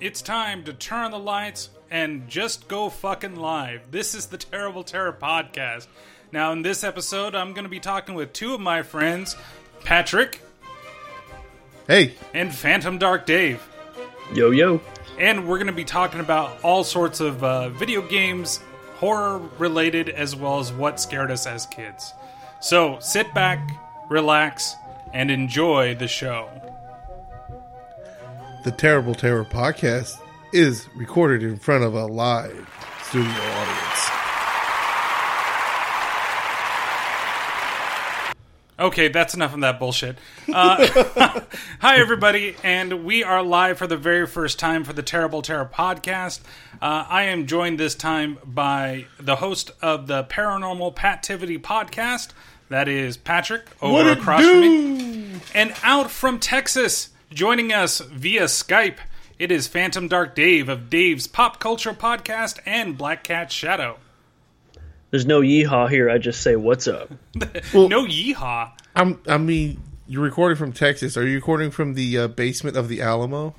It's time to turn on the lights and just go fucking live. This is the Terrible Terror Podcast. Now, in this episode, I'm going to be talking with two of my friends, Patrick Hey, and Phantom Dark Dave. Yo yo. And we're going to be talking about all sorts of uh, video games, horror related, as well as what scared us as kids. So sit back, relax, and enjoy the show. The Terrible Terror podcast is recorded in front of a live studio audience. Okay, that's enough of that bullshit. Uh, hi, everybody, and we are live for the very first time for the Terrible Terror podcast. Uh, I am joined this time by the host of the Paranormal Pativity podcast. That is Patrick over across from me. And out from Texas, joining us via Skype, it is Phantom Dark Dave of Dave's Pop Culture Podcast and Black Cat Shadow. There's no yeehaw here. I just say what's up. no yeehaw. I'm, I mean, you're recording from Texas. Are you recording from the uh, basement of the Alamo?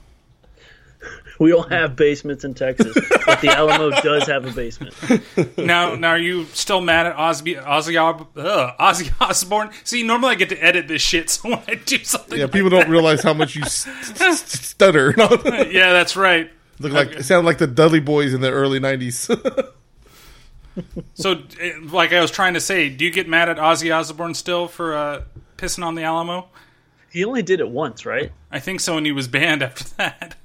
We don't have basements in Texas, but the Alamo does have a basement. Now, now, are you still mad at Ozzy, Ozzy, uh, Ozzy Osbourne? See, normally I get to edit this shit, so when I do something, Yeah, like people don't realize how much you s- s- stutter. Yeah, that's right. Look like it sounded like the Dudley Boys in the early '90s. So, eh, like I was trying to say, do you get mad at Ozzy Osbourne still for uh, pissing on the Alamo? He only did it once, right? I think so, and he was banned after that.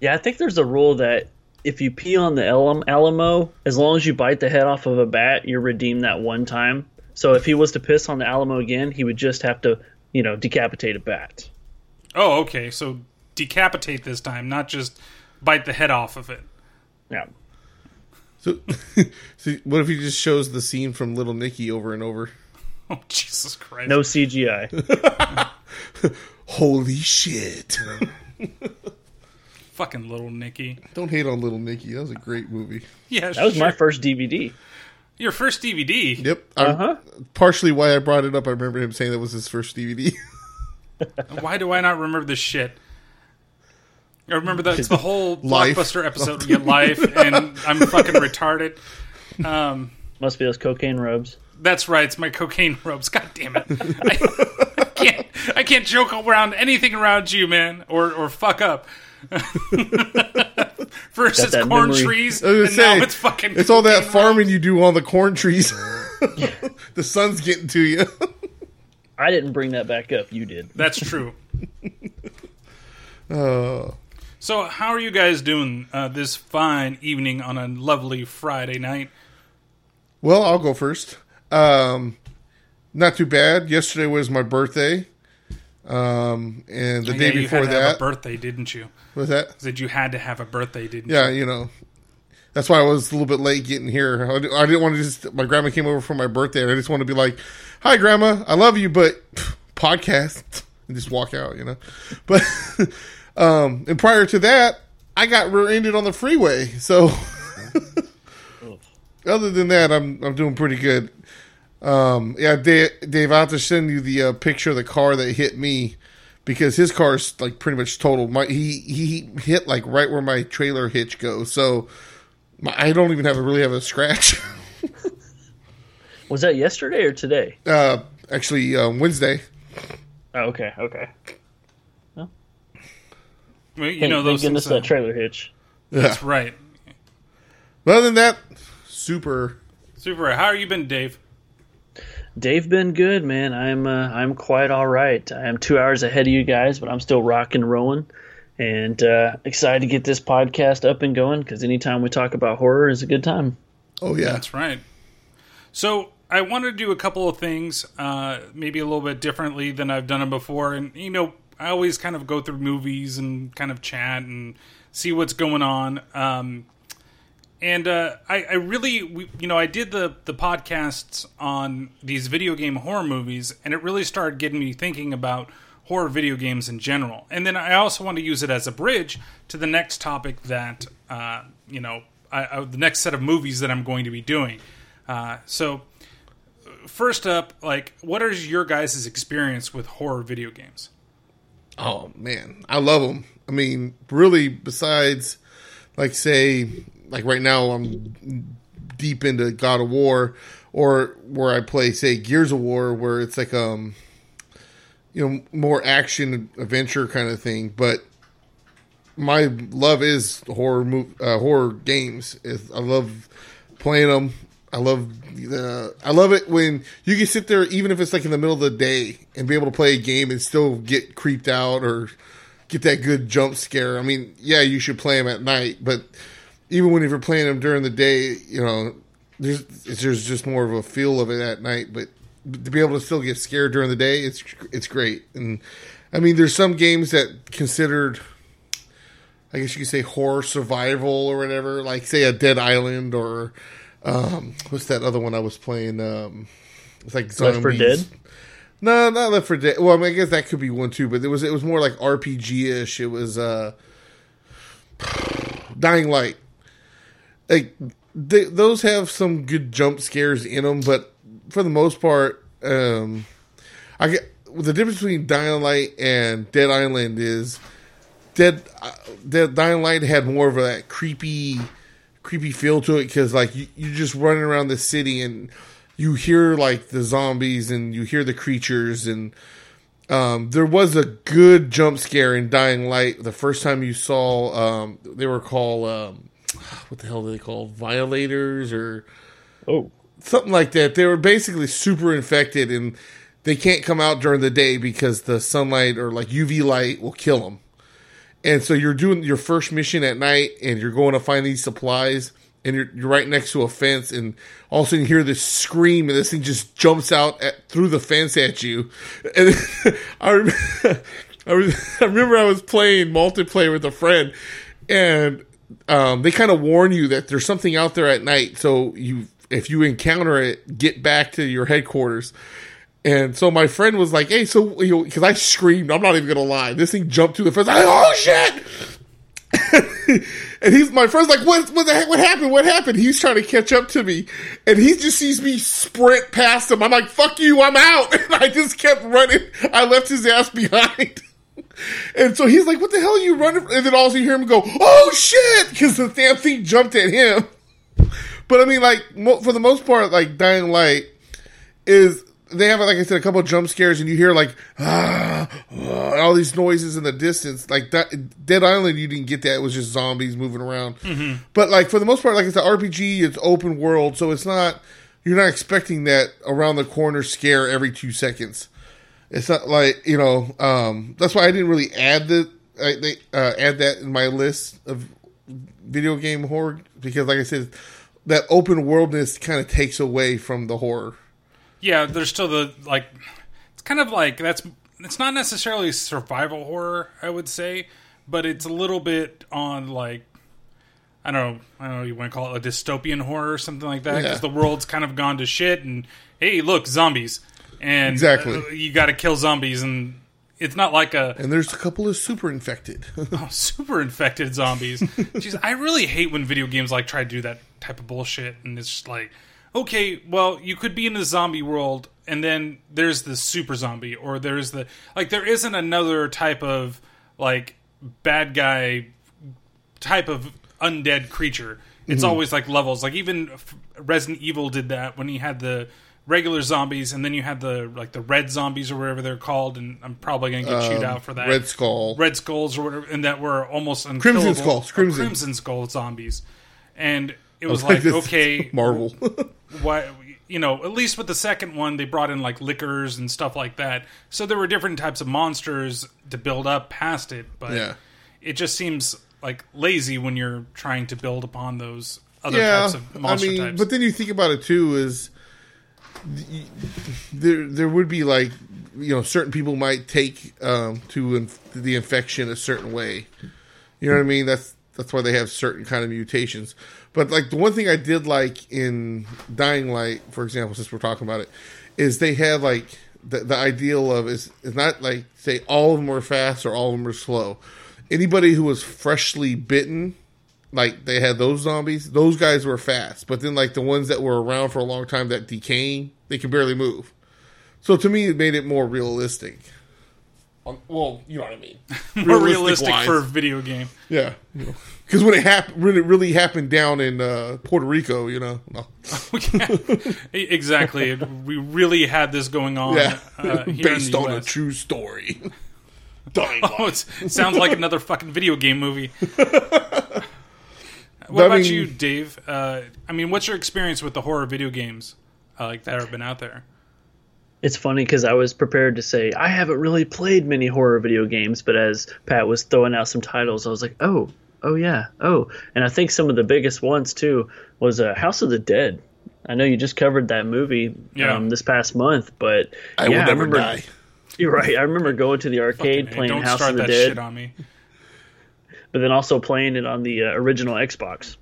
Yeah, I think there's a rule that if you pee on the Alam- Alamo, as long as you bite the head off of a bat, you're redeemed that one time. So if he was to piss on the Alamo again, he would just have to, you know, decapitate a bat. Oh, okay. So decapitate this time, not just bite the head off of it. Yeah. so, so, what if he just shows the scene from Little Nicky over and over? Oh, Jesus Christ. No CGI. Holy shit! Fucking little Nicky. Don't hate on Little Nicky. That was a great movie. Yeah, That was my first DVD. Your first DVD. Yep. Uh-huh. partially why I brought it up. I remember him saying that was his first DVD. Why do I not remember this shit? I remember that it's the whole Life. blockbuster episode we get life, and I'm fucking retarded. Um, Must be those cocaine robes. that's right. It's my cocaine robes. God damn it! I, I can't. I can't joke around anything around you, man, or or fuck up. First it's that corn memory. trees, I and gonna say, now it's fucking. It's all that cocaine farming you do on the corn trees. the sun's getting to you. I didn't bring that back up. You did. That's true. Uh, So, how are you guys doing uh, this fine evening on a lovely Friday night? well, I'll go first. Um, not too bad. Yesterday was my birthday. Um, and the Yeah, day you before had to have that a birthday, didn't you? was that. Said you had to have a birthday, didn't you? Yeah, you know. That's why I was a little bit late getting here. I I didn't want to just. My grandma came over for my birthday, and I just want to be like, "Hi, grandma, I love you, but podcast," and just walk out, you know. But um, and prior to that, I got rear-ended on the freeway. So other than that, I'm I'm doing pretty good. Um, yeah, Dave, Dave, I have to send you the uh, picture of the car that hit me because his car's like pretty much total. My he he hit like right where my trailer hitch goes, so my, I don't even have a, really have a scratch. Was that yesterday or today? uh, actually, um, Wednesday. Oh, okay, okay. Well, you Thank, know those thank goodness things. uh, that trailer hitch. Yeah. That's right. But other than that, super. Super. How are you been, Dave? Dave been good, man. I'm uh, I'm quite all right. I am two hours ahead of you guys, but I'm still rocking and rolling, and uh, excited to get this podcast up and going. Because anytime we talk about horror is a good time. Oh yeah, That's right. So I wanted to do a couple of things, uh, maybe a little bit differently than I've done them before. And you know, I always kind of go through movies and kind of chat and see what's going on. Um, and uh, I, I really, we, you know, I did the the podcasts on these video game horror movies, and it really started getting me thinking about horror video games in general. And then I also want to use it as a bridge to the next topic that uh, you know, I, I, the next set of movies that I'm going to be doing. Uh, so, first up, like, what is your guys' experience with horror video games? Oh man, I love them. I mean, really, besides like say, like right now, I'm deep into God of War, or where I play say Gears of War, where it's like um, you know, more action adventure kind of thing. But my love is horror mov- uh, horror games. I love playing them. I love the I love it when you can sit there even if it's like in the middle of the day and be able to play a game and still get creeped out or get that good jump scare. I mean, yeah, you should play them at night, but even when you're playing them during the day, you know, there's there's just more of a feel of it at night, but to be able to still get scared during the day, it's it's great. And I mean, there's some games that considered I guess you could say horror survival or whatever, like say a Dead Island or um, what's that other one I was playing? Um, it's like Left 4 zombies. Dead? No, not Left 4 Dead. Well, I, mean, I guess that could be one too, but it was it was more like RPG ish. It was uh, Dying Light. Like they, those have some good jump scares in them, but for the most part, um, I get the difference between Dying Light and Dead Island is Dead uh, Dead Dying Light had more of that creepy creepy feel to it because like you, you're just running around the city and you hear like the zombies and you hear the creatures and um, there was a good jump scare in Dying Light the first time you saw um, they were called um, what the hell do they call violators or Oh, something like that. They were basically super infected and they can't come out during the day because the sunlight or like UV light will kill them. And so you're doing your first mission at night and you're going to find these supplies and you're, you're right next to a fence and all of a sudden you hear this scream and this thing just jumps out at, through the fence at you. And I, rem- I, I remember I was playing multiplayer with a friend and um, they kind of warn you that there's something out there at night. So you, if you encounter it, get back to your headquarters. And so my friend was like, "Hey, so you know, because I screamed, I'm not even gonna lie. This thing jumped to the fence. Oh shit!" and he's my friend's like, "What? What the heck? What happened? What happened?" He's trying to catch up to me, and he just sees me sprint past him. I'm like, "Fuck you! I'm out!" And I just kept running. I left his ass behind. And so he's like, "What the hell are you running?" And then also you hear him go, "Oh shit!" Because the damn thing jumped at him. But I mean, like mo- for the most part, like Dying Light is they have like I said a couple of jump scares, and you hear like ah, ah, all these noises in the distance. Like that Dead Island, you didn't get that; it was just zombies moving around. But like for the most part, like it's an RPG, it's open world, so it's not you're not expecting that around the corner scare every two seconds. It's not like you know. Um, that's why I didn't really add the I, they, uh, add that in my list of video game horror because, like I said, that open worldness kind of takes away from the horror. Yeah, there's still the like. It's kind of like that's. It's not necessarily survival horror, I would say, but it's a little bit on like. I don't know. I don't know. You want to call it a dystopian horror or something like that because Yeah. the world's kind of gone to shit, and hey, look, zombies, and Exactly. uh, you got to kill zombies, and it's not like a And there's a couple of super infected. super infected zombies. Jeez, I really hate when video games like try to do that type of bullshit, and it's just like, okay, well, you could be in the zombie world, and then there's the super zombie, or there's the like, there isn't another type of like bad guy type of undead creature. It's always like levels. Like even Resident Evil did that when he had the regular zombies, and then you had the like the red zombies or whatever they're called. And I'm probably gonna get chewed um, out for that. Red Skull. Red Skulls or whatever, and that were almost unkillable. Crimson Skulls, Crimson. Crimson Skull zombies, and it was like, like, okay, Marvel. why you know at least with the second one they brought in like lickers and stuff like that, so there were different types of monsters to build up past it, but Yeah. it just seems like lazy when you're trying to build upon those other yeah, types of I monster mean, types. but then you think about it too is there there would be like you know certain people might take um, to inf- the infection a certain way. You know what I mean? That's that's why they have certain kind of mutations. But like the one thing I did like in Dying Light, for example, since we're talking about it, is they had like the, the ideal of is is not like say all of them were fast or all of them were slow. Anybody who was freshly bitten, like they had those zombies, those guys were fast. But then like the ones that were around for a long time that decaying, they can barely move. So to me, it made it more realistic. On, well, you know what I mean. More realistic wise. for a video game. yeah, because when it happened, when it really happened down in uh, Puerto Rico, you know, no. exactly. we really had this going on yeah, uh, here based in the on a true story. Dying Oh, it sounds like another fucking video game movie. What I about mean- you, Dave? Uh, I mean, what's your experience with the horror video games uh, like that have been out there? It's funny because I was prepared to say I haven't really played many horror video games, but as Pat was throwing out some titles, I was like, oh, oh yeah, oh, and I think some of the biggest ones too was uh, House of the Dead. I know you just covered that movie Yeah. um, this past month, but I yeah, will never remember, die. You're right. I remember going to the arcade Hey, playing House of the that Dead, shit on me. But then also playing it on the uh, original Xbox.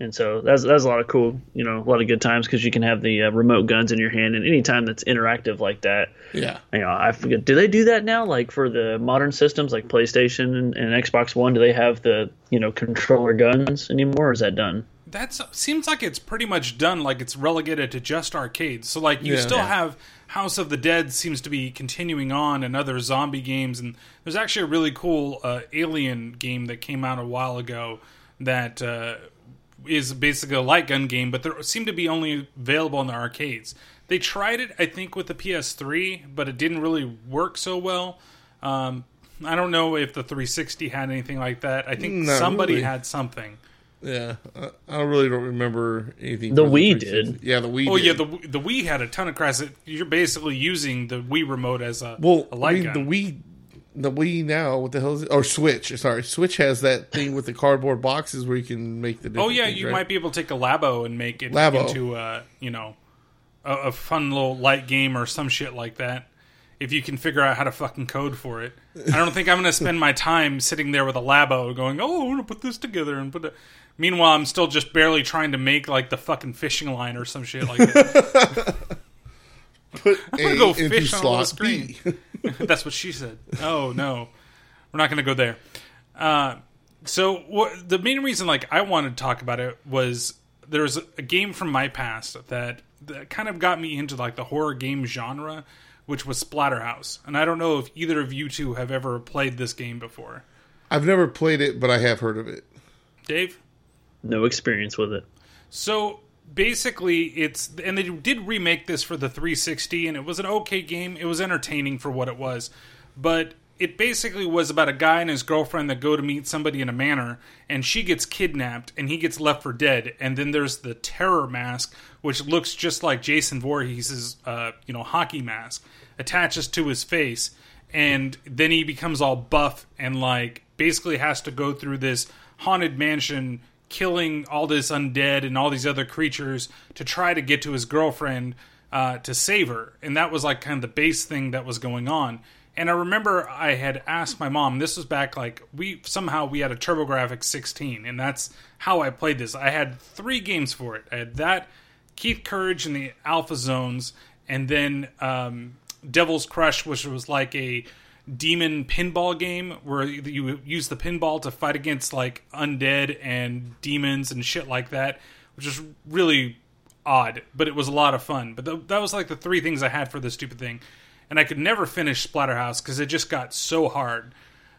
And so that's that's a lot of cool, you know, a lot of good times because you can have the uh, remote guns in your hand, and anytime that's interactive like that, Yeah, you know, I forget. Do they do that now? Like for the modern systems, like PlayStation and, and Xbox One, do they have the you know controller guns anymore? Or is that done? That seems like it's pretty much done. Like it's relegated to just arcades. So like you Yeah. still Yeah. have House of the Dead seems to be continuing on, and other zombie games. And there's actually a really cool uh, Alien game that came out a while ago that uh, is basically a light gun game, but there seem to be only available in the arcades. They tried it, I think, with the PS3, but it didn't really work so well. Um, I don't know if the 360 had anything like that. I think Not somebody really. had something. Yeah. I, I really don't remember anything. The Wii 360. did. Yeah, the Wii. Oh did. yeah, the the Wii had a ton of crashes. You're basically using the Wii remote as a Well, a I light mean, gun. the Wii, the Wii now, what the hell is it? Or Switch? Sorry, Switch has that thing with the cardboard boxes where you can make the. oh yeah, things, you right? might be able to take a Labo and make it Labo. into a you know a, a fun little light game or some shit like that. If you can figure out how to fucking code for it, I don't think I'm going to spend my time sitting there with a Labo going, "Oh, I'm going to put this together and put it." Meanwhile, I'm still just barely trying to make like the fucking fishing line or some shit like that. put A gonna go into fish on a little slot B. That's what she said. Oh no, we're not going to go there. Uh, so what, the main reason, like, I wanted to talk about it was there's a game from my past that, that kind of got me into like the horror game genre, which was Splatterhouse. And I don't know if either of you two have ever played this game before. I've never played it, but I have heard of it. Dave. No experience with it. So basically, it's and they did remake this for the 360, and it was an okay game. It was entertaining for what it was, but it basically was about a guy and his girlfriend that go to meet somebody in a manor, and she gets kidnapped, and he gets left for dead. And then there's the terror mask, which looks just like Jason Voorhees' uh, you know hockey mask, attaches to his face, and then he becomes all buff and like basically has to go through this haunted mansion killing all this undead and all these other creatures to try to get to his girlfriend uh, to save her. And that was like kind of the base thing that was going on. And I remember I had asked my mom. This was back like we somehow we had a TurboGrafx 16, and that's how I played this. I had three games for it. I had that, Keith Courage and the Alpha Zones, and then um, Devil's Crush, which was like a demon pinball game where you use the pinball to fight against like undead and demons and shit like that, which is really odd, but it was a lot of fun. But th- that was like the three things I had for this stupid thing, and I could never finish Splatterhouse because it just got so hard.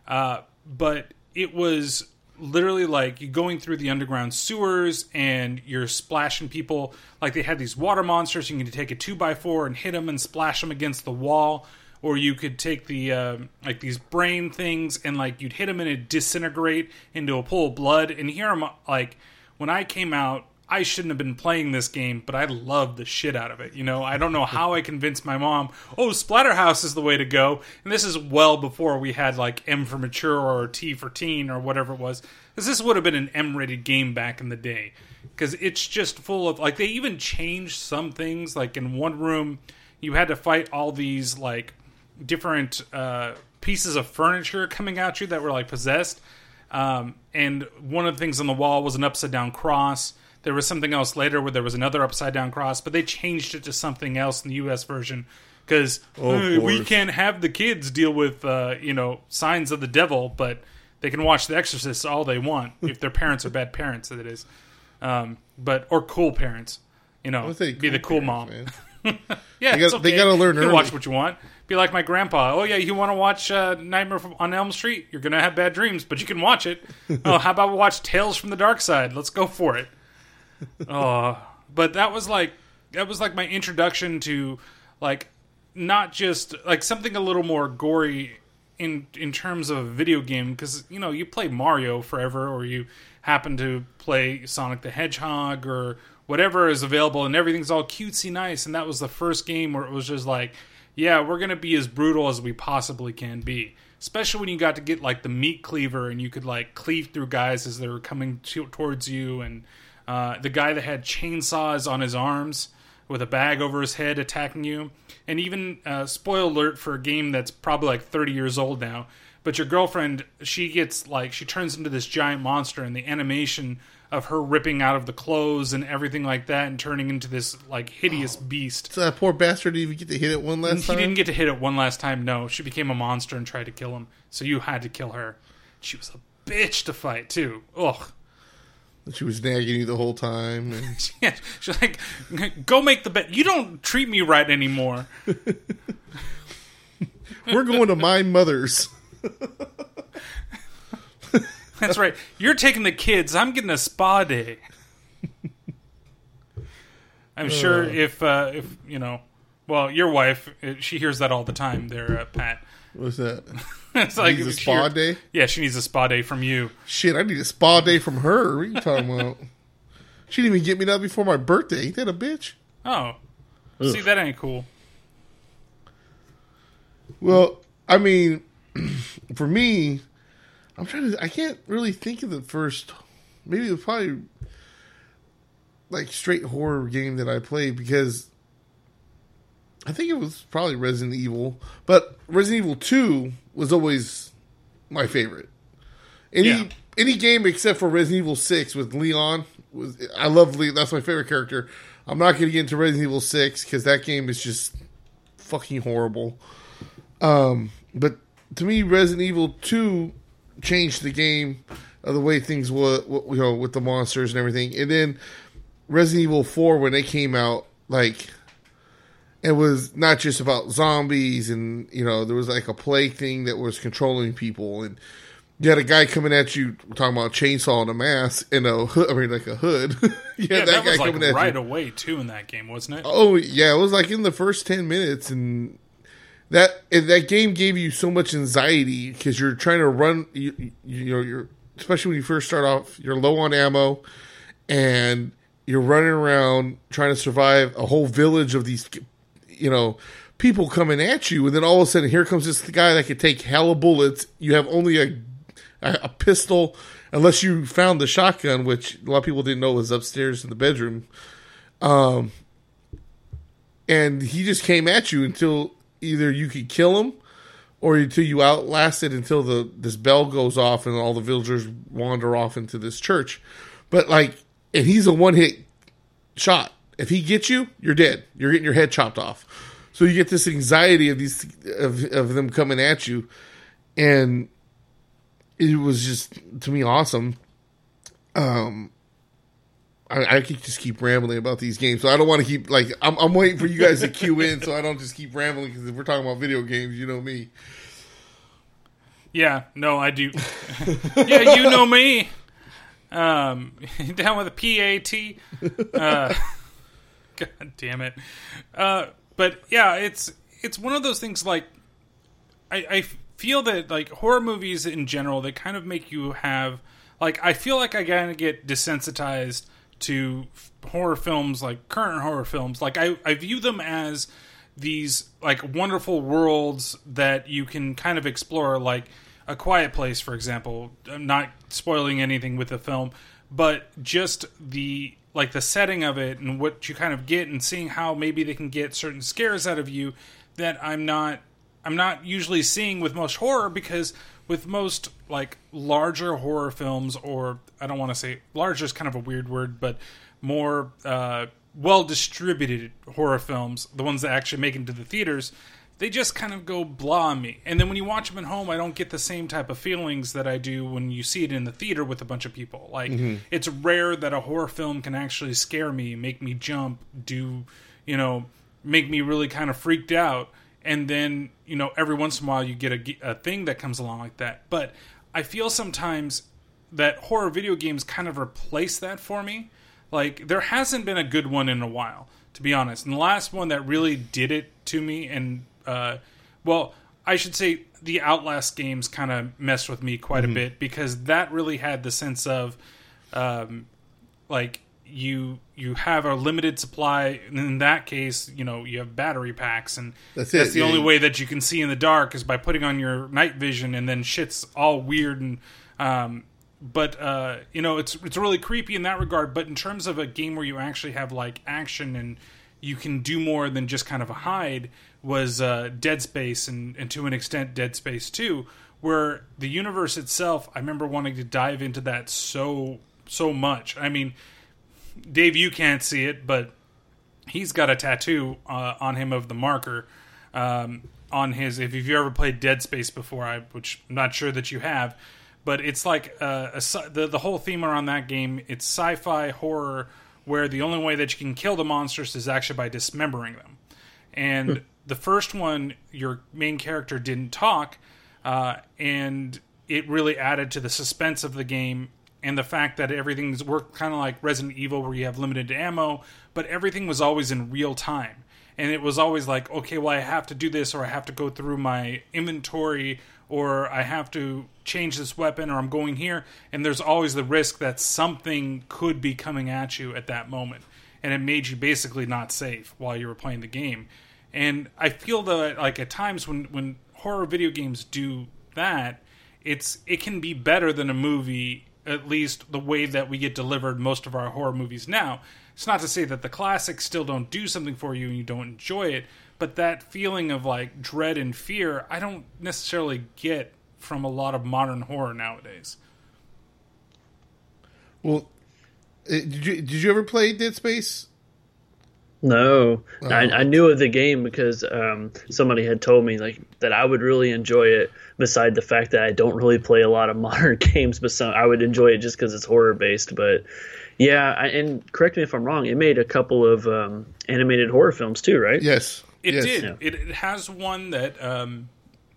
Uh, but it was literally like you going through the underground sewers and you're splashing people. Like they had these water monsters, you can take a two by four and hit them and splash them against the wall. Or you could take the uh, like these brain things and like you'd hit them and it disintegrate into a pool of blood. And here I'm like, when I came out, I shouldn't have been playing this game, but I loved the shit out of it. You know, I don't know how I convinced my mom, oh, Splatterhouse is the way to go. And this is well before we had like M for mature or T for teen or whatever it was. Because this would have been an M rated game back in the day. Because it's just full of, like, they even changed some things. Like, in one room, you had to fight all these, like, different uh, pieces of furniture coming at you that were, like, possessed. Um, and one of the things on the wall was an upside down cross. There was something else later where there was another upside down cross, but they changed it to something else in the U.S. version because of we can't have the kids deal with uh, you know signs of the devil, but they can watch The Exorcist all they want if their parents are bad parents. That is, um, but or cool parents. You know, be the cool mom. parents, man. Yeah, They gotta- okay. gotta learn You early. watch what you want. Be like my grandpa. Oh yeah, you want to watch uh, Nightmare on Elm Street? You're gonna have bad dreams, but you can watch it. oh, how about we watch Tales from the Dark Side? Let's go for it. Oh, but that was like that was like my introduction to like not just like something a little more gory in in terms of a video game because you know you play Mario forever or you happen to play Sonic the Hedgehog or whatever is available and everything's all cutesy nice and that was the first game where it was just like yeah we're gonna be as brutal as we possibly can be especially when you got to get like the meat cleaver and you could like cleave through guys as they were coming to, towards you and uh, the guy that had chainsaws on his arms with a bag over his head attacking you. And even uh, spoil alert for a game that's probably like 30 years old now. But your girlfriend, she gets like she turns into this giant monster, and the animation of her ripping out of the clothes and everything like that, and turning into this like hideous oh. beast. So that poor bastard didn't even get to hit it one last He time. didn't get to hit it one last time. No, she became a monster and tried to kill him. So you had to kill her. She was a bitch to fight too. Ugh. She was nagging you the whole time. And Yeah, she's like, go make the bed. You don't treat me right anymore. we're going to my mother's. That's right. You're taking the kids. I'm getting a spa day. I'm sure if uh, if you know, well, your wife, uh, she hears that all the time. There, uh, Pat. What's that? it's like Needs a if she spa day? Yeah, she needs a spa day from you. Shit, I need a spa day from her. What are you talking about? She didn't even get me that before my birthday. Ain't that a bitch? Oh, see, that ain't cool. Well, I mean, for me, I'm trying to. I can't really think of the first. Maybe it was probably like straight horror game that I played because I think it was probably Resident Evil, but Resident Evil Two was always my favorite. Any Yeah. any game except for Resident Evil Six with Leon was. I love Leon. That's my favorite character. I'm not going to get into Resident Evil Six because that game is just fucking horrible. Um, but to me, Resident Evil Two changed the game of the way things were, you know, with the monsters and everything. And then Resident Evil Four, when they came out, like it was not just about zombies, and you know, there was like a plague thing that was controlling people, and you had a guy coming at you talking about chainsaw and a mask and a hood. I mean, like a hood. Yeah, had that, was like coming at right you. away too in that game, wasn't it? Oh yeah, it was like in the first ten minutes, and that that game gave you so much anxiety because you're trying to run. You, you, know, you're especially when you first start off, you're low on ammo, and you're running around trying to survive a whole village of these, you know, people coming at you, and then all of a sudden here comes this guy that could take hella bullets. You have only a, a pistol, unless you found the shotgun, which a lot of people didn't know was upstairs in the bedroom Um, and he just came at you until either you could kill him or until you outlasted until the this bell goes off and all the villagers wander off into this church. But like, and he's a one hit shot. If he gets you, you're dead. You're getting your head chopped off. So you get this anxiety of these of of them coming at you, and it was just to me awesome. Um, I, I could just keep rambling about these games, so I don't want to keep like I'm, I'm waiting for you guys to cue in, so I don't just keep rambling because if we're talking about video games, you know me. Yeah, no, I do. yeah, you know me. Um, down with a PAT. Uh, God damn it. Uh, but yeah, it's it's one of those things like I, I feel that like horror movies in general they kind of make you have like I feel like I kind of get desensitized to horror films like current horror films like I, I view them as these like wonderful worlds that you can kind of explore like a quiet place for example. I'm not spoiling anything with the film but just the like the setting of it and what you kind of get and seeing how maybe they can get certain scares out of you that i'm not i'm not usually seeing with most horror because with most like larger horror films or i don't want to say larger is kind of a weird word but more uh, well distributed horror films the ones that actually make it into the theaters they just kind of go blah on me. And then when you watch them at home i don't get the same type of feelings that i do when you see it in the theater with a bunch of people. Like it's rare that a horror film can actually scare me make me jump do you know make me really kind of freaked out and then you know every once in a while you get a, a thing that comes along like that. But I feel sometimes that horror video games kind of replace that for me. Like there hasn't been a good one in a while, to be honest. And the last one that really did it to me, and uh, well, I should say the Outlast games kind of messed with me quite a bit because that really had the sense of um, like you you have a limited supply in that case you know you have battery packs and That's that's, the yeah. only way that you can see in the dark is by putting on your night vision and then shit's all weird and um but uh you know it's it's really creepy in that regard but in terms of a game where you actually have like action and you can do more than just kind of a hide was uh, Dead Space and, and to an extent Dead Space 2 where the universe itself I remember wanting to dive into that so so much. I mean Dave you can't see it but he's got a tattoo uh, on him of the marker um, on his if you've ever played Dead Space before I which I'm not sure that you have but it's like uh, a, the the whole theme around that game it's sci-fi horror where the only way that you can kill the monsters is actually by dismembering them. And the first one your main character didn't talk uh, and it really added to the suspense of the game and the fact that everything's worked kind of like Resident Evil where you have limited ammo but everything was always in real time. And it was always like okay well I have to do this or I have to go through my inventory or I have to change this weapon or I'm going here. And there's always the risk that something could be coming at you at that moment. And it made you basically not safe while you were playing the game. And I feel that like at times when when horror video games do that it's it can be better than a movie at least the way that we get delivered most of our horror movies now it's not to say that the classics still don't do something for you and you don't enjoy it but that feeling of like dread and fear i don't necessarily get from a lot of modern horror nowadays Well, uh, did you did you ever play Dead Space? No, I, Oh. I knew of the game because um, somebody had told me like that I would really enjoy it. Beside the fact that I don't really play a lot of modern games, but some, I would enjoy it just because it's horror based. But yeah, I, and correct me if I'm wrong. It made a couple of um, animated horror films too, right? Yes, It yes. did. Yeah. It, it has one that um,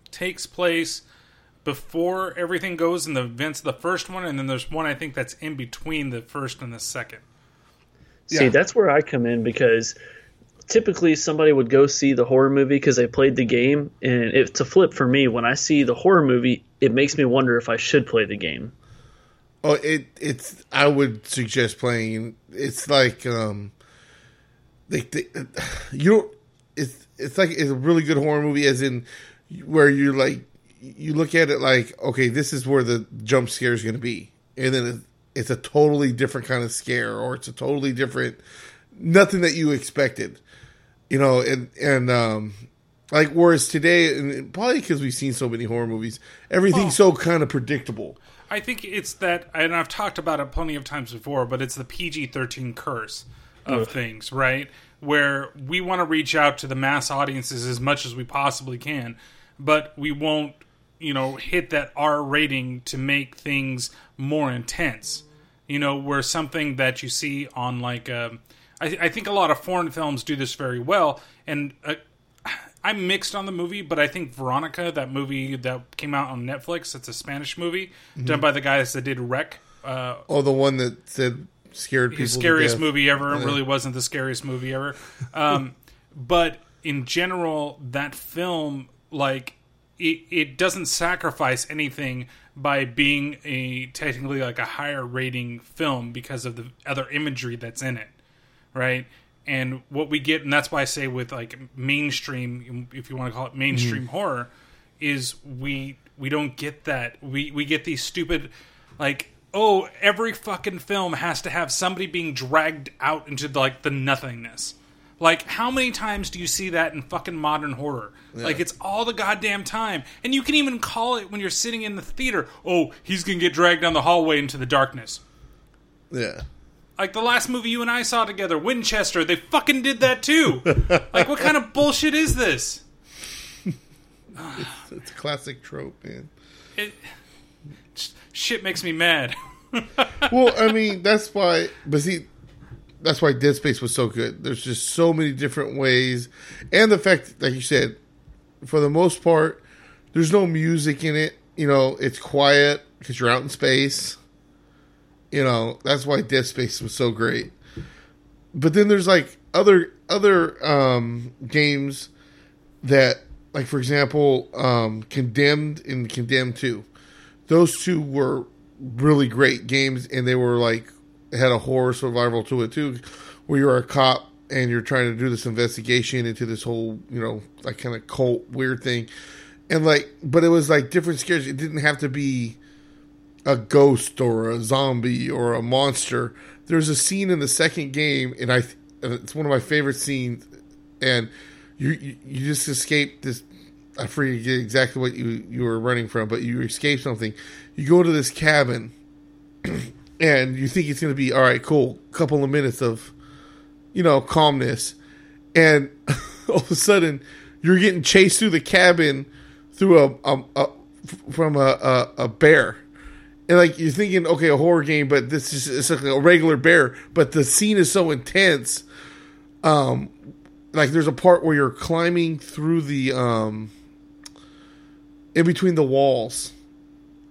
takes place before everything goes in the events of the first one, and then there's one I think that's in between the first and the second. See, Yeah. that's where I come in because typically somebody would go see the horror movie because they played the game, and it's a flip for me. When I see the horror movie, it makes me wonder if I should play the game. Oh, it it's. I would suggest playing. It's like um, they, they you. It's it's like it's a really good horror movie, as in where you're like you look at it like okay, this is where the jump scare is going to be, and then it, it's a totally different kind of scare, or it's a totally different nothing that you expected, you know, and and um. Like whereas today, and probably because we've seen so many horror movies, everything's so kind of predictable. I think it's that, and I've talked about it plenty of times before, but it's the PG 13 curse of things, right? Where we want to reach out to the mass audiences as much as we possibly can, but we won't, you know, hit that R rating to make things more intense. You know, where something that you see on like, um, I, I think a lot of foreign films do this very well, and uh, I'm mixed on the movie, but I think Veronica, that movie that came out on Netflix, it's a Spanish movie done by the guys that did REC. Uh, Oh, the one that said scared people. scariest movie ever. It really wasn't the scariest movie ever. Um, but in general, that film, like, it, it doesn't sacrifice anything by being a technically like a higher rating film because of the other imagery that's in it, right? And what we get, and that's why I say with like mainstream, if you want to call it mainstream mm-hmm. horror, is we we don't get that. We we get these stupid like oh every fucking film has to have somebody being dragged out into the, like the nothingness. Like how many times do you see that in fucking modern horror? Like it's all the goddamn time. And you can even call it when you're sitting in the theater, "Oh, he's going to get dragged down the hallway into the darkness." Yeah. Like the last movie you and I saw together, Winchester, they fucking did that too. like what kind of bullshit is this? It's a classic trope, man. It, shit makes me mad. Well, I mean, that's why, but see, that's why Dead Space was so good. There's just so many different ways. And the fact, like you said, for the most part, there's no music in it. You know, it's quiet because you're out in space. You know, that's why Dead Space was so great. But then there's like other other um, games that, like for example, um, Condemned and Condemned Two. Those two were really great games, and they were like had a horror survival to it too, where you're a cop and you're trying to do this investigation into this whole you know like kind of cult weird thing, and like but it was like different scares. It didn't have to be a ghost or a zombie or a monster. There's a scene in the second game, and I it's one of my favorite scenes, and you you, you just escape this. I forget exactly what you you were running from, but you escape something. You go to this cabin, and you think it's going to be all right, cool, couple of minutes of, you know, calmness, and all of a sudden you're getting chased through the cabin through a, a, a from a, a, a bear and like you're thinking, okay, a horror game, but this is it's like a regular bear. But the scene is so intense. Um, like there's a part where you're climbing through the um, in between the walls,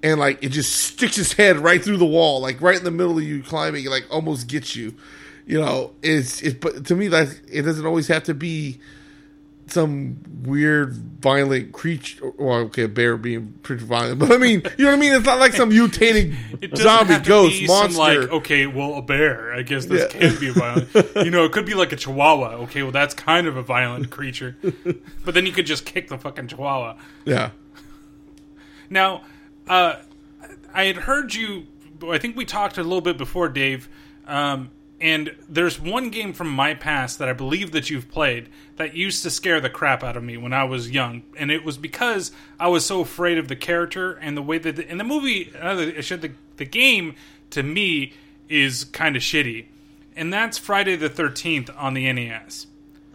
and like it just sticks its head right through the wall, like right in the middle of you climbing, it, like almost gets you. You know, it's it. But to me, like it doesn't always have to be some weird violent creature. Well, okay, a bear being pretty violent, but I mean, you know what I mean? It's not like some mutating zombie ghost be some, monster. like, okay, well, a bear. I guess this Yeah. can be violent. you know, it could be like a chihuahua. Okay, well, that's kind of a violent creature. but then you could just kick the fucking chihuahua. yeah, Now, uh, I had heard you. I think we talked a little bit before, Dave. Um, and there's one game from my past that I believe that you've played that used to scare the crap out of me when I was young, and it was because I was so afraid of the character and the way that the, in the movie, uh, I should the the game to me is kind of shitty, and that's Friday the Thirteenth on the NES.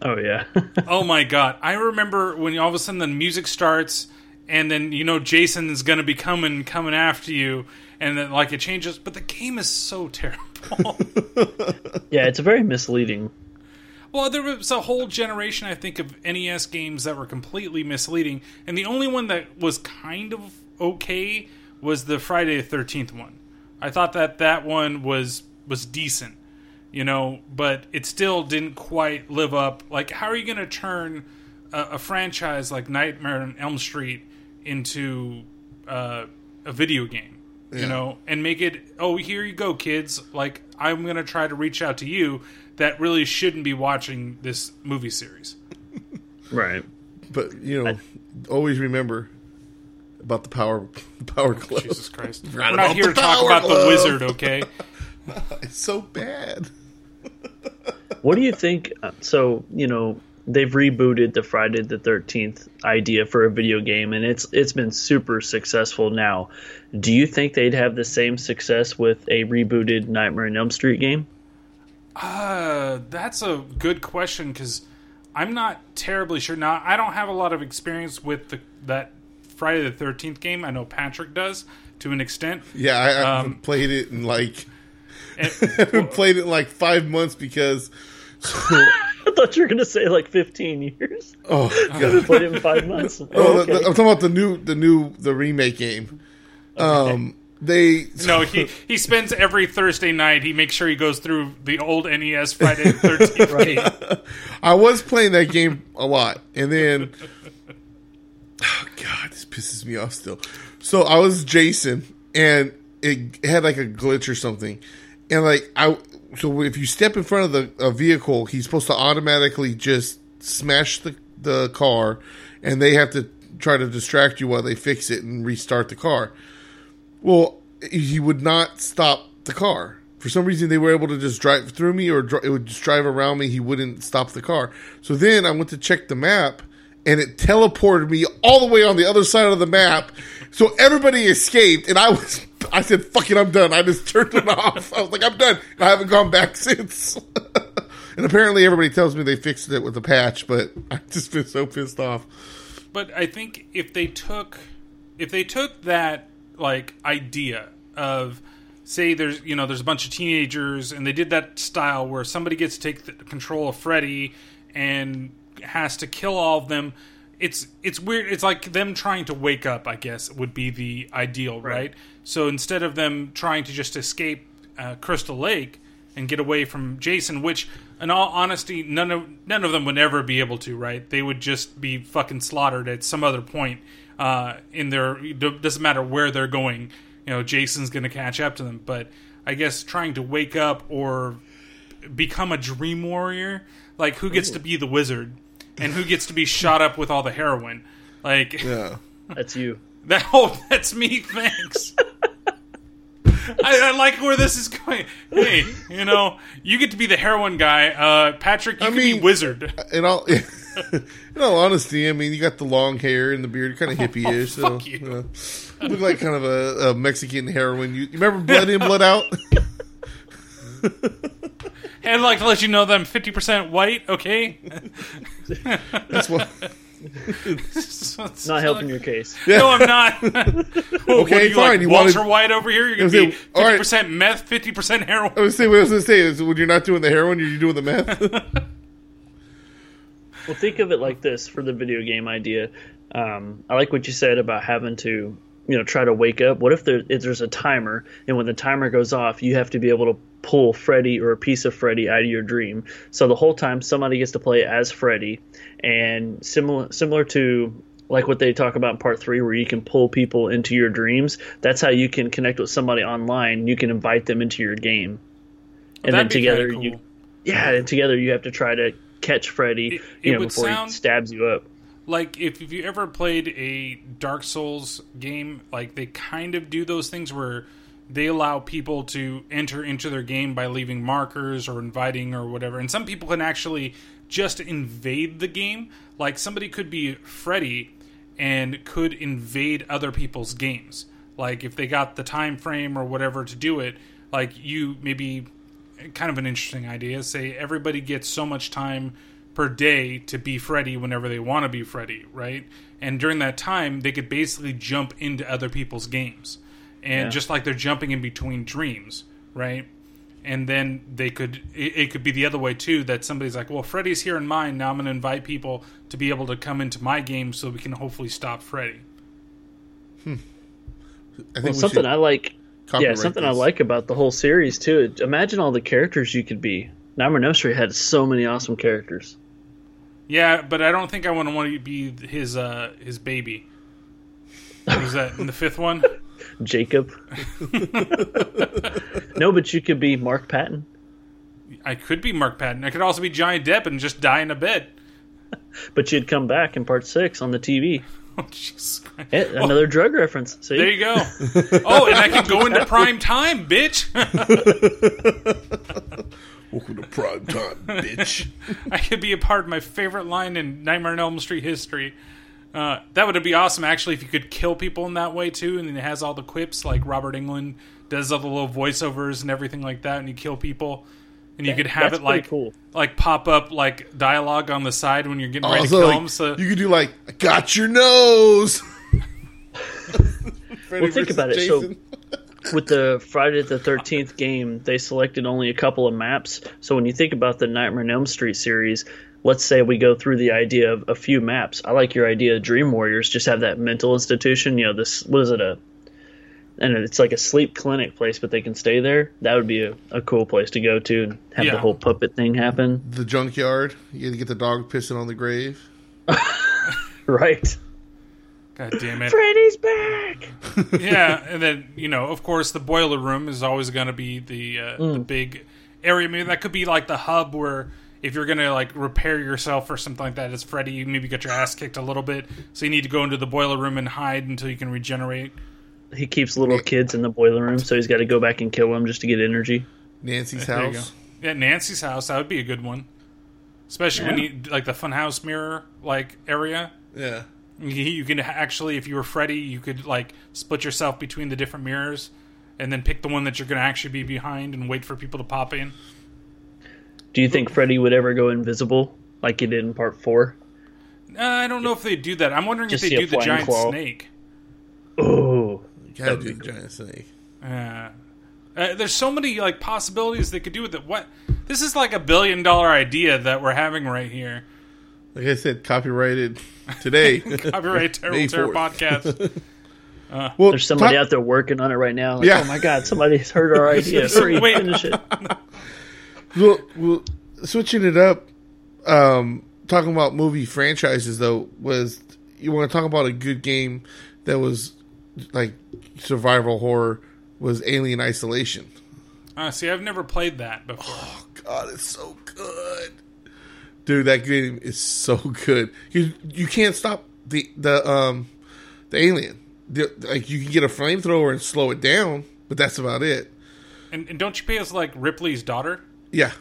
Oh yeah. Oh my god! I remember when all of a sudden the music starts, and then you know Jason's gonna be coming, coming after you, and then like it changes. But the game is so terrible. yeah, it's very misleading. well, there was a whole generation, I think, of NES games that were completely misleading, and the only one that was kind of okay was the Friday the Thirteenth one. I thought that that one was was decent, you know, but it still didn't quite live up. Like, how are you going to turn a, a franchise like Nightmare on Elm Street into uh, a video game? You know, and make it. Oh, here you go, kids. Like, I'm going to try to reach out to you that really shouldn't be watching this movie series. Right. but you know, always remember about the power power glove. Jesus Christ. Forgot We're not here to talk power about the wizard, okay? It's so bad. What do you think? uh, So you know they've rebooted the Friday the Thirteenth idea for a video game, and it's it's been super successful now. Do you think they'd have the same success with a rebooted Nightmare on Elm Street game? Uh, that's a good question because I'm not terribly sure. Now, I don't have a lot of experience with the, that Friday the Thirteenth game. I know Patrick does to an extent. Yeah, I, I Um, played it in like And- I haven't played it in like five months because. I thought you were gonna say like fifteen years. Oh I god! played it in five months. Oh, Oh, the- okay. the- I'm talking about the new, the new, the remake game. Um, they no, he he spends every Thursday night. He makes sure he goes through the old NES Friday the Thirteenth game. I was playing that game a lot, and then, oh god, this pisses me off still. So I was Jason, and it had like a glitch or something, and like I, so if you step in front of the a vehicle, he's supposed to automatically just smash the the car, and they have to try to distract you while they fix it and restart the car. Well, he would not stop the car. For some reason, they were able to just drive through me, or dri- it would just drive around me. He wouldn't stop the car. So then I went to check the map, and it teleported me all the way on the other side of the map. So everybody escaped, and I was. I said, "Fuck it, I'm done." I just turned it off. I was like, "I'm done." And I haven't gone back since. and apparently, everybody tells me they fixed it with a patch, but I've just been so pissed off. But I think if they took if they took that like idea of say there's you know there's a bunch of teenagers and they did that style where somebody gets to take the control of Freddy and has to kill all of them it's it's weird. It's like them trying to wake up. I guess would be the ideal, right? So instead of them trying to just escape uh, Crystal Lake and get away from Jason, which, in all honesty, none of none of them would ever be able to, right? They would just be fucking slaughtered at some other point uh, in their. it Doesn't matter where they're going. You know, Jason's going to catch up to them. But I guess trying to wake up or become a dream warrior, like who gets to be the wizard and who gets to be shot up with all the heroin, like. Yeah. That's you. That oh, that's me. Thanks. I, I like where this is going. Hey, you know, you get to be the heroin guy. Uh, Patrick, you I can be mean- wizard. In all, in all honesty, I mean, you got the long hair and the beard, kind of hippie-ish. so, fuck you. know, you look like kind of a, a Mexican heroin. You, you remember Blood In, Blood Out? And I'd like to let you know that I'm 50% white. Okay, That's what. Not helping your case. No, I'm not. okay, you fine, Like you Walter wanted- White over here. You're gonna be saying, 50% meth, 50% heroin. I was saying what I was going to say is when you're not doing the heroin, you're doing the meth. Well, think of it like this for the video game idea. Um, I like what you said about having to, you know, try to wake up. What if, there, if there's a timer, and when the timer goes off, you have to be able to pull Freddy or a piece of Freddy out of your dream. So the whole time, somebody gets to play as Freddy, and similar similar to like what they talk about in part three, where you can pull people into your dreams. That's how you can connect with somebody online. You can invite them into your game, and then That'd together cool. you yeah, and together you have to try to catch Freddy, It- you know, before sound- he stabs you up. Like if, if you ever played a Dark Souls game, like they kind of do those things where they allow people to enter into their game by leaving markers or inviting or whatever. And some people can actually just invade the game. Like somebody could be Freddy and could invade other people's games. Like if they got the time frame or whatever to do it, like you maybe kind of an interesting idea. Say everybody gets so much time per day to be Freddy whenever they want to be Freddy, right? And during that time, they could basically jump into other people's games, and Yeah. just like they're jumping in between dreams, right? And then they could it, it could be the other way too that somebody's like, well, Freddy's here in mine. Now I'm going to invite people to be able to come into my game so we can hopefully stop Freddy. Hmm. I think Well, we something I like, yeah, copyright something I like about the whole series too. Imagine all the characters you could be. Nightmare on Elm Street had so many awesome characters. Yeah, but I don't think I want to want to be his uh his baby. Was that in the fifth one? Jacob. no, but you could be Mark Patton. I could be Mark Patton. I could also be Johnny Depp and just die in a bed. But you'd come back in part six on the TV. Oh, Jesus Christ. Eh, another drug reference. See, There you go. Oh, and I could go into prime time, bitch. Welcome to prime time, bitch. I could be a part of my favorite line in Nightmare on Elm Street history. Uh, that would be awesome, actually, if you could kill people in that way too, and it has all the quips like Robert Englund does all the little voiceovers and everything like that, and you kill people, and you could have it like cool. like pop up like dialogue on the side when you're getting ready to kill like, them. So you could do like, I got your nose. Well, think about it. So, with the Friday the Thirteenth game, they selected only a couple of maps. So when you think about the Nightmare on Elm Street series, let's say we go through the idea of a few maps. I like your idea of Dream Warriors. Just have that mental institution. You know, this what is it a and it's like a sleep clinic place, but they can stay there. That would be a, a cool place to go to and have Yeah. the whole puppet thing happen. the junkyard. You get the dog pissing on the grave. Right. God damn it. Freddy's back. yeah, and then you know, of course, the boiler room is always going to be the uh, the Mm. big area. Maybe that could be like the hub where if you're going to like repair yourself or something like that, as Freddy, you maybe get your ass kicked a little bit, so you need to go into the boiler room and hide until you can regenerate. He keeps little kids in the boiler room, so he's got to go back and kill them just to get energy. Nancy's There you go. house. Yeah, Nancy's house that would be a good one, especially when you like the funhouse mirror like area. Yeah. You, you can actually, if you were Freddy, you could like split yourself between the different mirrors, and then pick the one that you're going to actually be behind and wait for people to pop in. Do you think Freddy would ever go invisible like he did in part four? Uh, I don't know if they do that. I'm wondering Just if they do the giant claw. snake. Oh, You gotta do be the giant snake. Uh, uh, there's so many like possibilities they could do with it. What this is like a billion dollar idea that we're having right here. Like I said, copyrighted today. Copyright Terrible May Terror 4th. podcast. well, There's somebody talk- out there working on it right now. Like, Yeah. Oh my god, somebody's heard our idea. Hurry, Wait. finish it. Well, well, switching it up, um, talking about movie franchises though was you want to talk about a good game that was like survival horror was Alien Isolation. Uh, see, I've never played that before. Oh, God, it's so good, dude. That game is so good. You you can't stop the the um the alien. The, like you can get a flamethrower and slow it down, but that's about it. And, and don't you play as like Ripley's daughter? Yeah,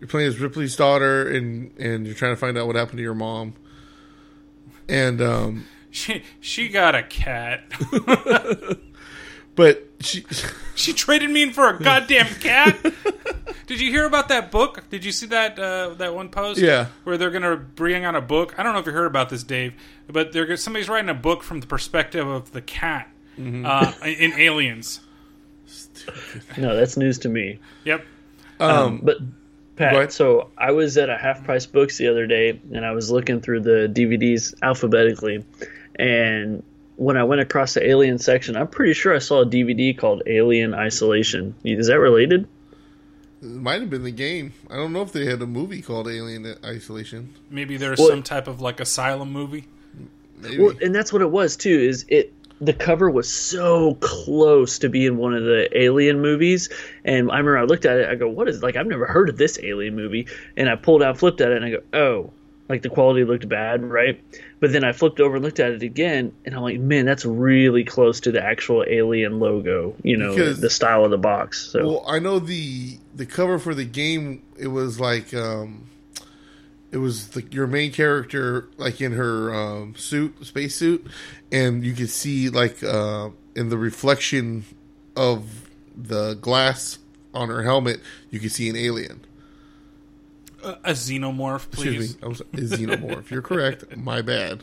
you're playing as Ripley's daughter, and and you're trying to find out what happened to your mom. And um, She she got a cat. but she, she traded me in for a goddamn cat. Did you hear about that book? Did you see that uh, that one post? Yeah. where they're gonna bring out a book. I don't know if you heard about this, Dave, but they're somebody's writing a book from the perspective of the cat Mm-hmm. uh, in Aliens. No, that's news to me. Yep. um, But Pat, ahead. so I was at a half price books the other day, and I was looking through the DVDs alphabetically, and when I went across the Alien section, I'm pretty sure I saw a DVD called Alien Isolation. Is that related? it might have been the game. I don't know if they had a movie called Alien Isolation. Maybe there's Well- some type of like asylum movie. Maybe. Well, and that's what it was too. Is it the cover was so close to being one of the Alien movies, and I remember I looked at it. I go, "What is like? I've never heard of this Alien movie." And I pulled out, flipped at it, and I go, "Oh." Like the quality looked bad, right? But then I flipped over and looked at it again, and I'm like, man, that's really close to the actual alien logo. You know, Because- the style of the box. So Well, I know the the cover for the game. It was like um, it was the, your main character like in her um, suit, space suit, and you could see like uh, in the reflection of the glass on her helmet, you could see an alien. Uh, a xenomorph, please. Excuse me, I was a xenomorph. You're correct. My bad.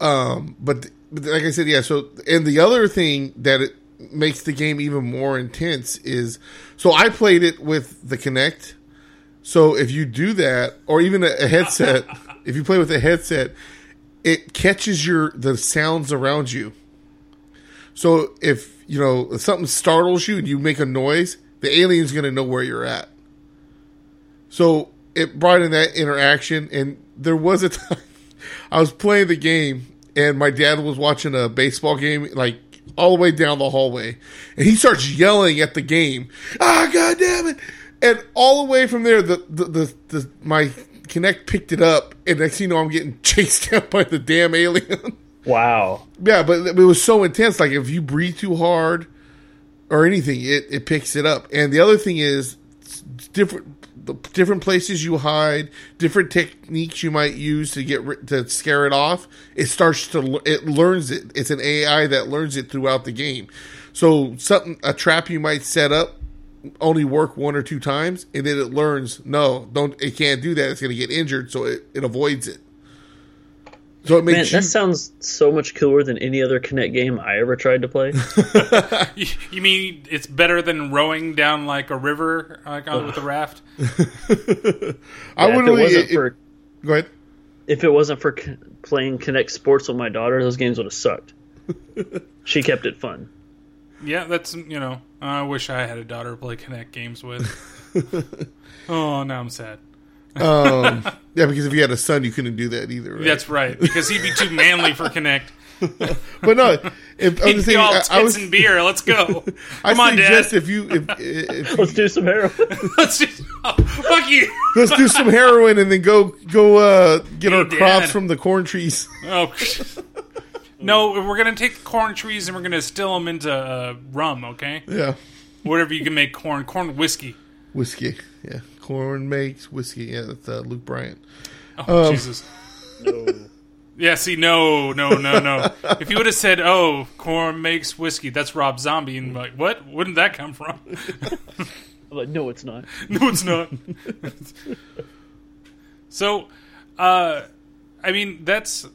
Um, but, but like I said, yeah. So, and the other thing that it makes the game even more intense is, so I played it with the Kinect. So if you do that, or even a, a headset, if you play with a headset, it catches your the sounds around you. So if you know if something startles you and you make a noise, the alien's going to know where you're at. So it brought in that interaction, and there was a time I was playing the game, and my dad was watching a baseball game, like all the way down the hallway, and he starts yelling at the game. Ah, god damn it! And all the way from there, the the, the, the my Kinect picked it up, and next thing you know, I'm getting chased down by the damn alien. wow, yeah, but it was so intense. Like if you breathe too hard or anything, it, it picks it up. And the other thing is different the different places you hide, different techniques you might use to get to scare it off. It starts to it learns it. It's an AI that learns it throughout the game. So something a trap you might set up only work one or two times, and then it learns no, don't it can't do that. It's going to get injured, so it, it avoids it. So it man, you, that sounds so much cooler than any other Kinect game I ever tried to play. You, you mean it's better than rowing down like a river like, on, with a raft? I Yeah, would if it really wasn't it- for go ahead. if it wasn't for c- playing Kinect Sports with my daughter, those games would have sucked. she kept it fun. Yeah, that's you know. I wish I had a daughter to play Kinect games with. oh, now I'm sad. Um, yeah, because if you had a son, you couldn't do that either. Right? That's right, because he'd be too manly for Kinect. but no, if, I'm He'd just be saying, all I, tits I was, and beer. Let's go. I Come on, suggest Dad. if you if, if Let's do some heroin. Let's just oh, fuck you. let's do some heroin and then go go uh, get Hey, our crops from the corn trees. Oh. No, we're gonna take the corn trees and we're gonna distill them into uh, rum. Okay, Yeah, whatever you can make corn, corn whiskey. whiskey. Yeah, corn makes whiskey. Yeah, that's uh, Luke Bryan. Oh Um, Jesus. no. Yeah, see, no, no, no, no. if you would have said, "Oh, corn makes whiskey," that's Rob Zombie, and like, what? Wouldn't that come from? I'm like, no, it's not. no, it's not. so, uh, I mean, that's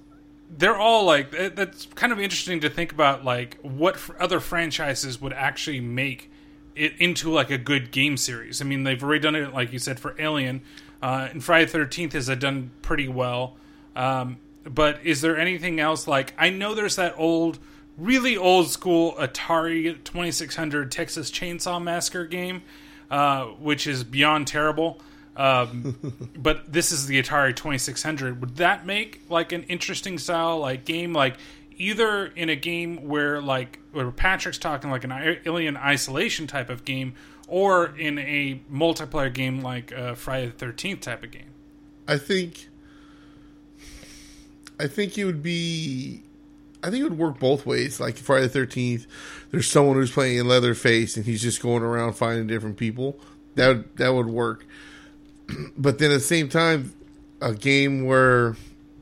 they're all like that's kind of interesting to think about, like what other franchises would actually make it into like a good game series. I mean, they've already done it, like you said, for Alien. uh, and Friday Thirteenth has done pretty well. Um, but is there anything else like I know there's that old, really old school Atari Twenty Six Hundred Texas Chainsaw Massacre game, uh, which is beyond terrible. Um, but this is the Atari 2600. Would that make like an interesting style like game, like either in a game where like where Patrick's talking like an alien isolation type of game, or in a multiplayer game like uh, Friday the Thirteenth type of game? I think. I think it would be. I think it would work both ways. Like Friday the Thirteenth, there's someone who's playing in Leatherface, and he's just going around finding different people. That that would work but then at the same time, a game where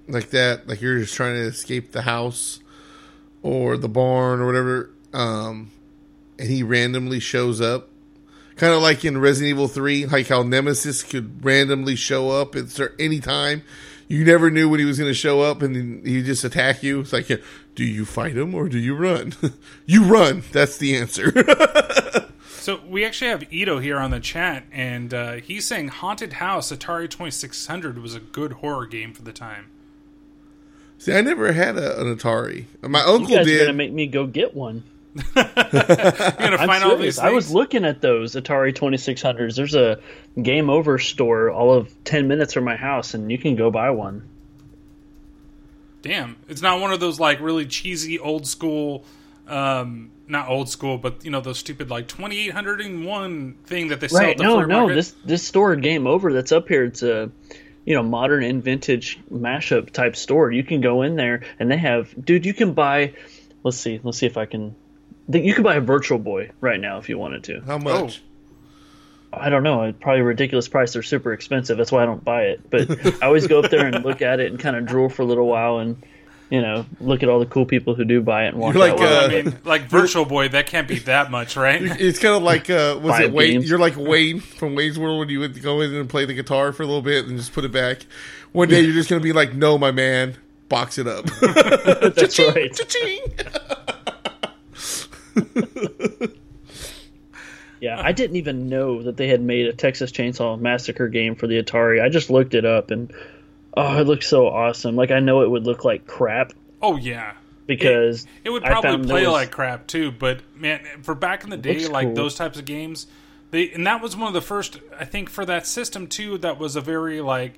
like that, like you're just trying to escape the house or the barn or whatever, um, and he randomly shows up, kind of like in Resident Evil Three, like how Nemesis could randomly show up at any time. You never knew when he was going to show up, and he just attack you. It's like, do you fight him or do you run? you run. That's the answer. So we actually have Ito here on the chat, and uh, he's saying Haunted House Atari Twenty Six Hundred was a good horror game for the time. See, I never had a, an Atari. My uncle you guys did. Are gonna make me go get one. You're gonna I'm find all these. serious. I was looking at those Atari 2600s. There's a Game Over store all of 10 minutes from my house, and you can go buy one. Damn, it's not one of those like really cheesy old school. Um, not old school, but you know those stupid like twenty eight hundred and one thing that they sell Right? at the No, no. market. This this store Game Over that's up here. It's a you know modern and vintage mashup type store. You can go in there, and they have dude. You can buy. Let's see. Let's see if I can. You can buy a Virtual Boy right now if you wanted to. How much? Oh. I don't know. Probably a ridiculous price. They're super expensive. That's why I don't buy it. But I always go up there and look at it and kind of drool for a little while and, you know, look at all the cool people who do buy it and walk You're like, out. well, uh, I mean, like Virtual Boy, that can't be that much, right? It's kind of like uh, was Five it Wayne? games. You're like Wayne from Wayne's World when you would go in and play the guitar for a little bit and just put it back. One day you're just gonna be like, "No, my man, box it up." That's right. Cha-ching. Yeah, I didn't even know that they had made a Texas Chainsaw Massacre game for the Atari. I just looked it up and oh, it looks so awesome. Like I know it would look like crap oh yeah, because it would probably play there was- like crap too. But man, for back in the day, looks like cool. those types of games, they and that was one of the first, I think, for that system too. That was a very like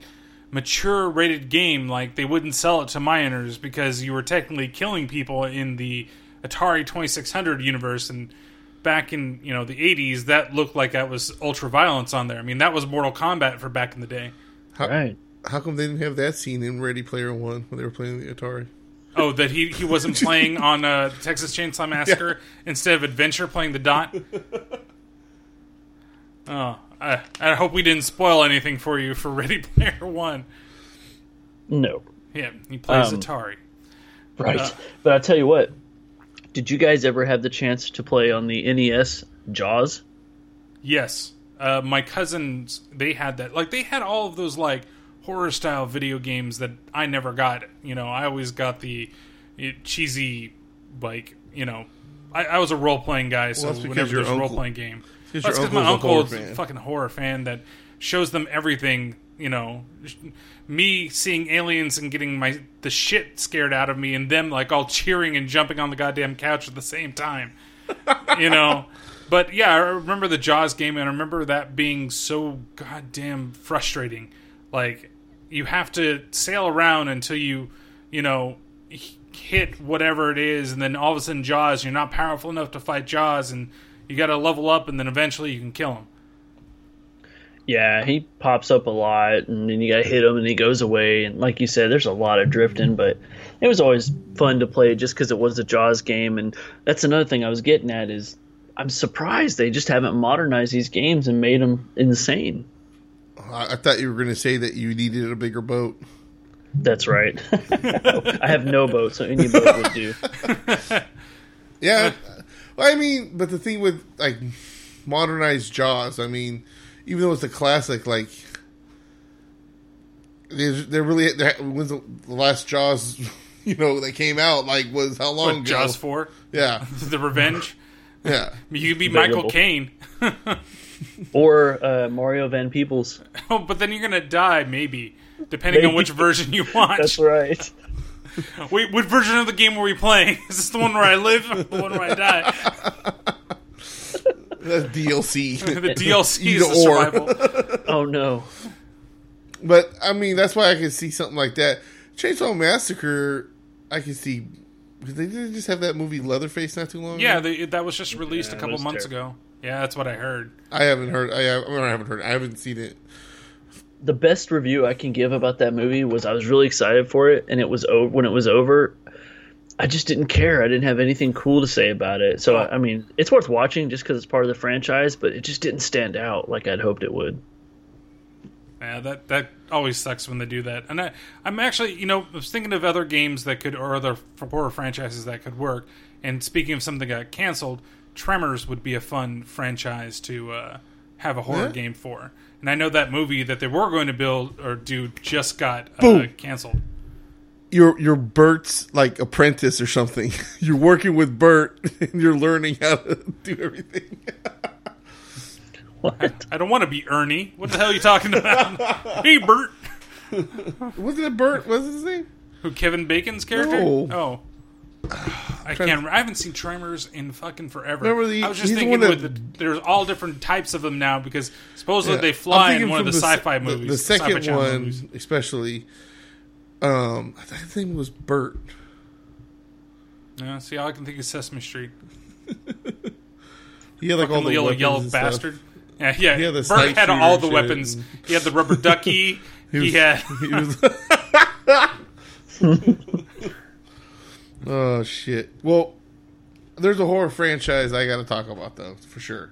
mature rated game. Like they wouldn't sell it to minors because you were technically killing people in the Atari Twenty Six Hundred universe and. Back in you know the '80s, that looked like that was ultra violence on there. I mean, that was Mortal Kombat for back in the day. right. How come they didn't have that scene in Ready Player One when they were playing the Atari? Oh, that he he wasn't playing on uh, Texas Chainsaw Massacre instead of Adventure, playing the dot. Oh, I, I hope we didn't spoil anything for you for Ready Player One. No. Yeah, he plays Um, Atari. Right. Uh, but I'll tell you what. Did you guys ever have the chance to play on the NES Jaws? Yes, uh, my cousins they had that. Like they had all of those like horror style video games that I never got. You know, I always got the uh, cheesy like you know. I, I was a role playing guy, so that's whenever there's a role playing game, that's because my uncle's a horror uncle is a fucking horror fan that shows them everything. You know, me seeing aliens and getting my the shit scared out of me, and them like all cheering and jumping on the goddamn couch at the same time. you know. But yeah, I remember the Jaws game, and I remember that being so goddamn frustrating. Like you have to sail around until you, you know, hit whatever it is, and then all of a sudden Jaws, you're not powerful enough to fight Jaws, and you got to level up, and then eventually you can kill him. Yeah, he pops up a lot, and then you gotta hit him, and he goes away. And like you said, there's a lot of drifting, but it was always fun to play just because it was a Jaws game. And that's another thing I was getting at is I'm surprised they just haven't modernized these games and made them insane. I, I thought you were going to say that you needed a bigger boat. That's right. I have no boat, so any boat would do. Yeah, well, I mean, but the thing with like modernized Jaws, I mean, even though it's a classic, like they're, they're really they're, when's the, the last Jaws, you know, that came out? Like, was how long What, ago? Jaws four, Yeah, the Revenge. yeah. You could be Debatable. Michael Caine. or uh, Mario Van Peebles. Oh, but then you're gonna die, maybe, depending on which version you watch. That's right. Wait, what version of the game were we playing? Is this the one where I live, or the one where I die? That's DLC. The DLC Either is the or. survival. Oh no. But I mean, that's why I can see something like that. Chainsaw Massacre, I can see because they didn't just have that movie Leatherface not too long. Yeah, ago? they, that was just released Yeah, a couple months terrible. ago. Yeah, that's what I heard. I haven't heard. I, have, I, mean, I haven't heard. I haven't seen it. The best review I can give about that movie was I was really excited for it, and it was o- when it was over. I just didn't care. I didn't have anything cool to say about it. So I mean, it's worth watching just because it's part of the franchise, but it just didn't stand out like I'd hoped it would. Yeah, that that always sucks when they do that. And I, I'm actually, you know, I was thinking of other games that could, or other horror franchises that could work. And speaking of something that got canceled, Tremors would be a fun franchise to uh, have a horror Yeah. game for. And I know that movie that they were going to build or do just got uh, canceled. You're you're Bert's like apprentice or something. you're working with Bert and you're learning how to do everything. What? I don't want to be Ernie. What the hell are you talking about? hey, Bert. Wasn't it Bert? What's his name? Who Kevin Bacon's character? No. Oh. I can't. I haven't seen Tremors in fucking forever. Remember the- I was just he's the thinking one with that- the, there's all different types of them now because supposedly Yeah. they I'm fly in thinking one of from the, se- sci-fi the- movies. The, Sci-Fi second Channel one, movies. especially. Um, I think his name was Bert. Yeah, see, all I can think is Sesame Street. He had like all the yellow, weapons yellow and stuff. bastard. Yeah, yeah. He had the Bert snipe had all the shit, weapons. He had the rubber ducky. he, was- had. He was- oh shit! Well, there's a horror franchise I got to talk about though for sure.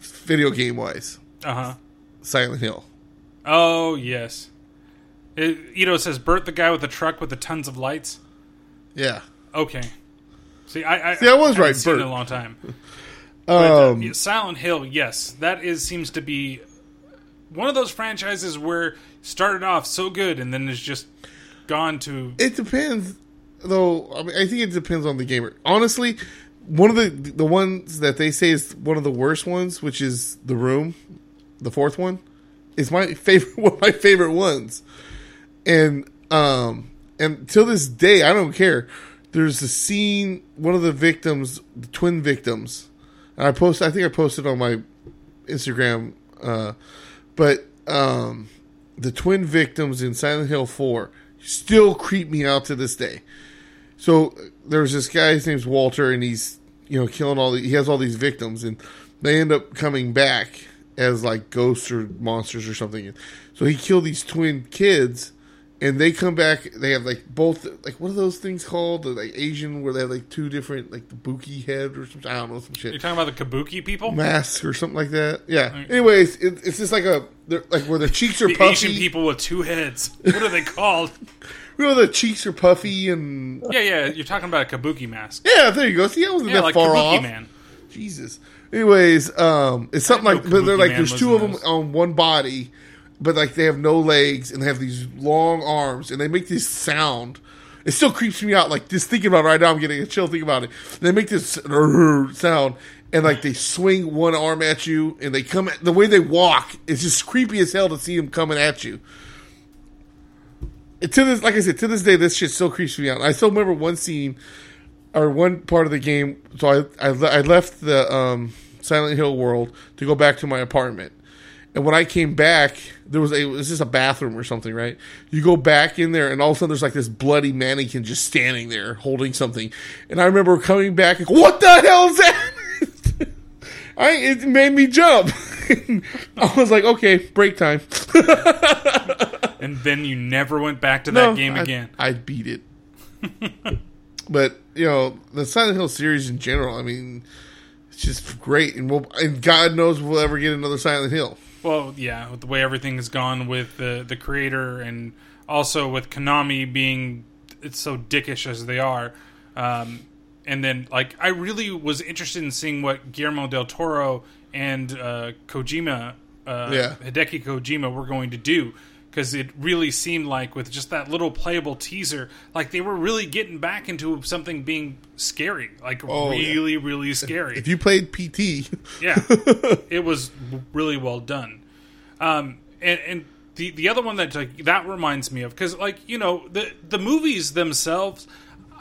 Video game wise, Uh huh. Silent Hill. Oh yes. It, you know, it says Bert, the guy with the truck with the tons of lights. Yeah. Okay. See, I, I, See, I was haven't right, seen it Bert. a long time. But, uh, Um, Silent Hill, yes, that is seems to be one of those franchises where started off so good and then is just gone to. It depends, though. I mean, I think it depends on the gamer. Honestly, one of the the ones that they say is one of the worst ones, which is the room, the fourth one, is my favorite. One of my favorite ones, and um, and till this day, I don't care. There's a scene. One of the victims, the twin victims, and I post. I think I posted on my Instagram, uh, but um, the twin victims in Silent Hill Four still creep me out to this day. So there's this guy. His name's Walter, and he's you know killing all. The, he has all these victims, and they end up coming back as like ghosts or monsters or something. So he killed these twin kids, and they come back. They have like both like what are those things called? The like Asian where they have like two different like the buki head or something. I don't know some shit You're talking about the Kabuki people? mask or something like that. Yeah. Anyways, it, it's just like a they're, like where the cheeks are The puffy. Asian people with two heads. What are they called? You know, the cheeks are puffy and yeah, yeah, you're talking about a Kabuki mask. yeah. There you go. See, I wasn't Yeah, that like far Kabuki off. Man. Jesus. Anyways, um, it's something like but they're Kabuki like Man there's two of them on one body, but like they have no legs and they have these long arms and they make this sound. It still creeps me out. Like just thinking about it right now, I'm getting a chill thinking about it. They make this sound and like they swing one arm at you and they come at the way they walk. It's just creepy as hell to see them coming at you. And to this, like I said, to this day, this shit still creeps me out. I still remember one scene or one part of the game. So I I, I left the um, Silent Hill world to go back to my apartment, and when I came back, there was a was just a bathroom or something, right? You go back in there, and all of a sudden there's like this bloody mannequin just standing there holding something, and I remember coming back, like, what the hell is that? I it made me jump. I was like, okay, break time. And then you never went back to that game I- again. I beat it. but you know the Silent Hill series in general. I mean, it's just great, and we'll, and God knows we'll ever get another Silent Hill. Well, yeah, with the way everything has gone with the the creator, and also with Konami being it's so dickish as they are, um, and then like I really was interested in seeing what Guillermo del Toro and uh, Kojima, uh, Yeah. Hideki Kojima, were going to do because it really seemed like with just that little playable teaser, like they were really getting back into something being scary, like Oh, yeah. really, really scary. If you played PT, Yeah, it was really well done. Um, and and the the other one that like, that reminds me of because like you know the the movies themselves.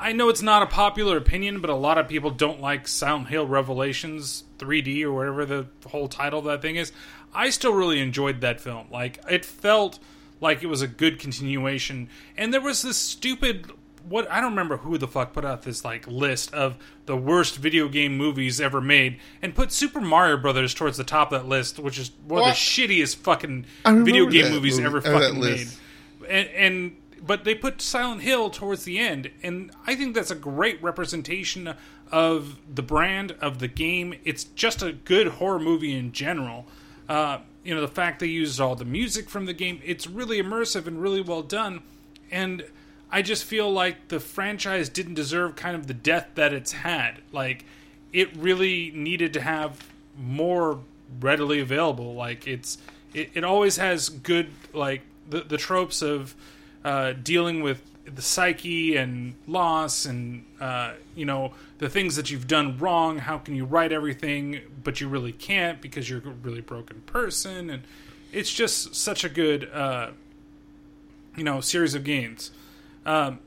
I know it's not a popular opinion, but a lot of people don't like Silent Hill Revelations 3D or whatever the whole title of that thing is. I still really enjoyed that film. Like it felt like it was a good continuation, and there was this stupid what I don't remember who the fuck put out this like list of the worst video game movies ever made and put Super Mario Brothers towards the top of that list, which is one What? of the shittiest fucking video game movies movie- ever fucking made. And, and but they put Silent Hill towards the end, and I think that's a great representation of the brand of the game. It's just a good horror movie in general. Uh, you know, the fact they used all the music from the game, it's really immersive and really well done. And I just feel like the franchise didn't deserve kind of the death that it's had. Like, it really needed to have more readily available. Like, it's it, it always has good like the the tropes of uh, dealing with the psyche and loss and uh, you know the things that you've done wrong. How can you right everything, but you really can't because you're a really broken person, and it's just such a good uh, you know series of games. Um,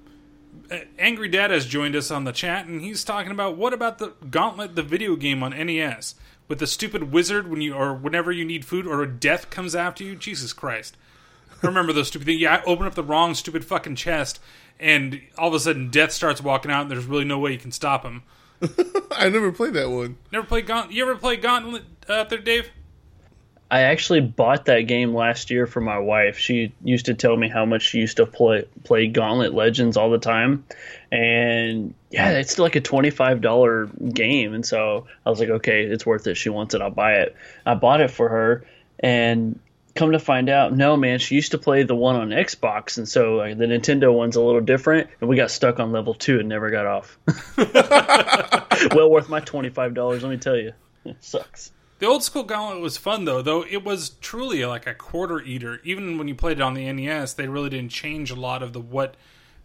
Angry Dad has joined us on the chat, and he's talking about what about the Gauntlet, the video game on NES, with the stupid wizard when you or whenever you need food or death comes after you. Jesus Christ! I remember those stupid things. Yeah, I open up the wrong stupid fucking chest, and all of a sudden death starts walking out, and there's really no way you can stop him. I never played that one. Never played Gauntlet. You ever play Gauntlet uh, out there, Dave? I actually bought that game last year for my wife. She used to tell me how much she used to play play Gauntlet Legends all the time, and yeah, it's like a twenty five dollar game. And so I was like, okay, it's worth it. She wants it, I'll buy it. I bought it for her, and come to find out, no man, she used to play the one on Xbox, and so like, the Nintendo one's a little different. And we got stuck on level two and never got off. well worth my twenty five dollars, let me tell you. It sucks. The old school Gauntlet was fun though, though it was truly like a quarter eater. Even when you played it on the NES, they really didn't change a lot of the what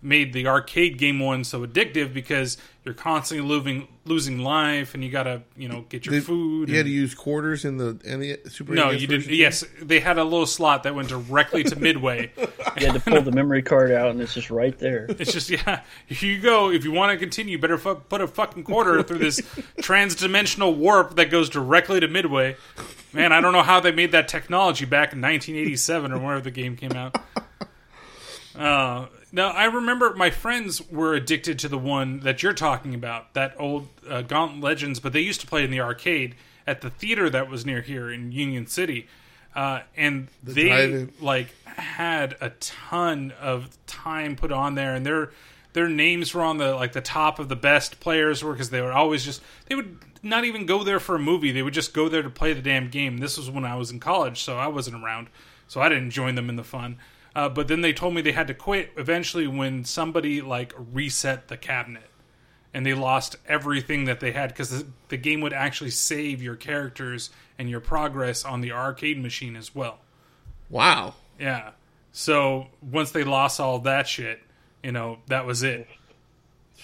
made the arcade game one so addictive because you're constantly losing losing life and you gotta you know get your Did- food. You had to use quarters in the in the Super no, NES you didn't. version? Yes, they had a little slot that went directly to midway. You had to pull the memory card out, and it's just right there. It's just yeah. Here you go. If you want to continue, you better fu- put a fucking quarter through this trans-dimensional warp that goes directly to Midway. Man, I don't know how they made that technology back in 1987 or whenever the game came out. Uh, now I remember my friends were addicted to the one that you're talking about, that old uh, Gauntlet Legends, but they used to play in the arcade at the theater that was near here in Union City, uh, and they drive-in. like had a ton of time put on there, and their their names were on the like the top of the best players were because they would always just they would not even go there for a movie; they would just go there to play the damn game. This was when I was in college, so I wasn't around, so I didn't join them in the fun. Uh, but then they told me they had to quit eventually when somebody like reset the cabinet and they lost everything that they had because the, the game would actually save your characters and your progress on the arcade machine as well. Wow. Yeah. So once they lost all that shit, you know, that was it.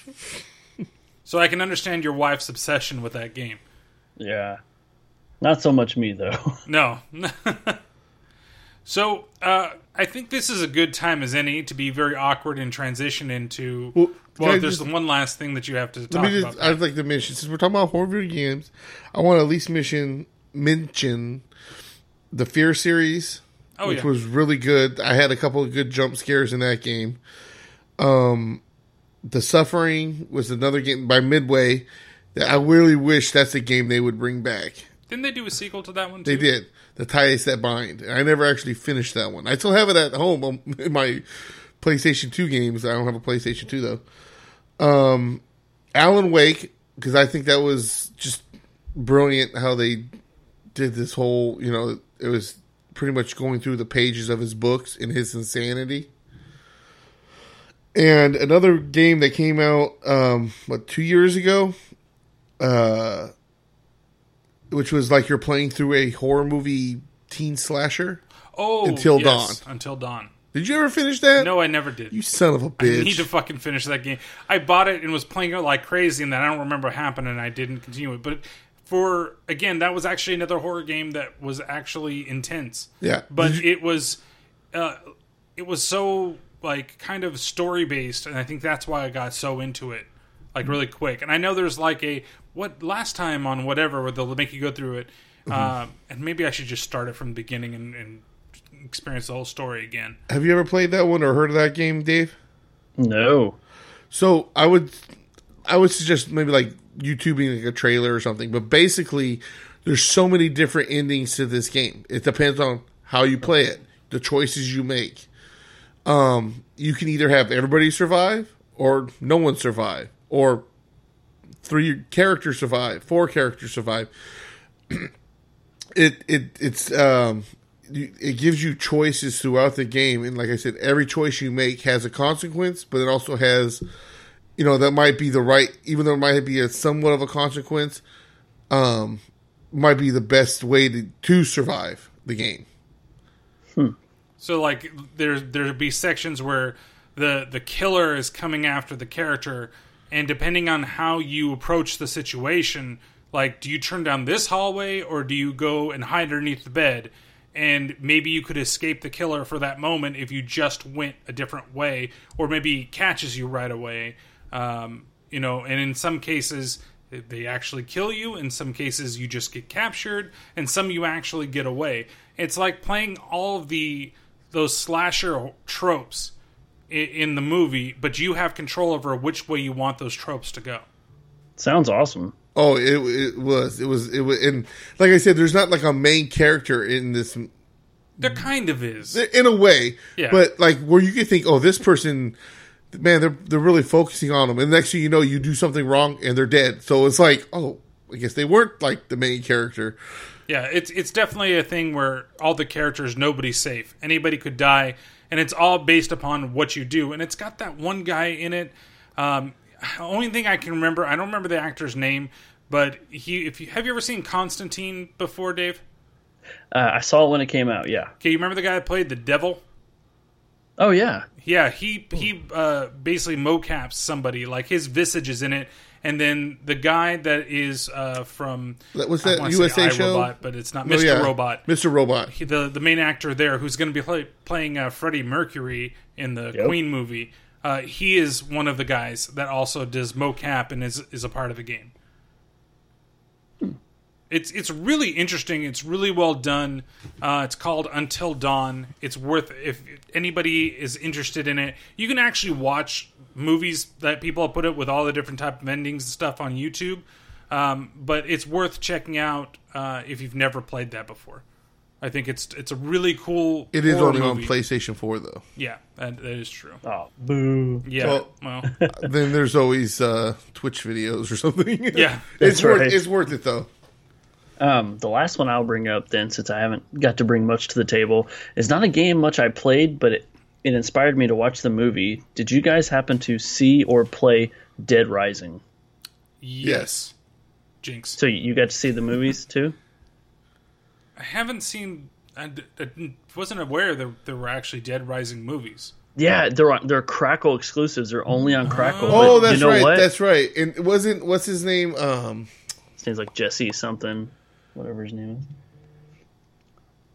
so I can understand your wife's obsession with that game. Yeah. Not so much me though. No. so uh, I think this is a good time as any to be very awkward and transition into. Well, Well, there's just- one last thing that you have to talk just, about. I'd like to mention, since we're talking about horror video games, I want to at least mention, mention the Fear series, Oh, which yeah. was really good. I had a couple of good jump scares in that game. Um, the Suffering was another game by Midway that I really wish that's a game they would bring back. Didn't they do a sequel to that one? They did. The Ties That Bind. I never actually finished that one. I still have it at home in my PlayStation 2 games. I don't have a PlayStation 2 though. Um, Alan Wake, because I think that was just brilliant how they did this whole, you know, it was pretty much going through the pages of his books in his insanity. And another game that came out, um, what, two years ago? Uh, which was like you're playing through a horror movie teen slasher. Oh, Until yes, Dawn. Until dawn. Did you ever finish that? No, I never did. You son of a I bitch. need to fucking finish that game. I bought it and was playing it like crazy, and then I don't remember what happened, and I didn't continue it. But for again, that was actually another horror game that was actually intense. Yeah. but you- it was, uh, it was so like kind of story based, and I think that's why I got so into it, like really quick. And I know there's like a what last time on whatever where they'll make you go through it, Mm-hmm. uh, and maybe I should just start it from the beginning and, and experience the whole story again. Have you ever played that one or heard of that game, Dave? No. So I would, I would suggest maybe like YouTubing like a trailer or something. But basically, there's so many different endings to this game. It depends on how you play it, the choices you make. Um, you can either have everybody survive or no one survive, or three characters survive, four characters survive. it it it's um it gives you choices throughout the game. And like i said every choice you make has a consequence but it also has you know that might be the right even though it might be a somewhat of a consequence um might be the best way to to survive the game. So like there there'd be sections where the the killer is coming after the character and depending on how you approach the situation, like do you turn down this hallway or do you go and hide underneath the bed? And maybe you could escape the killer for that moment if you just went a different way, or maybe he catches you right away. Um, you know, and in some cases they actually kill you. In some cases you just get captured, and some you actually get away. It's like playing all the those slasher tropes in the movie, but you have control over which way you want those tropes to go. Sounds awesome. oh it, it was it was it was and like i said there's not like a main character in this There kind of is. in a way. Yeah. But like where you could think, oh, this person, man, they're they're really focusing on them, and next thing you know, you do something wrong and they're dead. So it's like, oh, I guess they weren't like the main character. Yeah, it's it's definitely a thing where all the characters, nobody's safe. Anybody could die, and it's all based upon what you do. And it's got that one guy in it. Um, only thing I can remember, I don't remember the actor's name, but he. If you have you ever seen Constantine before, Dave? Uh, I saw it when it came out. Yeah. Okay, you remember the guy that played the devil? Oh yeah. Yeah, he he uh, basically mocaps somebody like his visage is in it, and then the guy that is uh, from That was that USA say show? iRobot, but it's not Oh, Mr. yeah. Robot. Mr. Robot. He- the the main actor there, who's going to be play, playing uh, Freddie Mercury in the Yep. Queen movie, uh, he is one of the guys that also does mocap and is is a part of the game. It's it's really interesting. It's really well done. Uh, it's called Until Dawn. It's worth if anybody is interested in it. You can actually watch movies that people have put it with all the different type of endings and stuff on YouTube. Um, but it's worth checking out uh, if you've never played that before. I think it's it's a really cool. It is horror only on. PlayStation 4 though. Yeah, that, that is true. Oh boo. Yeah, Well- well, then there's always uh, Twitch videos or something. Yeah. it's That's worth it's worth it though. Um, the last one I'll bring up then, since I haven't got to bring much to the table, is not a game much I played, but it, it inspired me to watch the movie. Did you guys happen to see or play Dead Rising? yes. Jinx. So you got to see the movies too? I haven't seen. I wasn't aware that there were actually Dead Rising movies. Yeah, they're on, they're Crackle exclusives. They're only on Crackle. Oh, but that's you know right. What? That's right. And it wasn't what's his name? Um, His name's like Jesse something, whatever his name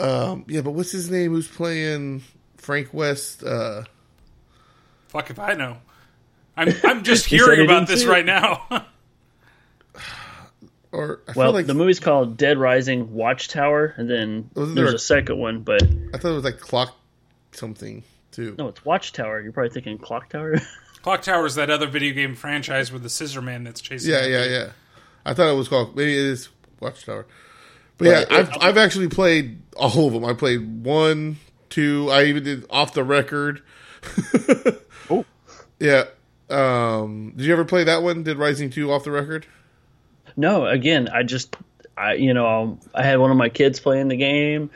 is. um, yeah, but what's his name? Who's playing Frank West? Uh, Fuck if I know. I'm I'm just hearing about this right now. or I Well, feel like the movie's called Dead Rising Watchtower, and then Wasn't there's there- a second one, but I thought it was like clock something too. no, it's Watchtower. You're probably thinking Clock Tower. Clock Tower is that other video game franchise with the Scissor Man that's chasing. Yeah, yeah, you. yeah. I thought it was called. Maybe it is Watchtower. But yeah, But it- I've I've actually played all of them. I played one, two. I even did off the record. Oh. Yeah. Um, did you ever play that one? Dead Rising Two off the record? No, again, I just, I you know, I had one of my kids playing the game,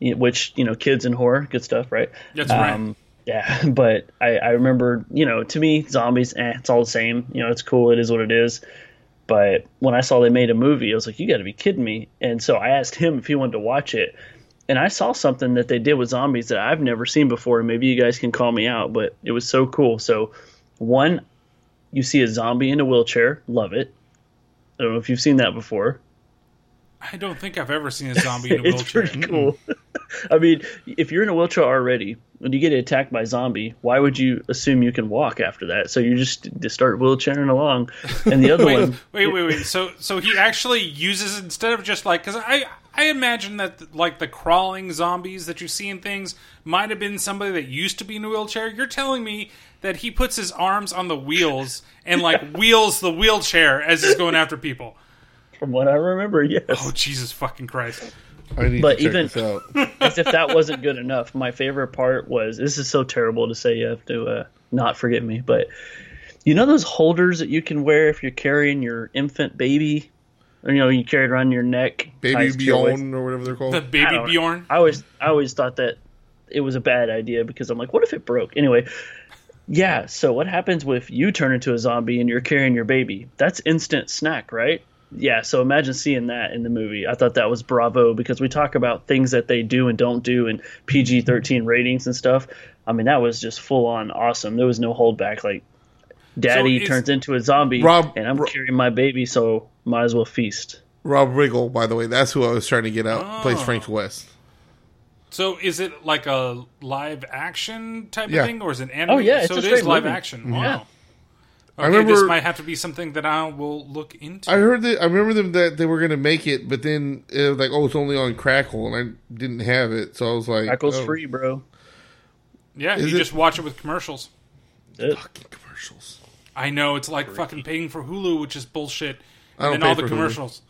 which you know, kids and horror, good stuff, right? That's right. Um, yeah, but I, I remember, you know, to me, zombies, eh, it's all the same. You know, it's cool. It is what it is. But when I saw they made a movie, I was like, you got to be kidding me. And so I asked him if he wanted to watch it. and I saw something that they did with zombies that I've never seen before. and Maybe you guys can call me out, but it was so cool. So, one, you see a zombie in a wheelchair, love it. I don't know if you've seen that before. I don't think I've ever seen a zombie in a it's wheelchair. pretty cool. I mean, if you're in a wheelchair already, when you get attacked by a zombie, why would you assume you can walk after that? So you just, just start wheelchairing along. And the other wait, one, wait, wait, wait. So, so he actually uses instead of just like because I, I imagine that like the crawling zombies that you see in things might have been somebody that used to be in a wheelchair. You're telling me that he puts his arms on the wheels and like wheels the wheelchair as he's going after people. From what I remember, yes. Oh Jesus fucking Christ! I need But to check even- this out. As if that wasn't good enough, my favorite part was this is so terrible to say. You have to uh, not forgive me, but you know those holders that you can wear if you're carrying your infant baby, or you know you carry it around your neck, Baby ties to your waist? Beyond or whatever they're called. The baby don't. Bjorn. I always I always thought that it was a bad idea because I'm like, what if it broke? Anyway, yeah. So what happens if you turn into a zombie and you're carrying your baby? That's instant snack, right? Yeah. So imagine seeing that in the movie. I thought that was bravo because we talk about things that they do and don't do and PG-13 ratings and stuff. I mean, that was just full on awesome. There was no holdback. Like, daddy is- turns into a zombie Rob- and I'm Ro- carrying my baby, so might as well feast. Rob Riggle, by the way, that's who I was trying to get out. Plays Oh. Frank West. So is it like a live action type Yeah. of thing, or is it oh, anime? Oh, yeah, it's so a it is straight live movie. action. Wow. Yeah. Okay, I remember- this might have to be something that I will look into. I heard that. I remember them that they were going to make it, but then it was like, oh, it's only on Crackle, and I didn't have it, so I was like, Crackle's oh, free, bro. yeah, Is you it- just watch it with commercials. It- Fucking commercials. I know it's like fucking paying for Hulu, which is bullshit. I don't And then all pay the for Hulu. commercials.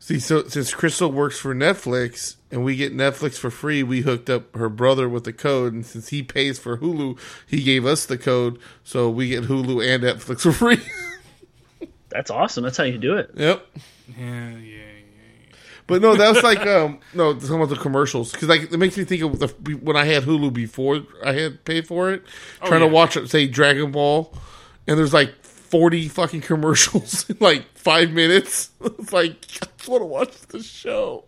See, so since Crystal works for Netflix and we get Netflix for free, we hooked up her brother with the code, and since he pays for Hulu, he gave us the code, so we get Hulu and Netflix for free. That's awesome. That's how you do it. yep. Yeah, yeah, yeah. But no, that was like um no some of the commercials because like it makes me think of the when I had Hulu before I had paid for it, trying yeah. to watch say Dragon Ball, and there's like forty fucking commercials in like five minutes. It's like I just want to watch the show.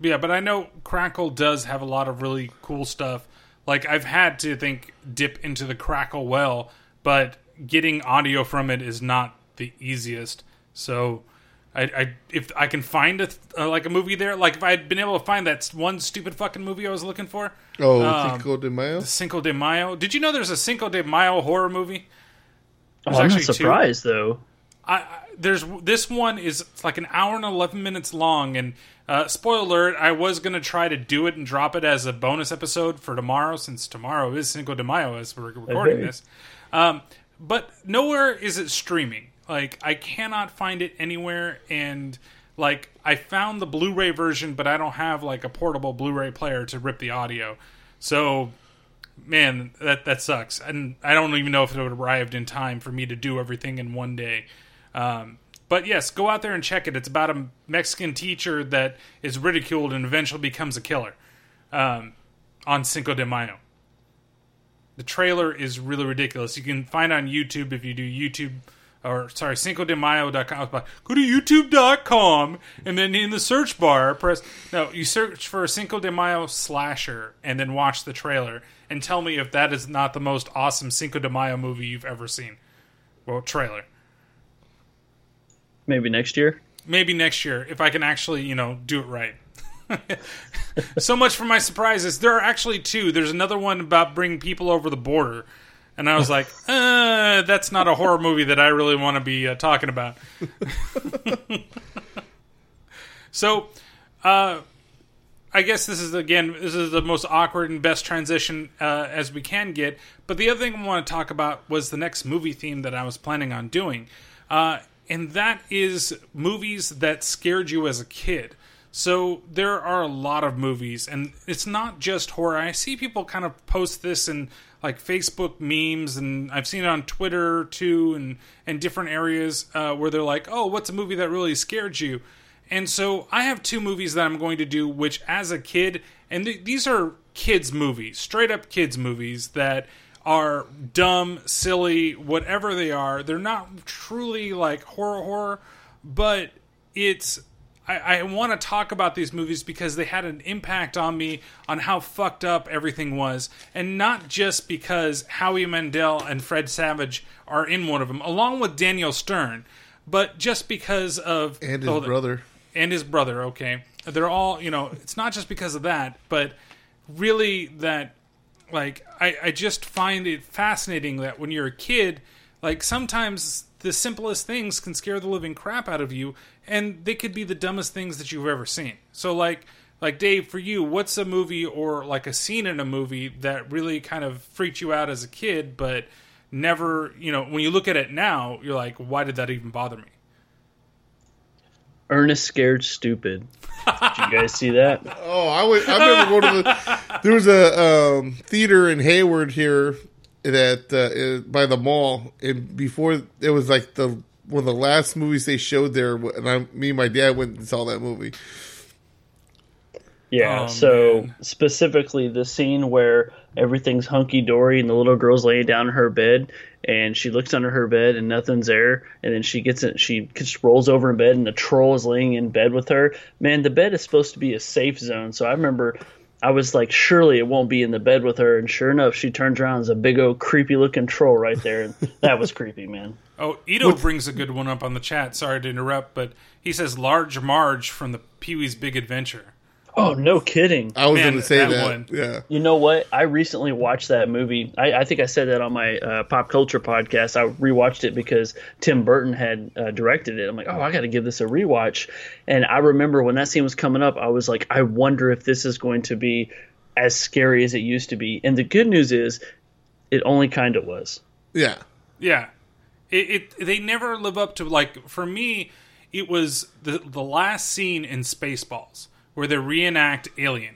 Yeah, but I know Crackle does have a lot of really cool stuff. Like I've had to think dip into the Crackle well, but getting audio from it is not the easiest. So I, I if I can find a uh, like a movie there, like if I had been able to find that one stupid fucking movie I was looking for, Oh, Um, Cinco de Mayo. Cinco de Mayo. Did you know there's a Cinco de Mayo horror movie? Oh, I'm not actually two. surprised though. I, I there's this one is it's like an hour and eleven minutes long, and uh, spoiler alert, I was gonna try to do it and drop it as a bonus episode for tomorrow, since tomorrow is Cinco de Mayo as we're recording Hey. this. Um, but nowhere is it streaming. Like I cannot find it anywhere, and like I found the Blu-ray version, but I don't have like a portable Blu-ray player to rip the audio. So man, that that sucks. And I don't even know if it arrived in time for me to do everything in one day. Um, but yes, go out there and check it. It's about a Mexican teacher that is ridiculed and eventually becomes a killer um, on Cinco de Mayo. The trailer is really ridiculous. You can find on YouTube if you do YouTube or sorry, Cinco de Mayo.com. Go to YouTube.com and then in the search bar, press no, you search for Cinco de Mayo slasher and then watch the trailer and tell me if that is not the most awesome Cinco de Mayo movie you've ever seen. Well, trailer. Maybe next year. Maybe next year if I can actually, you know, do it right. so much for my surprises. There are actually two. There's another one about bringing people over the border. And I was like, uh, that's not a horror movie that I really want to be uh, talking about. so, uh, I guess this is again this is the most awkward and best transition uh, as we can get. But the other thing I want to talk about was the next movie theme that I was planning on doing, uh, and that is movies that scared you as a kid. So there are a lot of movies, and it's not just horror. I see people kind of post this in like Facebook memes, and I've seen it on Twitter too, and and different areas uh, where they're like, "Oh, what's a movie that really scared you?" And so I have two movies that I'm going to do, which as a kid, and th- these are kids' movies, straight up kids' movies that are dumb, silly, whatever they are. They're not truly like horror horror, but it's I, I want to talk about these movies because they had an impact on me on how fucked up everything was, and not just because Howie Mandel and Fred Savage are in one of them, along with Daniel Stern, but just because of And his brother. and his brother. Okay, they're all you know. It's not just because of that, but really that like I, I just find it fascinating that when you're a kid, like sometimes the simplest things can scare the living crap out of you, and they could be the dumbest things that you've ever seen. So like like Dave, for you, what's a movie or like a scene in a movie that really kind of freaked you out as a kid, but never, you know, when you look at it now, you're like, why did that even bother me? Ernest Scared Stupid. Did you guys see that? Oh, I would. I remember going to the. There was a um, theater in Hayward here that uh, uh, by the mall, and before it was like the one of the last movies they showed there, and I, me and my dad went and saw that movie. Yeah. Oh, so man. specifically the scene where everything's hunky dory and the little girl's laying down in her bed and she looks under her bed and nothing's there and then she gets it she just rolls over in bed and the troll is laying in bed with her. Man, the bed is supposed to be a safe zone. So I remember I was like, surely it won't be in the bed with her. And sure enough, she turns around, there's a big old creepy looking troll right there. And that was creepy, man. Oh, Ito brings a good one up on the chat. Sorry to interrupt, but he says Large Marge from the Pee Wee's Big Adventure. Oh, no kidding. I was Man, going to say that that. one. Yeah. You know what? I recently watched that movie. I, I think I said that on my uh, pop culture podcast. I rewatched it because Tim Burton had uh, directed it. I'm like, oh, I got to give this a rewatch. And I remember when that scene was coming up, I was like, I wonder if this is going to be as scary as it used to be. And the good news is, it only kind of was. Yeah. Yeah, it, it they never live up to like for me. It was the the last scene in Spaceballs where they reenact Alien,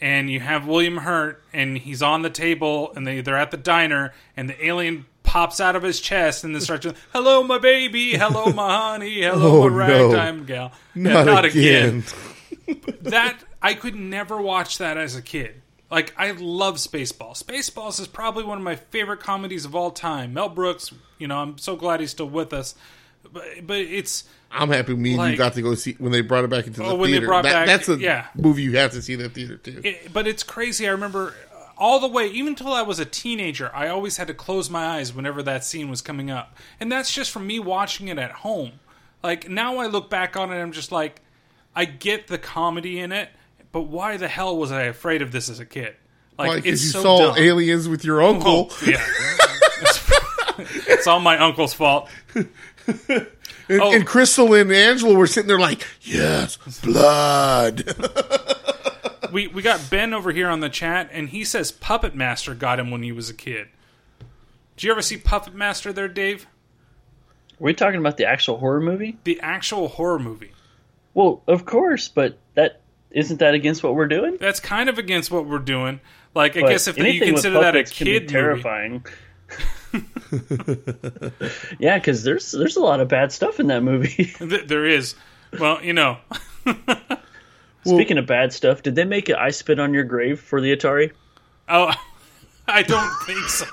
and you have William Hurt, and he's on the table, and they they're at the diner, and the alien pops out of his chest and then starts to, hello my baby hello my honey hello Oh, my no. ragtime gal Yeah, Not, again. that I could never watch that as a kid. Like I love Spaceballs. Spaceballs is probably one of my favorite comedies of all time. Mel Brooks, you know, I'm so glad he's still with us. But but it's I'm happy me and Like- you got to go see when they brought it back into oh, the Oh, they theater. brought That- back- that's a yeah. movie you have to see in the theater too. it, but it's crazy. I remember all the way, even until I was a teenager, I always had to close my eyes whenever that scene was coming up, and that's just from me watching it at home. Like now, I look back on it, I'm just like, I get the comedy in it, but why the hell was I afraid of this as a kid? Like Like it's you so saw dumb. aliens with your oh, uncle, Oh, yeah. it's, it's all my uncle's fault. and, oh. and Crystal and Angela were sitting there like, "Yes, blood." We we got Ben over here on the chat, and he says Puppet Master got him when he was a kid. Did you ever see Puppet Master there, Dave? Are we talking about the actual horror movie? The actual horror movie. Well, of course, but that isn't that against what we're doing? That's kind of against what we're doing. Like, I But guess if you consider that a puppets can be kid movie, terrifying. yeah, because there's there's a lot of bad stuff in that movie. there is. Well, you know, Speaking of bad stuff, did they make it "I Spit on Your Grave" for the Atari? oh, I don't think so.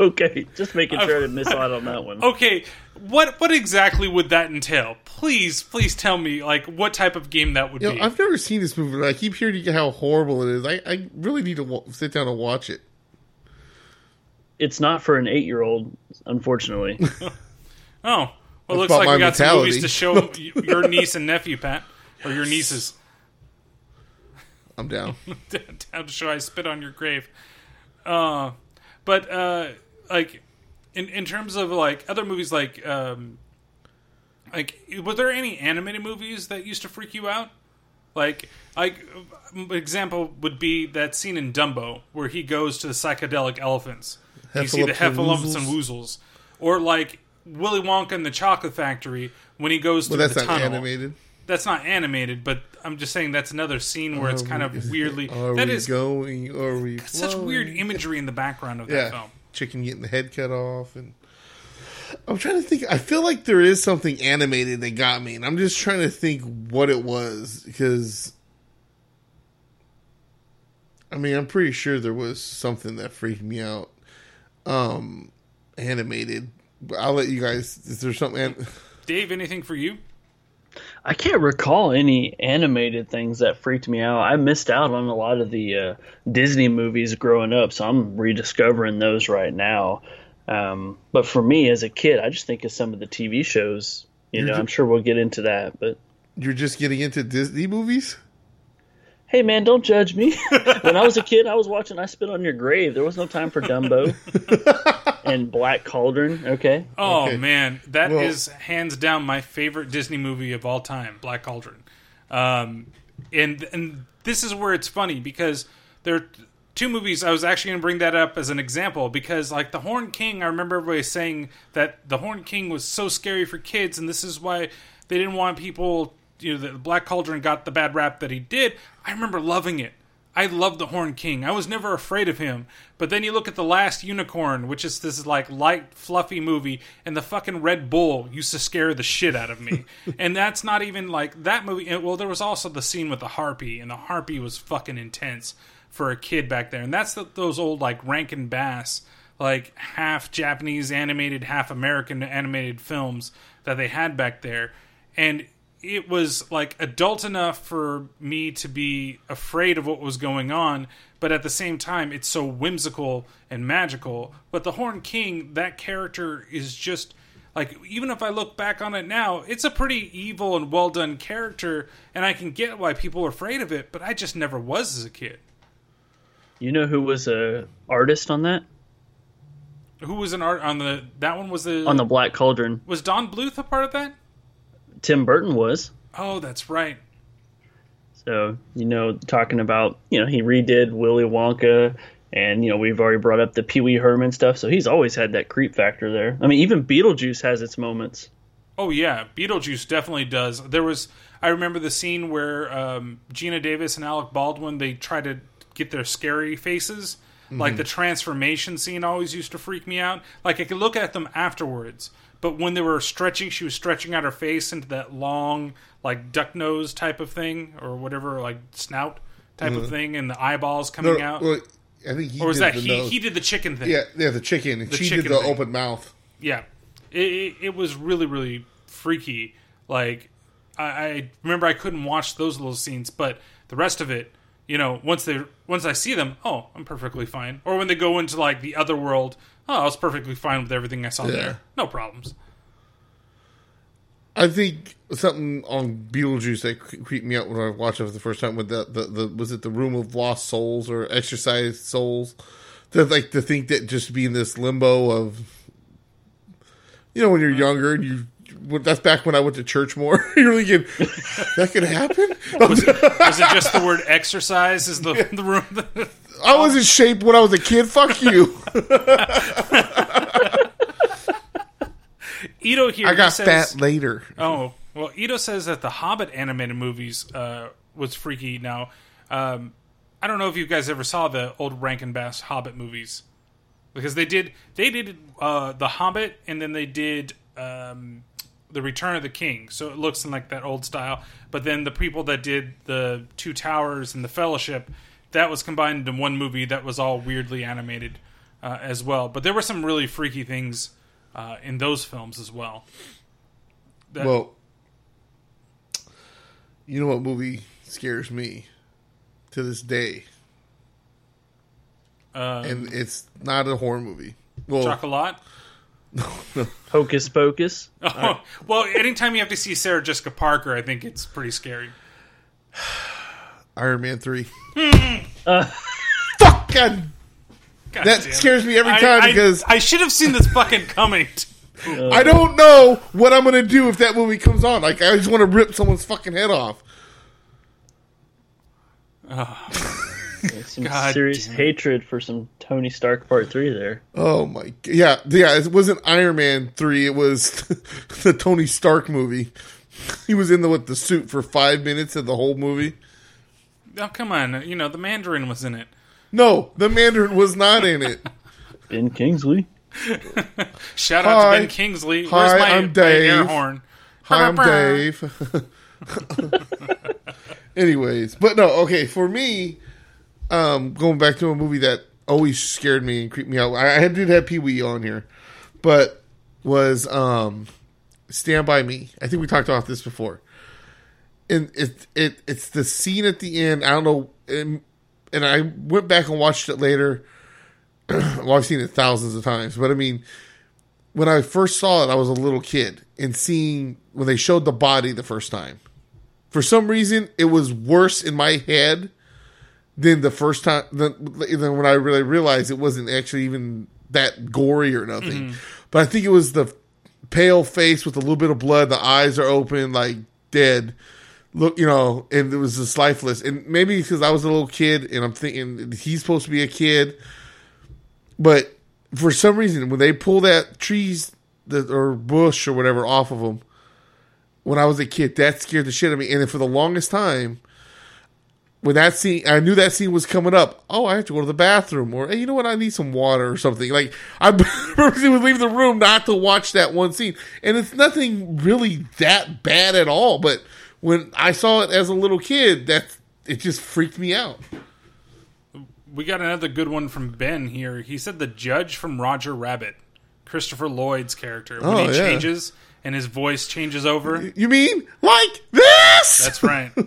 okay, just making sure I didn't miss out on that one. Okay, what what exactly would that entail? Please, please tell me, like, what type of game that would You be. know, I've never seen this movie, but I keep hearing how horrible it is. I, I really need to wa- sit down and watch it. It's not for an eight-year-old, unfortunately. oh, well, That's looks like we got some movies to show your niece and nephew, Pat, or your nieces. I'm down. Time to show I spit on your grave. Uh, but uh, like in in terms of like other movies, like um, like were there any animated movies that used to freak you out? Like, like example would be that scene in Dumbo where he goes to the psychedelic elephants. You see the Heffalumps and woozles, or like Willy Wonka and the Chocolate Factory when he goes through that's the not tunnel animated. that's not animated, but I'm just saying that's another scene where it's kind of weirdly. Are That we is going? Are we such weird imagery in the background of that Yeah, film. chicken getting the head cut off, and I'm trying to think. I feel like there is something animated that got me, and I'm just trying to think what it was because. I mean, I'm pretty sure there was something that freaked me out. Um, animated. But I'll let you guys. Is there something? An- Dave, anything for you? I can't recall any animated things that freaked me out. I missed out on a lot of the uh, Disney movies growing up, so I'm rediscovering those right now. Um, but for me as a kid, I just think of some of the TV shows. You You're know, ju- I'm sure we'll get into that, but You're just getting into Disney movies? Hey, man, don't judge me. when I was a kid, I was watching I Spit on Your Grave. There was no time for Dumbo and Black Cauldron. Okay, Oh Okay. man, that is Well- hands down my favorite Disney movie of all time, Black Cauldron. Um, and and this is where it's funny because there are two movies. I was actually going to bring that up as an example because like the Horn King, I remember everybody saying that the Horn King was so scary for kids, and this is why they didn't want people. You know, the Black Cauldron got the bad rap that he did. I remember loving it. I loved the Horn King. I was never afraid of him. But then you look at the Last Unicorn, which is this like light, fluffy movie, and the fucking Red Bull used to scare the shit out of me. and that's not even like that movie. Well, there was also the scene with the harpy, and the harpy was fucking intense for a kid back there. And that's the, those old like Rankin Bass, like half Japanese animated, half American animated films that they had back there. And it was like adult enough for me to be afraid of what was going on, but at the same time, it's so whimsical and magical. But the Horn King, that character is just like, even if I look back on it now, it's a pretty evil and well done character, and I can get why people are afraid of it, but I just never was as a kid. you know who was a artist on that Who was an art on the that one was the on the Black Cauldron? was Don Bluth a part of that? Tim Burton was. Oh, that's right. So, you know, talking about, you know, he redid Willy Wonka and, you know, we've already brought up the Pee Wee Herman stuff. So he's always had that creep factor there. I mean, even Beetlejuice has its moments. Oh yeah, Beetlejuice definitely does. There was I remember the scene where um, Geena Davis and Alec Baldwin they try to get their scary faces. Like the transformation scene always used to freak me out. Like I could look at them afterwards, but when they were stretching, she was stretching out her face into that long, like duck nose type of thing, or whatever, like snout type of mm-hmm. thing, and the eyeballs coming No, out. well, I think he or was that he? nose. He did the chicken thing. Yeah, yeah, the chicken. And The she chicken did the thing. open mouth. Yeah, it, it, it was really really freaky. Like I, I remember I couldn't watch those little scenes, but the rest of it, you know, once they once I see them, oh, I'm perfectly fine. Or when they go into like the other world, oh, I was perfectly fine with everything I saw Yeah. there, no problems. I think something on Beetlejuice that creeped me out when I watched it for the first time with the, the, the was it the Room of Lost Souls or Exercise Souls? That like to think that just be in this limbo of, you know, when you're younger and you. That's back when I went to church more. You're thinking that could happen. Was it just the word exercise? Is the the room? I was in shape when I was a kid. Fuck you. Ito here. I got he says, fat later. Oh well, Ito says that the Hobbit animated movies uh, was freaky. Now, um, I don't know if you guys ever saw the old Rankin Bass Hobbit movies because they did they did uh, the Hobbit and then they did um, the Return of the King. So it looks in like that old style. But then the people that did the Two Towers and the Fellowship that was combined into one movie that was all weirdly animated uh, as well. But there were some really freaky things uh, in those films as well. That- Well, you know what movie scares me to this day, Um, and it's not a horror movie. Well, Chocolat. Hocus Pocus. Oh, well, anytime you have to see Sarah Jessica Parker, I think it's pretty scary. Iron Man three. Uh, Fuck God, God that scares me every time I, because I should have seen this fucking coming. I don't know what I'm gonna do if that movie comes on. Like I just want to rip someone's fucking head off. Some God serious damn hatred for some Tony Stark Part 3 there. Oh my, yeah, yeah. It wasn't Iron Man three. It was the Tony Stark movie. He was in the with the suit for five minutes of the whole movie. Oh, come on. You know, the Mandarin was in it. No, the Mandarin was not in it. Ben Kingsley. Shout out Hi. to Ben Kingsley. Hi, Where's my, I'm my Dave. air horn? Hi, I'm Dave. Anyways, but no, okay. For me, um, going back to a movie that always scared me and creeped me out. I, I did have Pee Wee on here, but was um, Stand by Me. I think we talked about this before. And it it it's the scene at the end. I don't know. And, and I went back and watched it later. well, I've seen it thousands of times, but I mean, when I first saw it, I was a little kid, and seeing when they showed the body the first time, for some reason, it was worse in my head than the first time. Than when I really realized it wasn't actually even that gory or nothing. Mm-hmm. But I think it was the pale face with a little bit of blood. The eyes are open, like dead. Look, you know, and it was just lifeless. And maybe because I was a little kid, and I'm thinking he's supposed to be a kid, but for some reason, when they pull that trees the, or bush or whatever off of him, when I was a kid, that scared the shit out of me. And then for the longest time, when that scene, I knew that scene was coming up. Oh, I have to go to the bathroom, or hey, you know what? I need some water or something. Like I purposely would leave the room not to watch that one scene, and it's nothing really that bad at all. But when I saw it as a little kid, that it just freaked me out. We got another good one from Ben here. He said the judge from Roger Rabbit, Christopher Lloyd's character, when Oh, he yeah. changes and his voice changes over. You mean like this? That's right.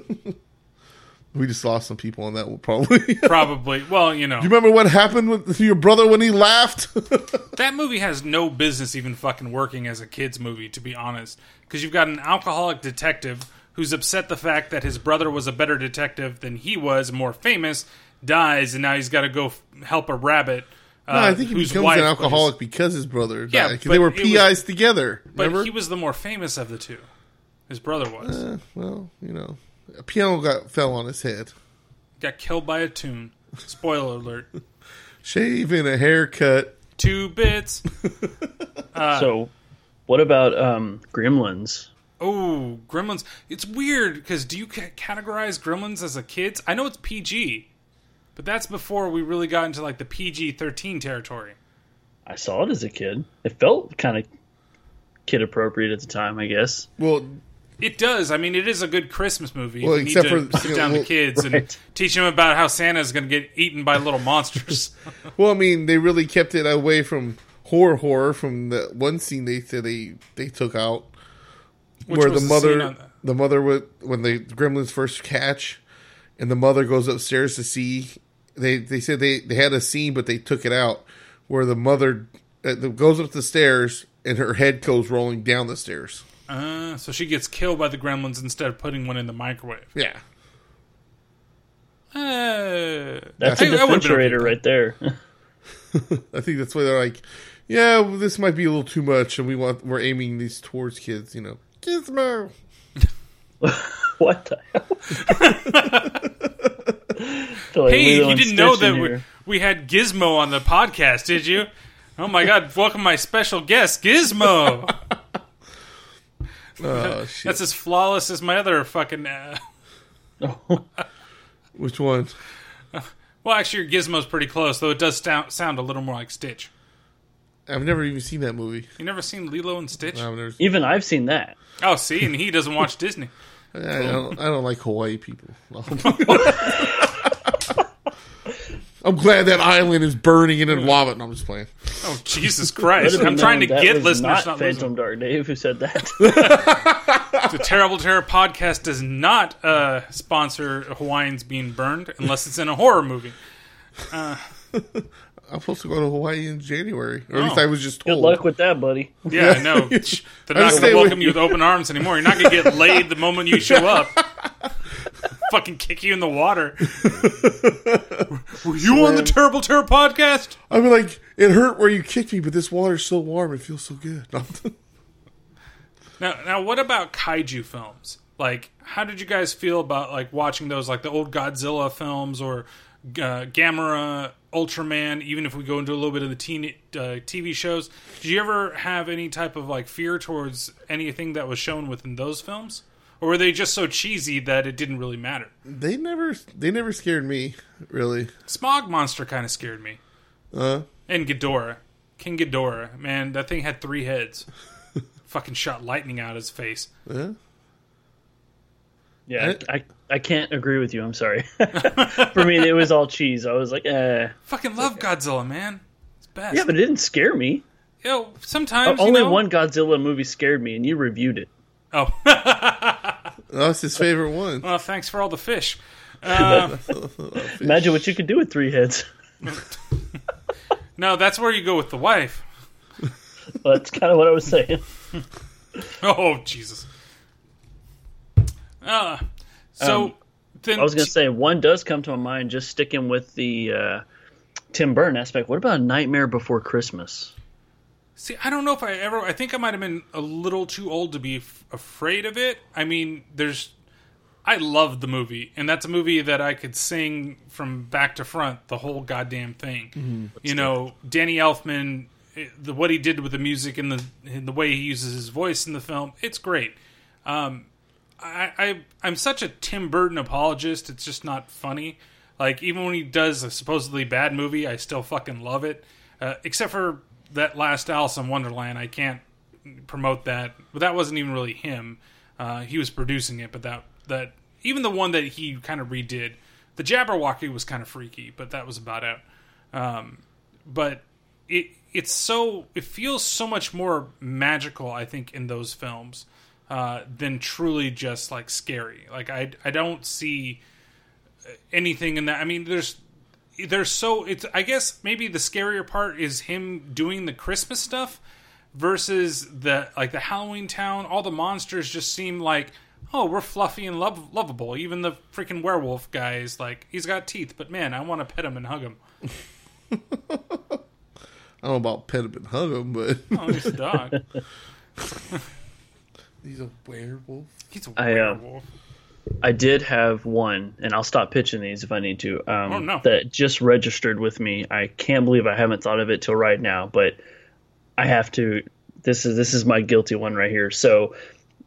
we just lost some people on that one, probably. Probably. Well, you know, You remember what happened with your brother when he laughed? that movie has no business even fucking working as a kids movie, to be honest. Because you've got an alcoholic detective who's upset the fact that his brother was a better detective than he was, more famous, dies, and now he's got to go f- help a rabbit. Uh, no, I think he becomes wife an alcoholic because his brother died. Yeah, they were it was- PIs together. But he was the more famous of the two. His brother was. Uh, well, you know, a piano got fell on his head. Got killed by a tune. Spoiler alert. Shave and a haircut. Two bits. so, what about um, Gremlins? Oh, Gremlins. It's weird because do you ca- categorize Gremlins as a kids? I know it's PG, but that's before we really got into like the PG 13 territory. I saw it as a kid. It felt kind of kid appropriate at the time, I guess. Well, It does. I mean, it is a good Christmas movie. Well, you need to for- sit down well, the kids and teach them about how Santa's going to get eaten by little monsters. well, I mean, they really kept it away from horror, horror. From the one scene they said they they took out, Which where was the the scene mother, on the- the mother would when the gremlins first catch, and the mother goes upstairs to see. They they said they they had a scene, but they took it out where the mother uh, goes up the stairs and her head goes rolling down the stairs. Uh, so she gets killed by the Gremlins instead of putting one in the microwave. Yeah. Uh, That's I- a I would've okay right there. I think that's why they're like, yeah, well, this might be a little too much, and we want we're aiming these towards kids, you know. Gizmo. what the hell? Like Hey, you didn't know Stitch in that we, we had Gizmo on the podcast, did you? Oh my god, welcome my special guest, Gizmo. Oh shit! That's as flawless as my other fucking. Uh... Which one? Well, actually, your Gizmo's pretty close, though it does sound, sound a little more like Stitch. I've never even seen that movie. You never seen Lilo and Stitch? I've never. Even I've seen that. Oh, see, and he doesn't watch Disney. I don't. I don't like Hawaii people. I'm glad that island is burning and in lava. No, I'm just playing. Oh, Jesus Christ! Let it be I'm trying to that get was listeners, Not not Phantom losers. Dark Dave who said that. The Terrible Terror podcast does not uh, sponsor Hawaiians being burned unless it's in a horror movie. I'm supposed to go to Hawaii in January, or at least Oh. I was just Good told. luck with that, buddy. Yeah, I know. They're not going to away- welcome you with open arms anymore. You're not going to get laid the moment you show up. Fucking kick you in the water. Were you on the Terrible Terror podcast? I mean, like it hurt where you kicked me, but this water's so warm, it feels so good. Now, now, what about kaiju films? Like, how did you guys feel about like watching those, like the old Godzilla films or uh, Gamera, Ultraman? Even if we go into a little bit of the teen, uh, TV shows, did you ever have any type of like fear towards anything that was shown within those films, or were they just so cheesy that it didn't really matter? they never, they never scared me, really. Smog Monster kind of scared me, Uh, and Ghidorah, King Ghidorah, man, that thing had three heads. Fucking shot lightning out of his face. yeah. Yeah, I, I, I can't agree with you. I'm sorry. For me, it was all cheese. I was like, eh. Fucking love Godzilla, man. It's best. Yeah, but it didn't scare me. You know, sometimes you Only know- one Godzilla movie scared me, and you reviewed it. Oh, That's his favorite one. well, thanks for all the fish. Uh, Imagine what you could do with three heads. no, that's where you go with the wife. Well, that's kind of what I was saying. Oh, Jesus. Uh, so Um, then I was going to say one does come to my mind. Just sticking with the uh, Tim Burton aspect. What about a Nightmare Before Christmas? See, I don't know if I ever. I think I might have been a little too old to be f- afraid of it. I mean, there's. I love the movie, and that's a movie that I could sing from back to front the whole goddamn thing. You know, Danny Elfman, eh, the what he did with the music and the and the way he uses his voice in the film, it's great. Um, I, I I'm such a Tim Burton apologist. It's just not funny. Like even when he does a supposedly bad movie, I still fucking love it. Uh, except for that last Alice in Wonderland, I can't promote that. But that wasn't even really him. Uh, he was producing it, but that that even the one that he kind of redid, the Jabberwocky was kind of freaky, but that was about it. Um, but it it's so it feels so much more magical, I think, in those films uh, than truly just like scary. Like I I don't see anything in that. I mean, there's there's so it's. I guess maybe the scarier part is him doing the Christmas stuff versus the like the Halloween town. All the monsters just seem like. Oh, we're fluffy and lov- lovable. Even the freaking werewolf guy is like, he's got teeth, but man, I want to pet him and hug him. I don't know about pet him and hug him, but Oh, he's a dog. he's a werewolf. He's a I, uh, werewolf. I did have one, and I'll stop pitching these if I need to. Um, Oh, no. That just registered with me. I can't believe I haven't thought of it till right now, but I have to. This is this is my guilty one right here. So,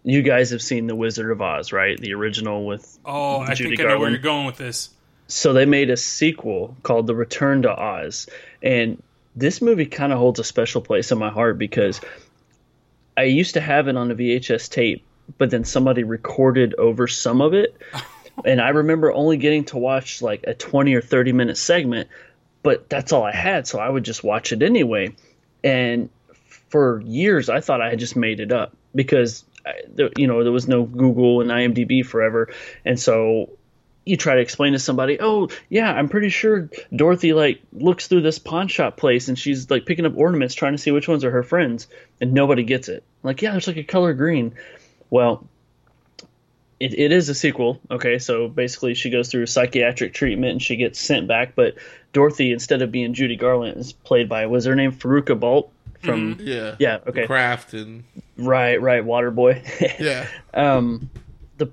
you guys have seen The Wizard of Oz, right? The original with Oh, I Judy think I know where you're going with this. so they made a sequel called The Return to Oz, and this movie kind of holds a special place in my heart because I used to have it on a VHS tape, but then somebody recorded over some of it, and I remember only getting to watch like a twenty or thirty minute segment, but that's all I had, so I would just watch it anyway, and for years I thought I had just made it up because you know there was no Google and IMDb forever, and so you try to explain to somebody, oh yeah, I'm pretty sure Dorothy like looks through this pawn shop place and she's like picking up ornaments trying to see which ones are her friends, and nobody gets it. Like yeah, there's like a color green. Well, it, it is a sequel. Okay, so basically she goes through psychiatric treatment and she gets sent back, but Dorothy instead of being Judy Garland is played by was her name Fairuza Balk from Yeah. yeah okay Craft and right right Waterboy. yeah. um the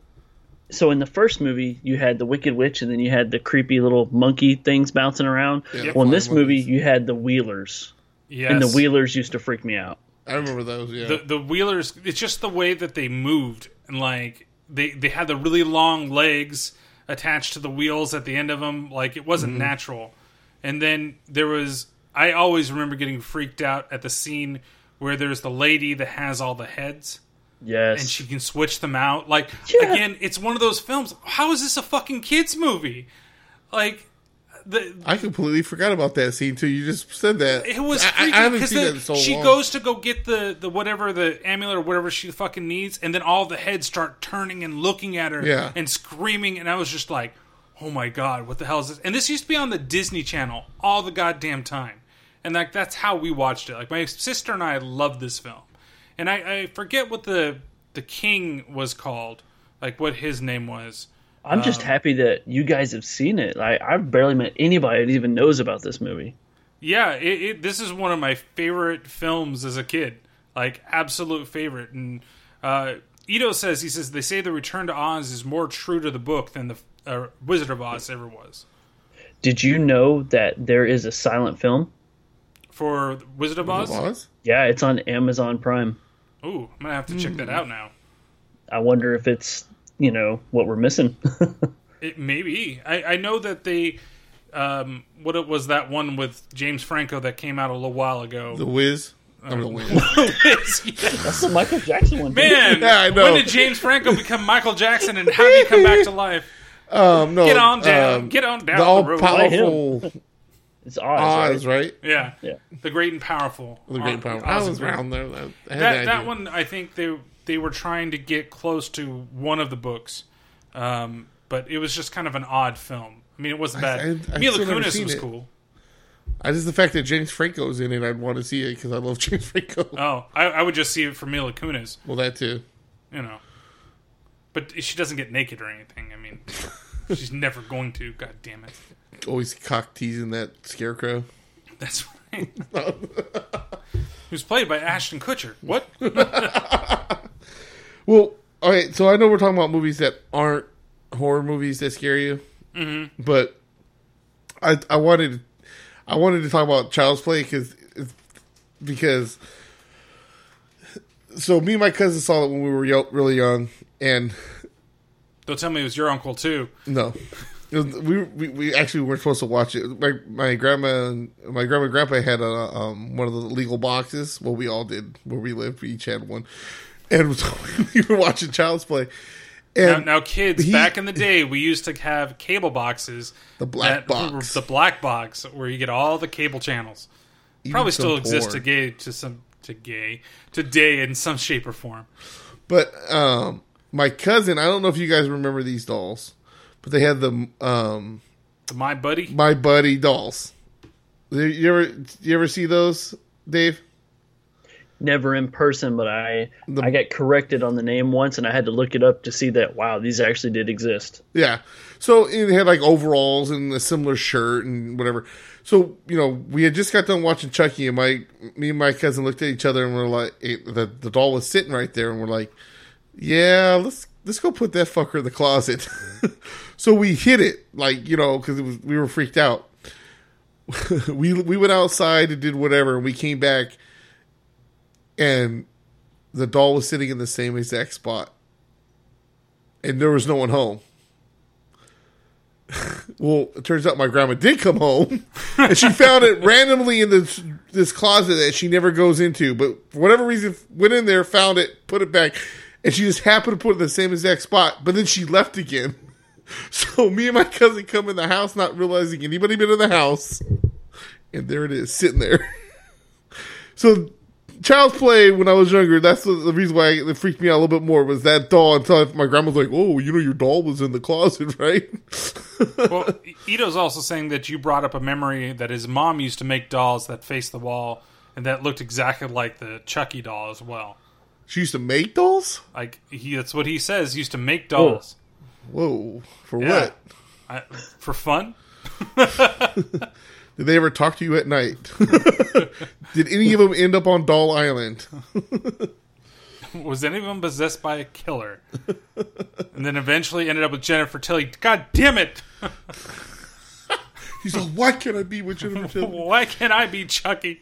so in the first movie you had the wicked witch and then you had the creepy little monkey things bouncing around Yeah, well in this flying movie you had the wheelers Yes. and the wheelers used to freak me out I remember those. Yeah. the the wheelers it's just the way that they moved and like they they had the really long legs attached to the wheels at the end of them like it wasn't Mm-hmm. natural and then there was i always remember getting freaked out at the scene where there's the lady that has all the heads yes and she can switch them out like Yeah. again it's one of those films how is this a fucking kids movie like the I completely forgot about that scene too. You just said that. It was I, I- haven't seen the- that in so she long. goes to go get the, the whatever the amulet or whatever she fucking needs, and then all the heads start turning and looking at her Yeah. and screaming, and I was just like, "Oh my god, what the hell is this?" And this used to be on the Disney Channel all the goddamn time, and like that's how we watched it. Like my sister and I loved this film, and I, I forget what the the king was called, like what his name was. I'm just happy that you guys have seen it I, i've barely met anybody that even knows about this movie Yeah, it, it, this is one of my favorite films as a kid, like absolute favorite. And uh, Ito says he says they say the Return to Oz is more true to the book than the uh, Wizard of Oz ever was. did you know that there is a silent film For Wizard of Oz, Oz? yeah it's on amazon prime ooh, I'm gonna have to check that out now. i wonder if it's you know what we're missing It maybe I, I know that they. Um, what it was that one with James Franco that came out a little while ago? The Wiz. I'm the Wiz. Yeah. that's the michael jackson one Man, Yeah, I know. when did James Franco become Michael Jackson, and how did he come back to life? Um, no, Get on down. um, Get on down the the, all road. powerful It's Oz, Oz, right? right? Yeah, Yeah. the Great and Powerful. The Great Oz- Power. Oz I was around there. I That that, that one, I think they they were trying to get close to one of the books, um, but it was just kind of an odd film. I mean, it wasn't bad. I- I've Mila Kunis was it. cool. I just the fact that James Franco's in it, I'd want to see it because I love James Franco. Oh, I, I would just see it for Mila Kunis, well, that too. you know. But she doesn't get naked or anything. I mean, she's never going to. God damn it. Always cock teasing that scarecrow. That's right. Who's played by Ashton Kutcher? What? Well, all right. So I know we're talking about movies that aren't horror movies that scare you, mm-hmm. but I I wanted I wanted to talk about Child's Play because because so me and my cousin saw it when we were yo- really young, and Don't tell me it was your uncle too. no. Was- We, we we actually weren't supposed to watch it. My my grandma and my grandma and grandpa had a um one of the legal boxes. Well, we all did where we lived. We each had one, and so we were watching Child's Play. Now, And now, kids, he- back in the day, we used to have cable boxes. The black that- box. The black box, where you get all the cable channels. Probably some still exists porn. to gay to some to gay today in some shape or form. But um, my cousin, I don't know if you guys remember these dolls, but they had the um, My buddy, my buddy dolls. You ever you ever see those, Dave? Never in person, but I The- I got corrected on the name once, and I had to look it up to see that wow, these actually did exist. Yeah. So it had like overalls and a similar shirt and whatever. So you know, we had just got done watching Chucky, and my me and my cousin looked at each other and we're like, it, the the doll was sitting right there, and we're like, yeah, let's let's go put that fucker in the closet. so we hid it, like you know, because it was we were freaked out. we we went outside and did whatever, and we came back, and the doll was sitting in the same exact spot, and there was no one home. Well, it turns out my grandma did come home, and she found it randomly in this this closet that she never goes into. But for whatever reason, went in there, found it, put it back, and she just happened to put it in the same exact spot. But then she left again. So me and my cousin come in the house, not realizing anybody been in the house, and there it is, sitting there. So child's play when I was younger. That's the, the reason why it freaked me out a little bit more was that doll. Until my grandma was like, "Oh, you know, your doll was in the closet, right?" well, Ito's also saying that you brought up a memory that his mom used to make dolls that faced the wall and that looked exactly like the Chucky doll as well. she used to make dolls. Like he, that's what he says. He used to make dolls Whoa, for Yeah. what? I, for fun. Did they ever talk to you at night? Did any of them end up on Doll Island? Was any of them possessed by a killer? and then eventually ended up with Jennifer Tilly. God damn it! He's like, "Why can't I be with Jennifer Tilly?" Why can't I be Chucky?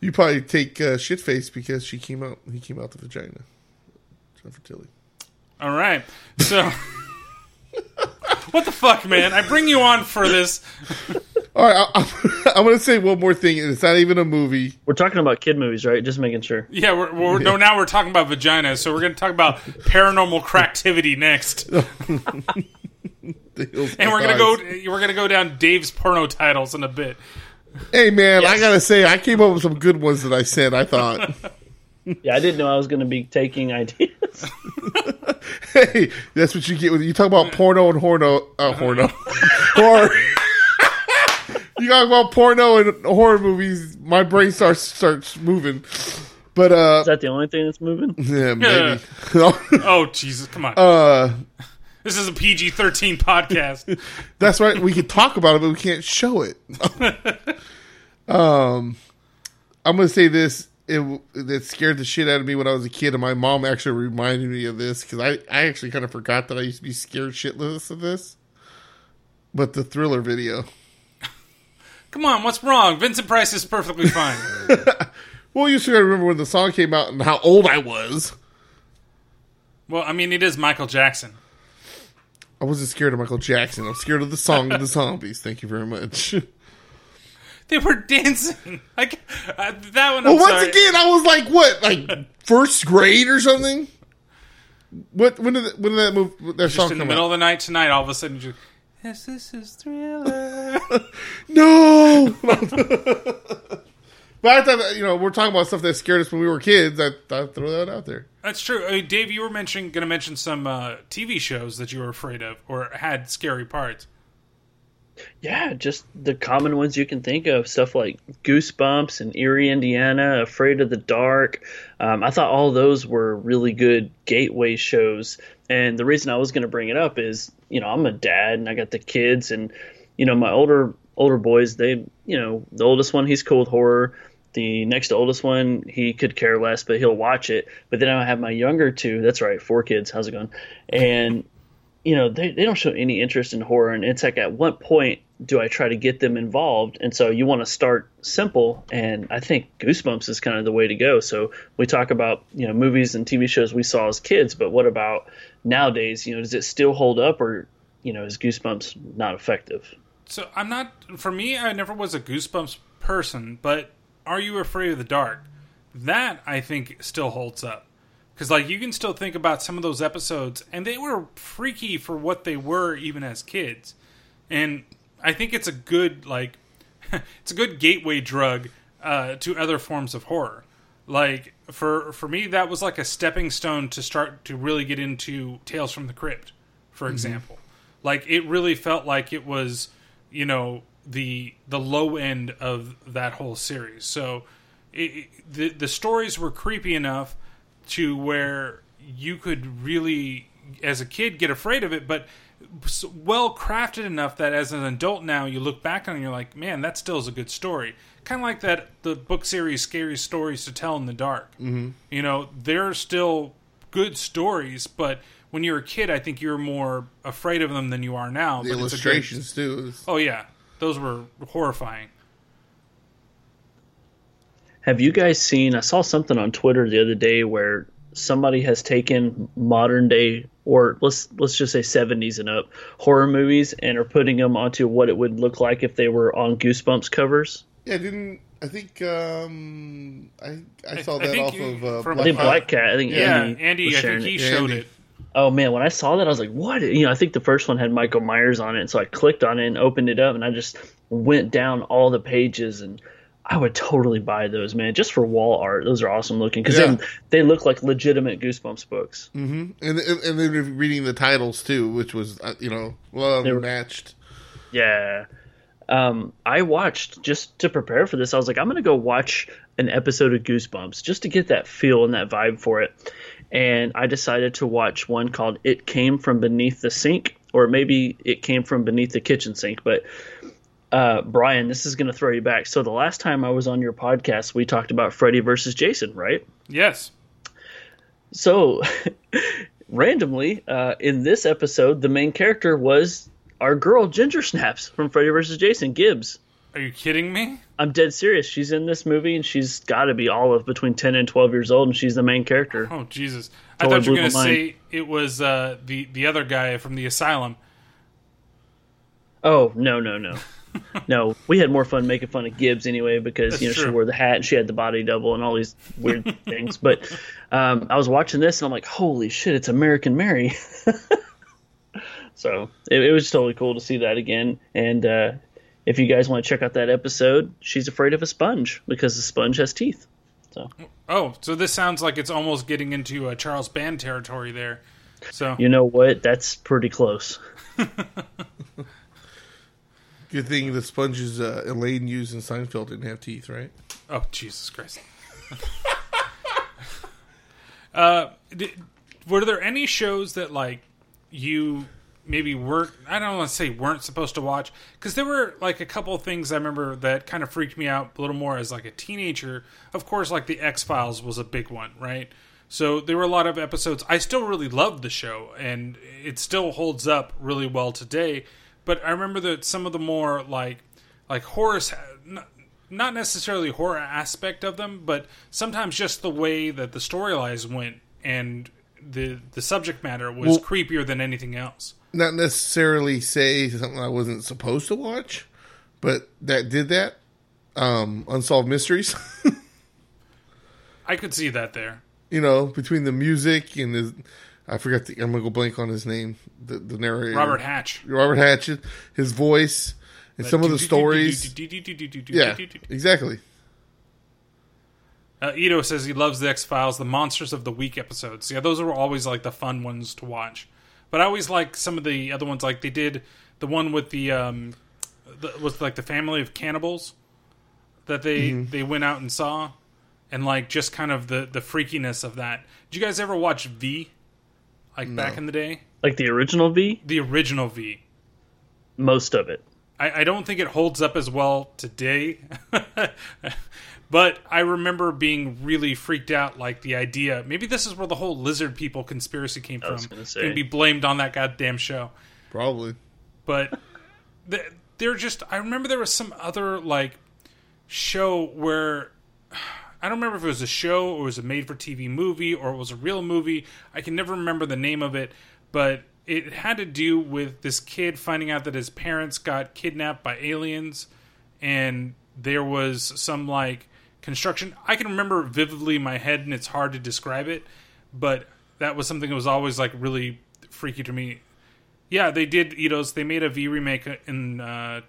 You probably take uh, shit face because she came out. He came out the vagina. Jennifer Tilly. All right. So, what the fuck, man? I bring you on for this. All right, I, I'm, I'm going to say one more thing, and it's not even a movie. We're talking about kid movies, right? Just making sure. Yeah, we're, we're no. Now we're talking about vagina, so we're going to talk about paranormal cracktivity next, and we're gonna go. We're gonna go down Dave's porno titles in a bit. Hey man, I gotta say, I came up with some good ones that I said. I thought, Yeah, I didn't know I was going to be taking ideas. hey, that's what you get when you talk about porno and horno, uh, horno, horror. you talk about porno and horror movies. My brain starts starts moving. But uh, Is that the only thing that's moving? yeah, maybe. Oh Jesus, come on! uh, this is a PG thirteen podcast. That's right. We can talk about it, but we can't show it. um, I'm gonna say this. It that scared the shit out of me when I was a kid, and my mom actually reminded me of this because I, I actually kind of forgot that I used to be scared shitless of this. But the thriller video. Come on, what's wrong? Vincent Price is perfectly fine. Well, you gotta remember when the song came out and how old I was. well, I mean, it is Michael Jackson. I wasn't scared of Michael Jackson. I'm scared of the song of the zombies. Thank you very much. They were dancing. Like uh, that one. Well, I'm once sorry. again, I was like, what, like first grade or something? What? When did when did that move? That just song in the middle out? of the night tonight, all of a sudden, you Yes, this is thriller. No. but I thought you know we're talking about stuff that scared us when we were kids. I thought I'd throw that out there. That's true. Dave, you were mentioning going to mention some uh, TV shows that you were afraid of or had scary parts. Yeah, just the common ones you can think of. Stuff like Goosebumps and Eerie, Indiana, Afraid of the Dark. Um, I thought all those were really good gateway shows. And the reason I was going to bring it up is, you know, I'm a dad and I got the kids, and you know, my older older boys, they, you know, the oldest one, he's cool with horror. The next oldest one, he could care less, but he'll watch it. But then I have my younger two. That's right, four kids. How's it going? And you know, they, they don't show any interest in horror. And it's like, at what point do I try to get them involved? And so you want to start simple. And I think Goosebumps is kind of the way to go. So we talk about, you know, movies and TV shows we saw as kids, but what about nowadays? You know, does it still hold up or, you know, is Goosebumps not effective? So I'm not. For me, I never was a Goosebumps person, but Are You Afraid of the Dark? That I think still holds up because like you can still think about some of those episodes, and they were freaky for what they were even as kids, and I think it's a good like it's a good gateway drug uh, to other forms of horror. Like for for me, that was like a stepping stone to start to really get into Tales from the Crypt, for example. Like it really felt like it was, you know, the the low end of that whole series. So it- the the stories were creepy enough to where you could really, as a kid, get afraid of it, but well crafted enough that as an adult now you look back on it and you're like, man, that still is a good story. Kind of like that the book series "Scary Stories to Tell in the Dark." Mm-hmm. You know, they're still good stories, but when you're a kid, I think you're more afraid of them than you are now. The but it's a good- illustrations too. Oh yeah, those were horrifying. Have you guys seen? I saw something on Twitter the other day where somebody has taken modern day, or let's let's just say 70s and up horror movies, and are putting them onto what it would look like if they were on Goosebumps covers. Yeah, didn't I think um I I saw I that think off you- of uh, from- I think Black Cat. I think Yeah, Andy, Andy, was I think he it. showed Andy. it. Oh man, when I saw that, I was like, "What?" You know, I think the first one had Michael Myers on it, and so I clicked on it and opened it up, and I just went down all the pages, and I would totally buy those, man, just for wall art. Those are awesome looking because Yeah. they they look like legitimate Goosebumps books. and and, and then reading the titles too, which was uh, you know well were- matched. Yeah. Um, I watched just to prepare for this. I was like, I'm gonna go watch an episode of Goosebumps just to get that feel and that vibe for it. And I decided to watch one called "It Came from Beneath the Sink," or maybe it came from beneath the kitchen sink. But uh, Brian, this is gonna throw you back. So the last time I was on your podcast, we talked about Freddy versus Jason, right? Yes. So, randomly, uh, in this episode, the main character was our girl Ginger Snaps from Freddy vs. Jason Gibbs. Are you kidding me? I'm dead serious. She's in this movie, and she's got to be all of between 10 and 12 years old, and she's the main character. Oh Jesus! I thought you were going to say it was uh, the the other guy from the asylum. Oh no, no, no, no. We had more fun making fun of Gibbs anyway because you know That's she wore the hat and she had the body double and all these weird things. But um, I was watching this and I'm like, holy shit, it's American Mary. so it, it was totally cool to see that again. And uh, if you guys want to check out that episode, she's afraid of a sponge because the sponge has teeth. So Oh, so this sounds like it's almost getting into uh, Charles Band territory there. So you know what? That's pretty close. Good thing the sponges uh, Elaine used in Seinfeld didn't have teeth, right? Oh Jesus Christ! uh, did, were there any shows that like you maybe weren't? I don't want to say weren't supposed to watch because there were like a couple of things I remember that kind of freaked me out a little more as like a teenager. Of course, like the X Files was a big one, right? So there were a lot of episodes. I still really loved the show, and it still holds up really well today. But I remember that some of the more like like horror, not, necessarily horror aspect of them, but sometimes just the way that the storylines went and the the subject matter was Well- creepier than anything else. Not necessarily say something I wasn't supposed to watch, but that did that. Um, Unsolved Mysteries. I could see that there. you know, between the music and the I forgot the. I'm gonna go blank on his name. The, the narrator, Robert Hatch. Robert Hatch, his voice, and some of the stories. Yeah, exactly. Uh, Ito says he loves the X Files, the Monsters of the Week episodes. Yeah, those are always like the fun ones to watch. But I always like some of the other ones. Like they did the one with the um, the, with like the family of cannibals that they they went out and saw, and like just kind of the the freakiness of that. Did you guys ever watch V? Like back in the day, Like the original V, the original V. most of it. I, I don't think it holds up as well today. but I remember being really freaked out, like the idea. Maybe this is where the whole lizard people conspiracy came from. was gonna. Can be blamed on that goddamn show. Probably. But th- they're just. I remember there was some other like show where I don't remember if it was a show or it was a made for TV movie or it was a real movie. I can never remember the name of it, but it had to do with this kid finding out that his parents got kidnapped by aliens and there was some like construction. I can remember vividly in my head and it's hard to describe it, but that was something that was always like really freaky to me. Yeah, they did Ito's. They made a V remake in uh,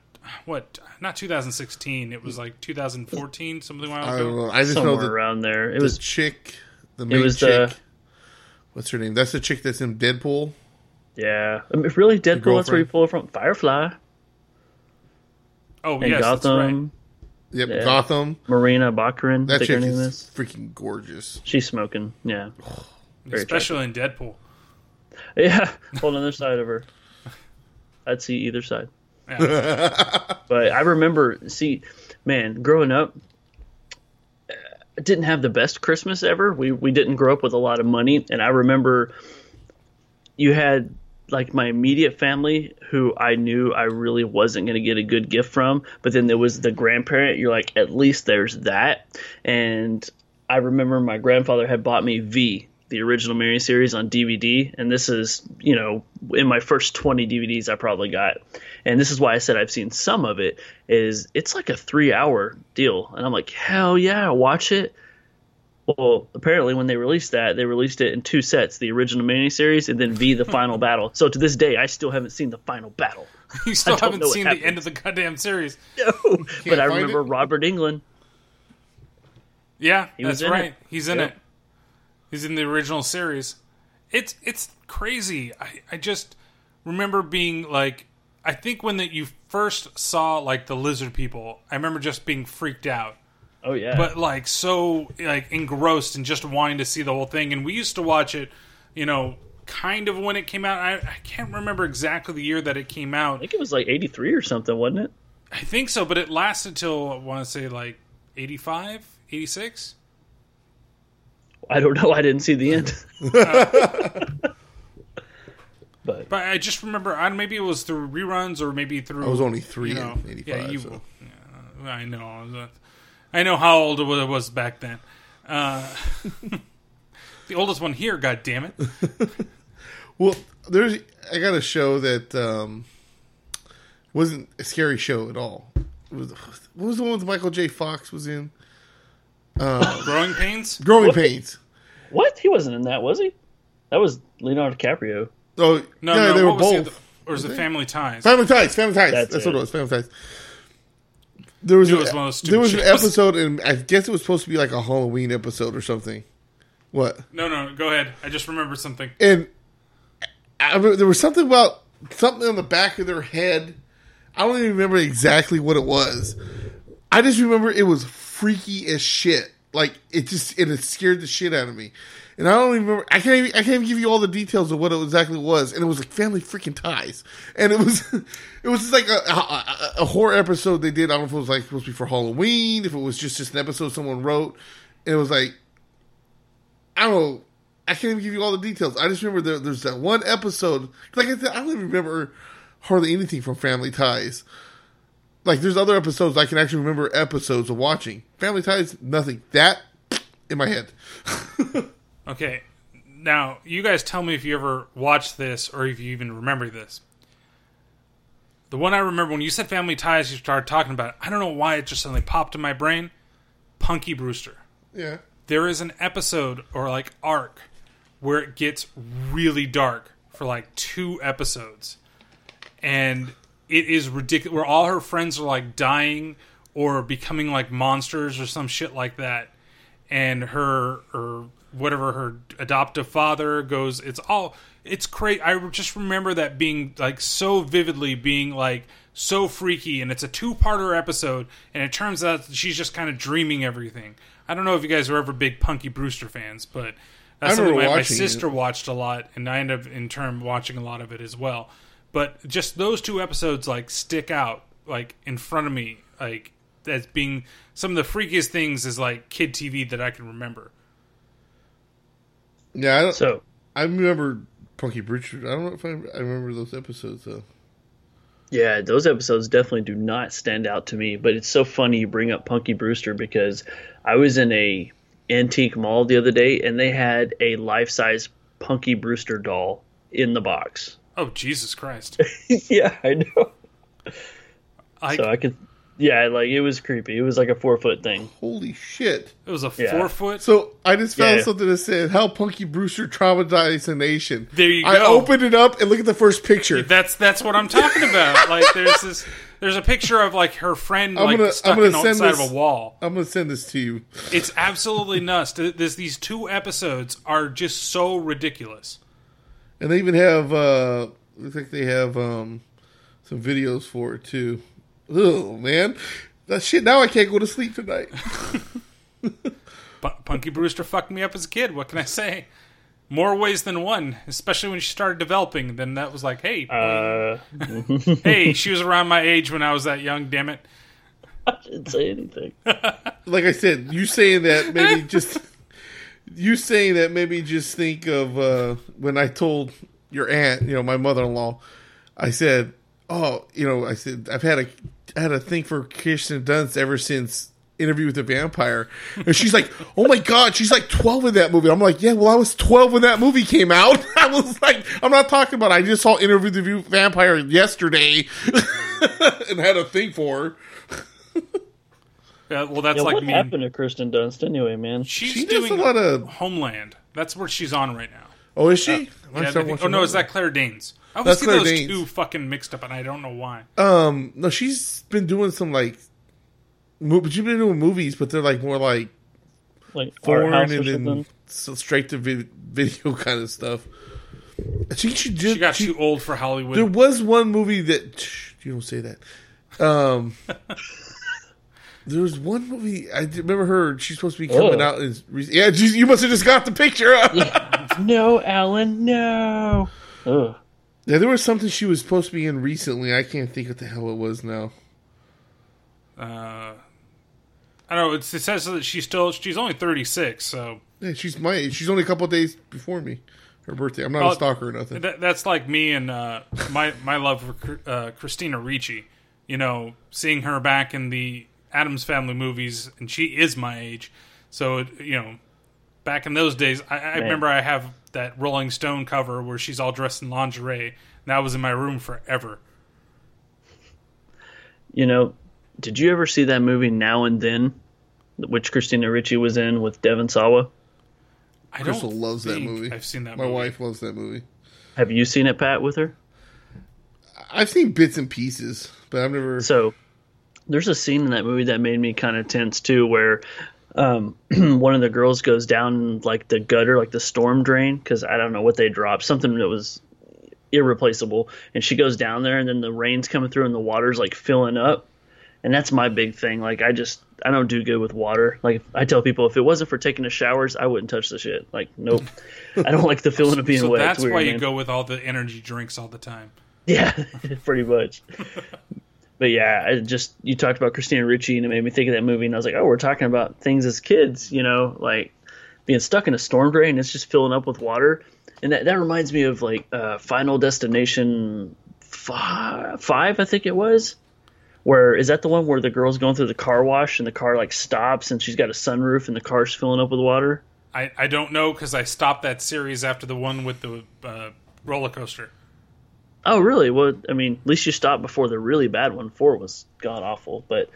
what? Not 2016. It was like 2014, something like I that. don't know. I just Somewhere know the, around there. It the was chick, the main was chick. the- What's her name? That's the chick that's in Deadpool. yeah. I mean, really Deadpool, that's where you girlfriend. pull it from. Firefly Oh and yes, that's right. Gotham. Yep, Yeah. Gotham. Morena Baccarin. I That think her chick name is is. freaking gorgeous. She's smoking. Yeah. Very especially in Deadpool. Yeah. Hold on the side of her. I'd see either side. Yeah. But I remember, see, man, growing up, uh, I didn't have the best Christmas ever. We we didn't grow up with a lot of money, and I remember you had like my immediate family who I knew I really wasn't going to get a good gift from, but then there was the grandparent. You're like, at least there's that. And I remember my grandfather had bought me V, the original Mary series on DVD, and this is, you know, in my first 20 DVDs I probably got. And this is why I said I've seen some of it is it's like a 3-hour deal. And I'm like, "Hell yeah, watch it." Well, apparently when they released that, they released it in two sets, the original miniseries and then V the hmm. final battle. So to this day, I still haven't seen the final battle. you still haven't seen the end of the goddamn series. No, but I remember it? Robert Englund. Yeah, was that's right. it. He's in it. He's in the original series. It's it's crazy. I, I just remember being like I think when that you first saw like the lizard people, I remember just being freaked out. Oh yeah, But like so like engrossed and just wanting to see the whole thing. And we used to watch it, you know, kind of when it came out. I, I can't remember exactly the year that it came out. I think it was like '83 or something, wasn't it? I think so, but it lasted till I want to say like 85, 86. I don't know. I didn't see the end. Uh, but But I just remember, I maybe it was through reruns or maybe through. I was only three you know, in '85. Yeah, you. so. yeah, I know. I know how old it was back then. Uh, the oldest one here. God damn it! Well, there's I got a show that um, wasn't a scary show at all. Was what was the one with Michael J. Fox was in? Growing pains. Growing What? Pains. what? He wasn't in that, was he? That was Leonardo DiCaprio. Oh No, yeah, no. they were what was the both. other- or was it Family Ties? Family Ties. Family Ties. That's That's, what it. it was. Family Ties. There was, It an, was one of those there was an episode, and I guess it was supposed to be like a Halloween episode or something. What? No, no. Go ahead. I just remembered something. and I remember there was something about something on the back of their head. I don't even remember exactly what it was. I just remember it was freaky as shit. Like it just it had scared the shit out of me. And I don't even remember. I can't. Even, I can't even give you all the details of what it exactly was. And it was like family freaking ties. And it was, it was just like a, a, a horror episode they did. I don't know if it was like supposed to be for Halloween. If it was just just an episode someone wrote. And it was like, I don't know. I can't even give you all the details. I just remember there, there's that one episode. Like I said, I don't even remember hardly anything from Family Ties. Like there's other episodes I can actually remember episodes of watching. Family Ties, nothing. That in my head. Okay. Now, you guys tell me if you ever watched this or if you even remember this. The one I remember when you said Family Ties, you started talking about it. I don't know why it just suddenly popped in my brain. Punky Brewster. Yeah. There is an episode or like arc where it gets really dark for like two episodes, and it is ridiculous. Where all her friends are like dying or becoming like monsters or some shit like that, and her or whatever her adoptive father goes. It's all it's crazy. I just remember that being like so vividly, being like so freaky, and it's a two-parter episode, and it turns out she's just kind of dreaming everything. I don't know if you guys are ever big Punky Brewster fans, but that's I something my, my sister it. watched a lot, and I end up in turn watching a lot of it as well. But just those two episodes like stick out like in front of me, like as being some of the freakiest things is like kid TV that I can remember. Yeah, I, don't, So I remember Punky Brewster. I don't know if I, I remember those episodes though. Yeah, those episodes definitely do not stand out to me. But it's so funny you bring up Punky Brewster because I was in a antique mall the other day and they had a life size Punky Brewster doll in the box. Oh Jesus Christ! yeah, I know. I, So I could, yeah, like it was creepy. It was like a four foot thing. Holy shit! it was a Yeah. four foot. So I just found Yeah. something that said how Punky Brewster traumatized the nation. There you I go. I opened it up and look at the first picture. That's that's what I'm talking about. like there's this there's a picture of like her friend I'm like gonna- stuck I'm gonna in the send side this- of a wall. I'm gonna send this to you. It's absolutely nuts. There's these two episodes are just so ridiculous. And they even have uh looks like they have um some videos for it too. Oh man. That shit now I can't go to sleep tonight. P- Punky Brewster fucked me up as a kid. What can I say? More ways than one, especially when she started developing. Then that was like, hey, Uh, hey, she was around my age when I was that young. Damn it! I didn't say anything. like I said, you saying that maybe just you saying that maybe just think of uh when I told your aunt, you know, my mother in law, I said, Oh, you know, I said I've had a I had a thing for Kirsten Dunst ever since Interview with the Vampire. And she's like, Oh my god, she's like twelve in that movie. I'm like, Yeah, well I was twelve when that movie came out. I was like I'm not talking about I just saw Interview with the Vampire yesterday and had a thing for her. Uh, well, that's Yeah, like what me. happened to Kirsten Dunst anyway, man? She's She does doing a lot of Homeland. That's where she's on right now. Oh, is she? I Yeah, think- oh no, is that. that Claire Danes? I always That's get those Danes. two fucking mixed up, and I don't know why. Um, no, she's been doing some like, mo- but she's been doing movies, but they're like more like Like foreign and then so straight to vid- video kind of stuff. I think she did. She got she- too old for Hollywood. there was one movie that shh, you don't say that. Um, there was one movie I remember her. She's supposed to be coming Oh. out. As, yeah, geez, you must have just got the picture. no, Alan, no. Ugh. Yeah, there was something she was supposed to be in recently. I can't think what the hell it was now. uh, I don't know. It says that she's still she's only thirty six, so Yeah, she's my. She's only a couple of days before me. Her birthday. I'm not Well, a stalker or nothing. that, that's like me and uh, my my love for uh, Christina Ricci. You know, seeing her back in the Addams Family movies, and she is my age. So it, you know, back in those days, I, I remember I have that Rolling Stone cover where she's all dressed in lingerie. And that was in my room forever. You know, did you ever see that movie Now and Then, which Christina Ricci was in with Devon Sawa? I Crystal don't loves that movie. I've seen that. My movie. wife loves that movie. Have you seen it, Pat, with her? I've seen bits and pieces, but I've never. So there's a scene in that movie that made me kind of tense too, where um, one of the girls goes down like the gutter, like the storm drain, because I don't know what they dropped, something that was irreplaceable, and she goes down there, and then the rain's coming through, and the water's like filling up, and that's my big thing. Like I just I don't do good with water. Like I tell people, if it wasn't for taking the showers, I wouldn't touch the shit. Like nope, I don't like the feeling of being So wet. That's weird, why you man. go with all the energy drinks all the time. Yeah, pretty much. but yeah, I just you talked about Christina Ricci and it made me think of that movie, and I was like, oh, we're talking about things as kids, you know, like being stuck in a storm drain. It's just filling up with water, and that that reminds me of like uh, Final Destination five, five, I think it was. Where is that the one where the girl's going through the car wash and the car like stops and she's got a sunroof and the car's filling up with water? I, I don't know because I stopped that series after the one with the uh, roller coaster. Oh, really? Well, I mean, at least you stopped before the really bad one. Four was god awful, but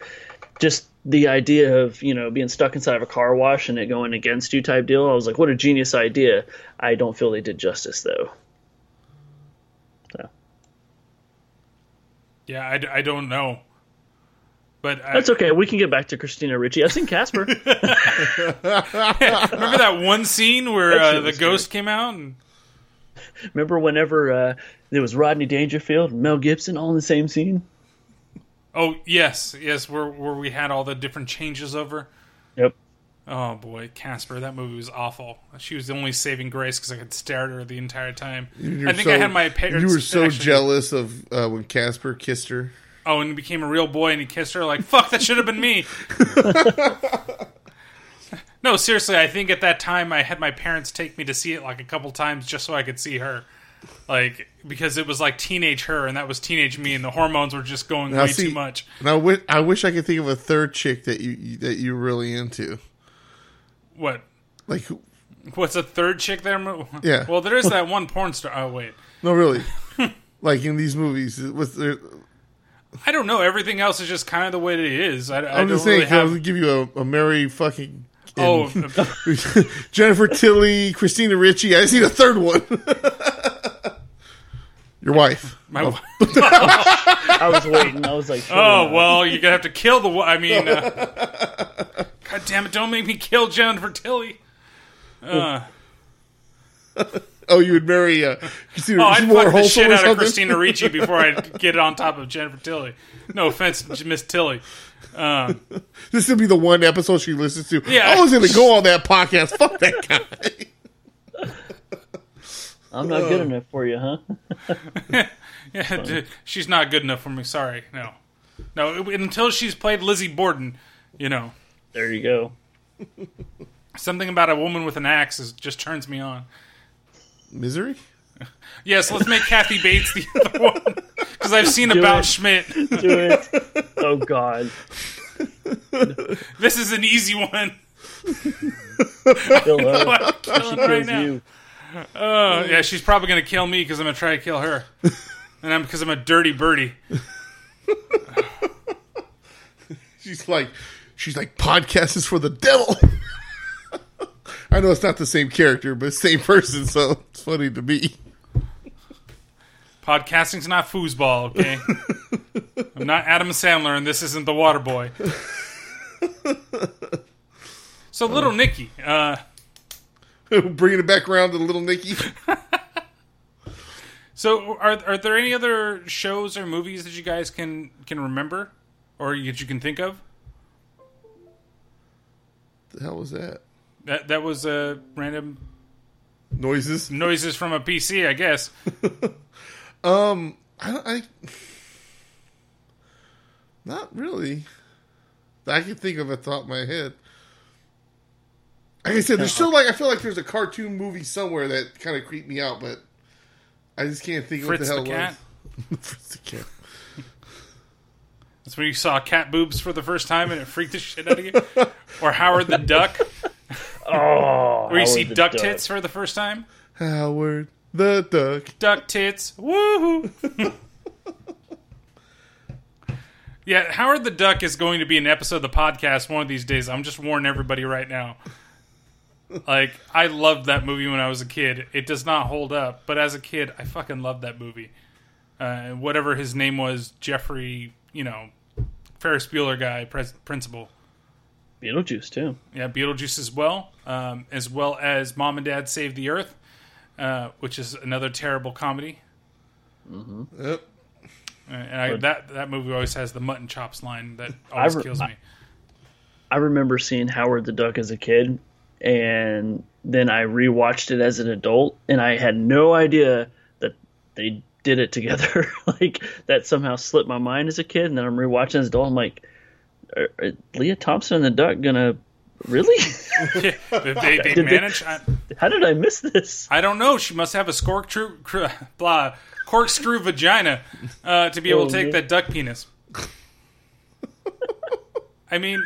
just the idea of you know being stuck inside of a car wash and it going against you type deal. I was like, what a genius idea. I don't feel they did justice though. So Yeah, I, I don't know. But I, that's okay. We can get back to Christina Ricci. I've seen Casper. remember that one scene where uh, the ghost came out and Remember whenever uh, there was Rodney Dangerfield Mel Gibson all in the same scene? oh yes, yes, where where we had all the different changes over. Yep. Oh boy, Casper, that movie was awful. She was the only saving grace because I could stare at her the entire time. You're I think so- I had my parents. You were so actually- jealous of uh, when Casper kissed her. Oh, and he became a real boy and he kissed her. Like fuck, that should have been me. no, seriously, I think at that time I had my parents take me to see it like a couple times just so I could see her. Like because it was like teenage her and that was teenage me and the hormones were just going Now, way see- too much. Now I wi- I wish I could think of a third chick that you that you're really into. What? Like, What's a third chick there? Yeah. Well, there is that one porn star. Oh wait, no, really. like in these movies, was there? I don't know. Everything else is just kind of the way it is. I, don't just saying, really have. gonna give you a, a Mary fucking. Oh, Jennifer Tilly, Christina Ricci. I just need a third one. Your wife. my. Wife. I was waiting. I was like, sure Oh not. well, you're gonna have to kill the. wo- I mean, uh, God damn it! Don't make me kill Jennifer Tilly. Uh, Oh, you would marry uh, Christina? Oh, I'd more fuck the shit out of? Christina Ricci before I get it on top of Jennifer Tilly. No offense, Miss Tilly. Uh, This would be the one episode she listens to. Yeah. I was going to go on that podcast. Fuck that guy. I'm not good enough for you, huh? yeah, d- she's not good enough for me. Sorry, no, no. Until she's played Lizzie Borden, you know, There you go. something about a woman with an axe is, just turns me on. Misery? Yes, let's make Kathy Bates the other one because I've seen Do about it. Schmidt. Do it. oh God. This is an easy one. Kill her. I'll kill him right Kills now. you. Uh, yeah, she's probably gonna kill me because I'm gonna try to kill her, and I'm because I'm a dirty birdie. She's like, she's like, podcast is for the devil. I know it's not the same character, but same person, so it's funny to me. Podcasting's not foosball, okay? I'm not Adam Sandler, and this isn't The Water Boy. So, little Nicky, uh, Bringing it back around to little Nicky. so are are there any other shows or movies that you guys can can remember, or that you can think of? the hell was that? That that was uh, random Noises? noises from a PC, I guess. Um, I, I not really. I can think of a thought in my head. Like I said, there's still like I feel like there's a cartoon movie somewhere that kind of creeped me out, but I just can't think of what Fritz the the, hell cat. it was. Fritz the cat. That's when you saw cat boobs for the first time and it freaked the shit out of you. Or Howard the Duck, Oh. where you see Howard the duck Duck. tits for the first time. Howard the duck. Duck tits, woohoo! yeah, Howard the Duck is going to be an episode of the podcast one of these days. I'm just warning everybody right now. Like, I loved that movie when I was a kid. It does not hold up, but as a kid, I fucking loved that movie. Uh, whatever his name was, Jeffrey, you know, Ferris Bueller guy, pres- principal. Beetlejuice too. Yeah, Beetlejuice as well, um, as well as Mom and Dad Save the Earth, uh, which is another terrible comedy. Yep. Uh, And I, that that movie always has the mutton chops line that always re- kills me. I remember seeing Howard the Duck as a kid, and then I rewatched it as an adult, and I had no idea that they did it together. like that somehow slipped my mind as a kid, and then I'm rewatching as an adult. I'm like, are, are Lea Thompson and the Duck gonna really? Yeah, they they, they Did they- manage. I, How did I miss this? I don't know. She must have a corkscrew, cr- blah, corkscrew vagina uh, to be able to Oh, take yeah. that duck penis. I mean,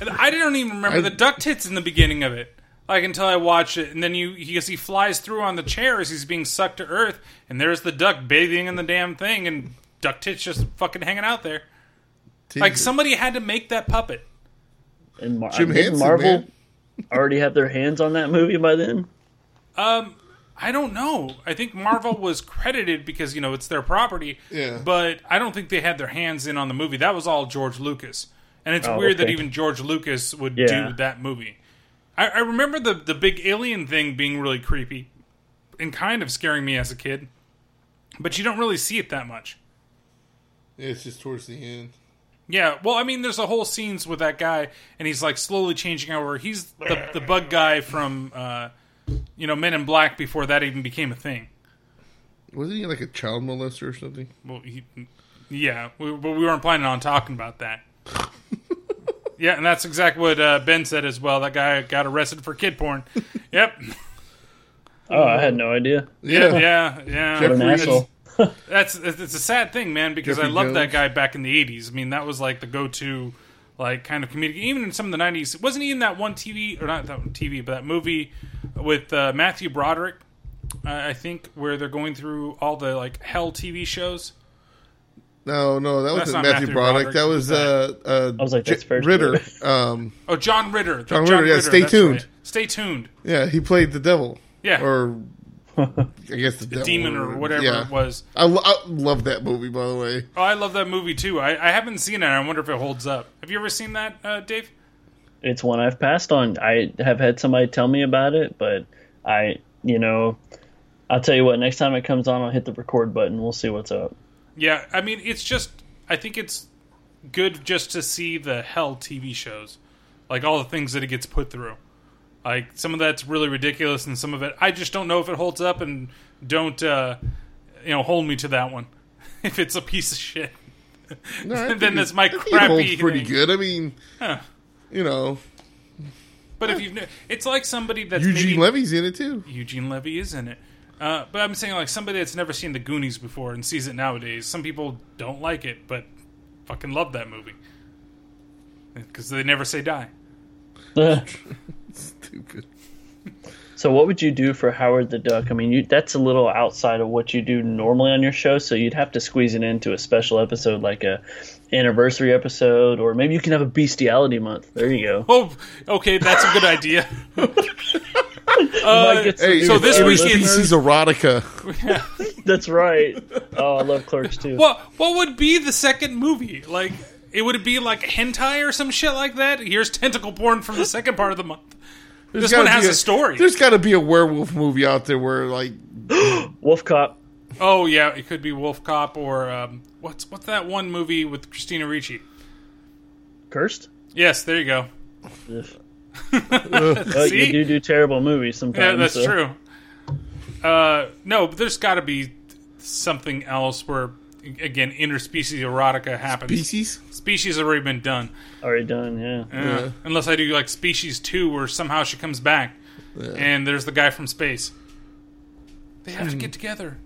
I didn't even remember I- the duck tits in the beginning of it. Like until I watched it, and then you because he flies through on the chair as he's being sucked to earth, and there's the duck bathing in the damn thing, and duck tits just fucking hanging out there. Like somebody had to make that puppet. And Mar- Jim didn't Henson, Marvel man. already have their hands on that movie by then? Um, I don't know. I think Marvel was credited because you know it's their property. Yeah. But I don't think they had their hands in on the movie. That was all George Lucas, and it's Oh, weird that even George Lucas would Yeah. do that movie. I, I remember the the big alien thing being really creepy and kind of scaring me as a kid, but you don't really see it that much. Yeah, it's just towards the end. Yeah, well, I mean, there's a whole scenes with that guy, and he's like slowly changing over. He's the the bug guy from, uh, you know, Men in Black before that even became a thing. Wasn't he like a child molester or something? Well, he, yeah, we, but we weren't planning on talking about that. Yeah, and that's exactly what uh, Ben said as well. That guy got arrested for kid porn. Yep. Oh, I had no idea. Yeah, yeah, yeah. What an Jeffrey- asshole. That's it's a sad thing, man, because I Jeffrey loved that guy back in the '80s. I mean, that was like the go-to, like kind of comedic. Even in some of the '90s, wasn't he in that one TV or not that one TV, but that movie with uh, Matthew Broderick? Uh, I think where they're going through all the like hell TV shows. No, no, that wasn't Matthew, Matthew Broderick. Broderick. That was uh, uh, I was like, that's J- first Ritter. um, Oh, John Ritter. John Ritter, yeah, stay that's tuned. right. Stay tuned. yeah, he played the devil. Yeah. or I guess the, devil Demon or whatever yeah. it was. I, lo- I love that movie, by the way. Oh, I love that movie too. I, I haven't seen it. I wonder if it holds up. Have you ever seen that, uh, Dave? It's one I've passed on. I have had somebody tell me about it, but I, you know, I'll tell you what. Next time it comes on, I'll hit the record button. We'll see what's up. Yeah, I mean, it's just. I think it's good just to see the hell TV shows, like all the things that it gets put through. Like some of that's really ridiculous, and some of it I just don't know if it holds up, and don't uh, you know hold me to that one. if it's a piece of shit, No, Then that's my I crappy It holds pretty thing. good. I mean, Huh. you know, but if you, it's like somebody that's Eugene maybe, Levy's in it too. Eugene Levy is in it. Uh, but I'm saying like somebody that's never seen the Goonies before and sees it nowadays. Some people don't like it, but fucking love that movie because they never say die. Stupid. so, what would you do for Howard the Duck? I mean, you, that's a little outside of what you do normally on your show, so you'd have to squeeze it into a special episode, like a anniversary episode, or maybe you can have a bestiality month. There you go. Oh, okay, that's a good idea. Might Hey, so this week is- Species erotica. That's right. Oh, I love Clerks too. what what would be the second movie? Like it would be like hentai or some shit like that. Here's tentacle porn from the second part of the month. This one has be a story. There's got to be a werewolf movie out there where like Wolf Cop. Oh yeah, it could be Wolf Cop or um, what's what's that one movie with Christina Ricci? Cursed? Yes, there you go. Ugh. Well, you do do terrible movies sometimes. Yeah, sometimes. that's so- true. Uh, no, but there's got to be something else where, again, interspecies erotica happens. species. Species has already been done. Already done, yeah. Uh, Unless I do like Species 2 where somehow she comes back and there's the guy from space. They have to Hmm. get together.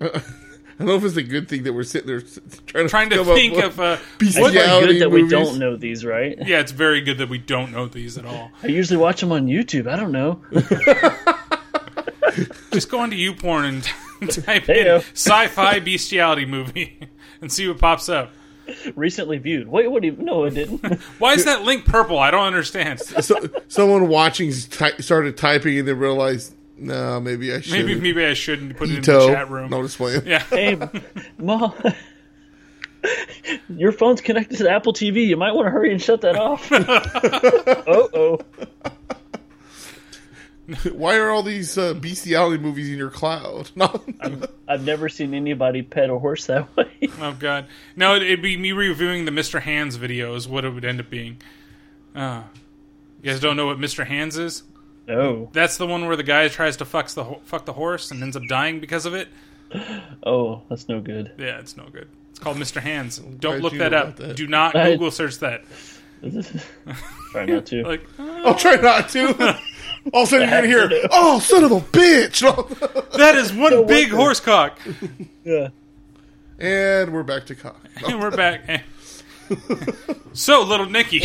I don't know if it's a good thing that we're sitting there trying to Trying to come up think of. Uh, It's bestiality quite good that we don't know these, right? yeah, it's very good that we don't know these at all. I usually watch them on YouTube. I don't know. Just go onto YouPorn and type Heyo. in sci fi bestiality movie and see what pops up. Recently viewed. Wait, what do you? No, it didn't. Why is that link purple? I don't understand. So, someone watching ty- started typing and they realized, no, maybe I should. Maybe maybe I shouldn't put it in the chat room. No, just playing. Yeah. hey, mom. Your phone's connected to the Apple TV. You might want to hurry and shut that off. oh, oh. Why are all these uh, bestiality movies in your cloud? No, I've never seen anybody pet a horse that way. Oh god. No, it- it'd be me reviewing the Mr. Hands video is what it would end up being. Uh, you guys don't know what Mr. Hands is? No. That's the one where the guy tries to fuck the ho- fuck the horse and ends up dying because of it. Oh, that's no good. Yeah, it's no good. It's called Mr. Hands. Don't look you that up. that. Do not I- Google search that. Try not to. Like, I'll try not to. All of a sudden, you're gonna hear, "Oh, son of a bitch!" that is one big the- horse cock. yeah. and we're back to cock. And we're back. so, little Nicky.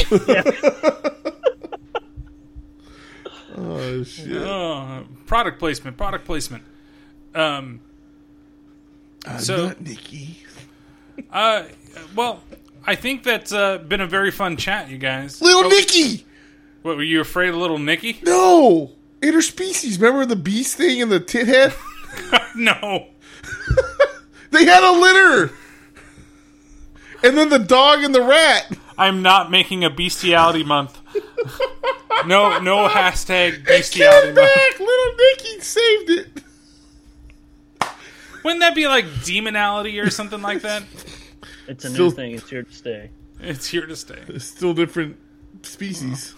Oh shit! Oh, product placement. Product placement. Um. So- not Nikki. Uh, well, I think that's uh, been a very fun chat, you guys. Little Oh, Nicky. What were you afraid of, little Nikki? No, interspecies. Remember the beast thing and the tit head? no. they had a litter. And then the dog and the rat. I'm not making a bestiality month. No, no hashtag It bestiality came back. Little Nicky saved it. Wouldn't that be like demonality or something like that? It's a Still- new thing. It's here to stay. It's here to stay. It's still different species.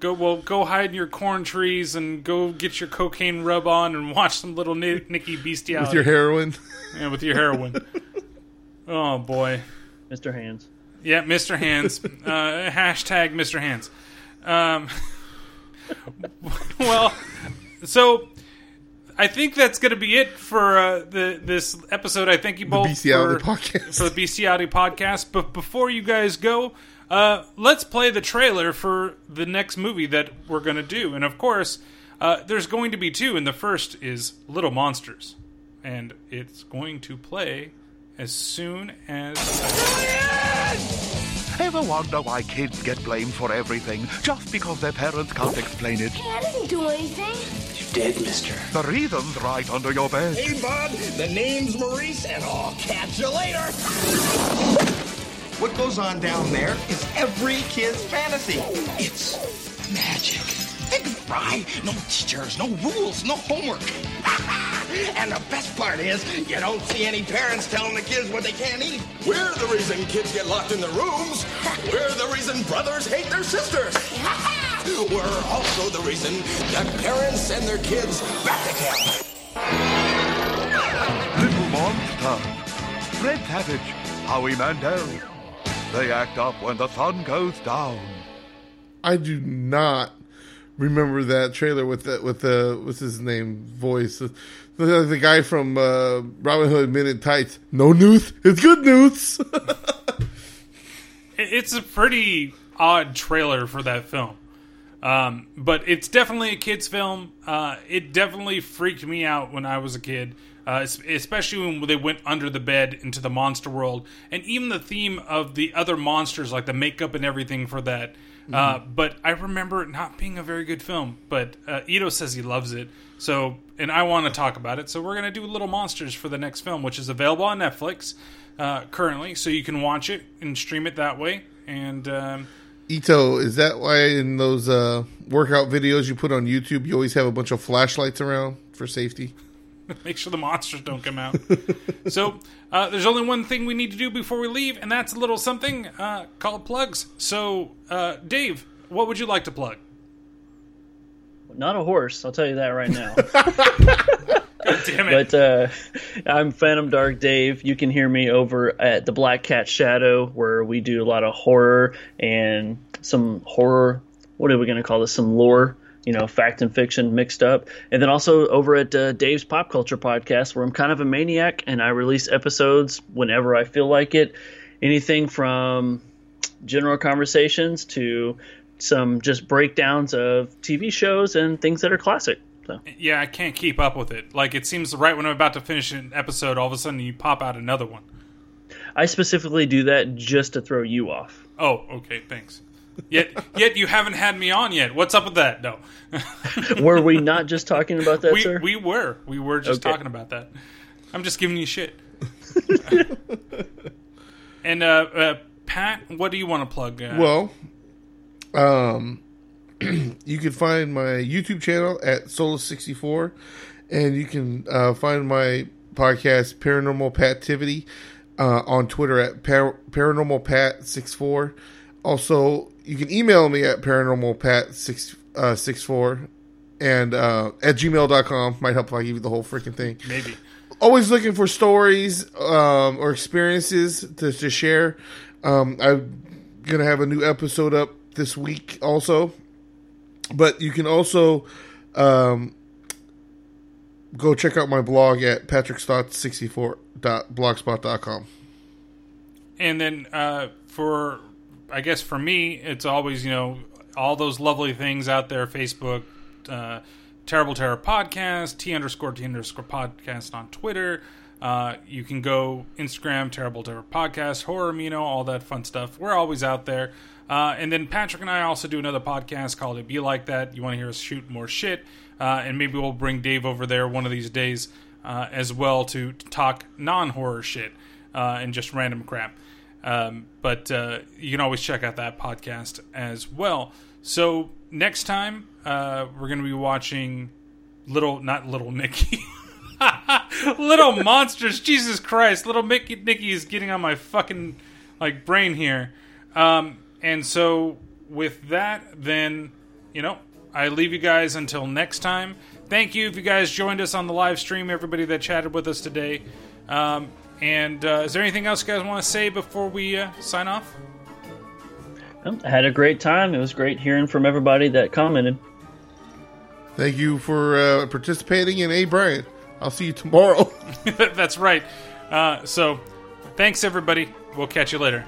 Go well, go hide in your corn trees and go get your cocaine rub on and watch some little Ni- Nicky bestiality With your heroin. Yeah, with your heroin. oh boy. Mr. Hands. Yeah, Mr. Hands. Uh, hashtag Mr. Hands. Um, well, so I think that's going to be it for uh, the this episode. I thank you both Bestiality for, podcast. for the Bestiality podcast. But before you guys go, uh, let's play the trailer for the next movie that we're going to do. And of course, uh, there's going to be two, and the first is Little Monsters, and it's going to play as soon as. Ever wonder why kids get blamed for everything just because their parents can't explain it? I didn't do anything. You did, mister. The reason's right under your bed. Hey, bud, the name's Maurice, and I'll catch you later. What goes on down there is every kid's fantasy. It's magic. Think of it. No teachers, no rules, no homework. and the best part is, you don't see any parents telling the kids what they can't eat. We're the reason kids get locked in their rooms. We're the reason brothers hate their sisters. We're also the reason that parents send their kids back to camp. Little Monster. Fred Savage. Howie Mandel. They act up when the sun goes down. I do not remember that trailer with the with the what's his name voice. The, the, guy from uh, Robin Hood Men in Tights. No news. It's good news. It's a pretty odd trailer for that film. Um, but it's definitely a kid's film. Uh, it definitely freaked me out when I was a kid, uh, especially when they went under the bed into the monster world, and even the theme of the other monsters, like the makeup and everything for that. Uh, but I remember it not being a very good film. But uh, Ito says he loves it, so and I want to talk about it. So we're gonna do Little Monsters for the next film, which is available on Netflix uh, currently, so you can watch it and stream it that way. And um, Ito, is that why in those uh, workout videos you put on YouTube, you always have a bunch of flashlights around for safety? make sure the monsters don't come out. so uh, there's only one thing we need to do before we leave, and that's a little something uh, called plugs. So uh, Dave, what would you like to plug? Not a horse, I'll tell you that right now. Damn it! but uh, I'm Phantom Dark Dave. You can hear me over at the Black Cat Shadow, where we do a lot of horror and some horror. What are we going to call this? Some lore, you know, fact and fiction mixed up. And then also over at uh, Dave's Pop Culture Podcast, where I'm kind of a maniac and I release episodes whenever I feel like it. Anything from general conversations to some just breakdowns of TV shows and things that are classic. So. yeah, I can't keep up with it. Like it seems right when I'm about to finish an episode, all of a sudden you pop out another one. I specifically do that just to throw you off. Oh, okay, thanks. Yet, yet you haven't had me on yet. What's up with that? No, Were we not just talking about that, we sir? we were we were just Okay. talking about that. I'm just giving you shit. and uh, uh, Pat, what do you want to plug? Uh, Well, um, you can find my YouTube channel at Solus64, and you can uh, find my podcast Paranormal Pativity uh, on Twitter at par- Paranormal Pat 64. Also, you can email me at paranormalpat uh, 64 and uh, at gmail.com. Might help if I give you the whole freaking thing maybe. always looking for stories um, or experiences to, to share. Um, I'm gonna have a new episode up this week also, but you can also um, go check out my blog at patrickstotts64.blogspot.com. And then uh, for, I guess for me, it's always you know all those lovely things out there. Facebook, uh, Terrible Terror Podcast, T underscore T underscore Podcast on Twitter. Uh, you can go Instagram, Terrible Terror Podcast, Horror Mino, all that fun stuff. We're always out there. Uh, and then Patrick and I also do another podcast called It Be Like That. You want to hear us shoot more shit. Uh, and maybe we'll bring Dave over there one of these days uh, as well to, to talk non horror shit uh, and just random crap. Um, but uh, you can always check out that podcast as well. So next time, uh, we're going to be watching Little, not Little Nicky. little monsters, Jesus Christ! Little Mickey, Nicky is getting on my fucking like brain here. Um, and so with that, then you know, I leave you guys until next time. Thank you if you guys joined us on the live stream. Everybody that chatted with us today. Um, and uh, is there anything else you guys want to say before we uh, sign off? I had a great time. It was great hearing from everybody that commented. Thank you for uh, participating. And hey, Brian, I'll see you tomorrow. That's right. Uh, so, thanks everybody. We'll catch you later.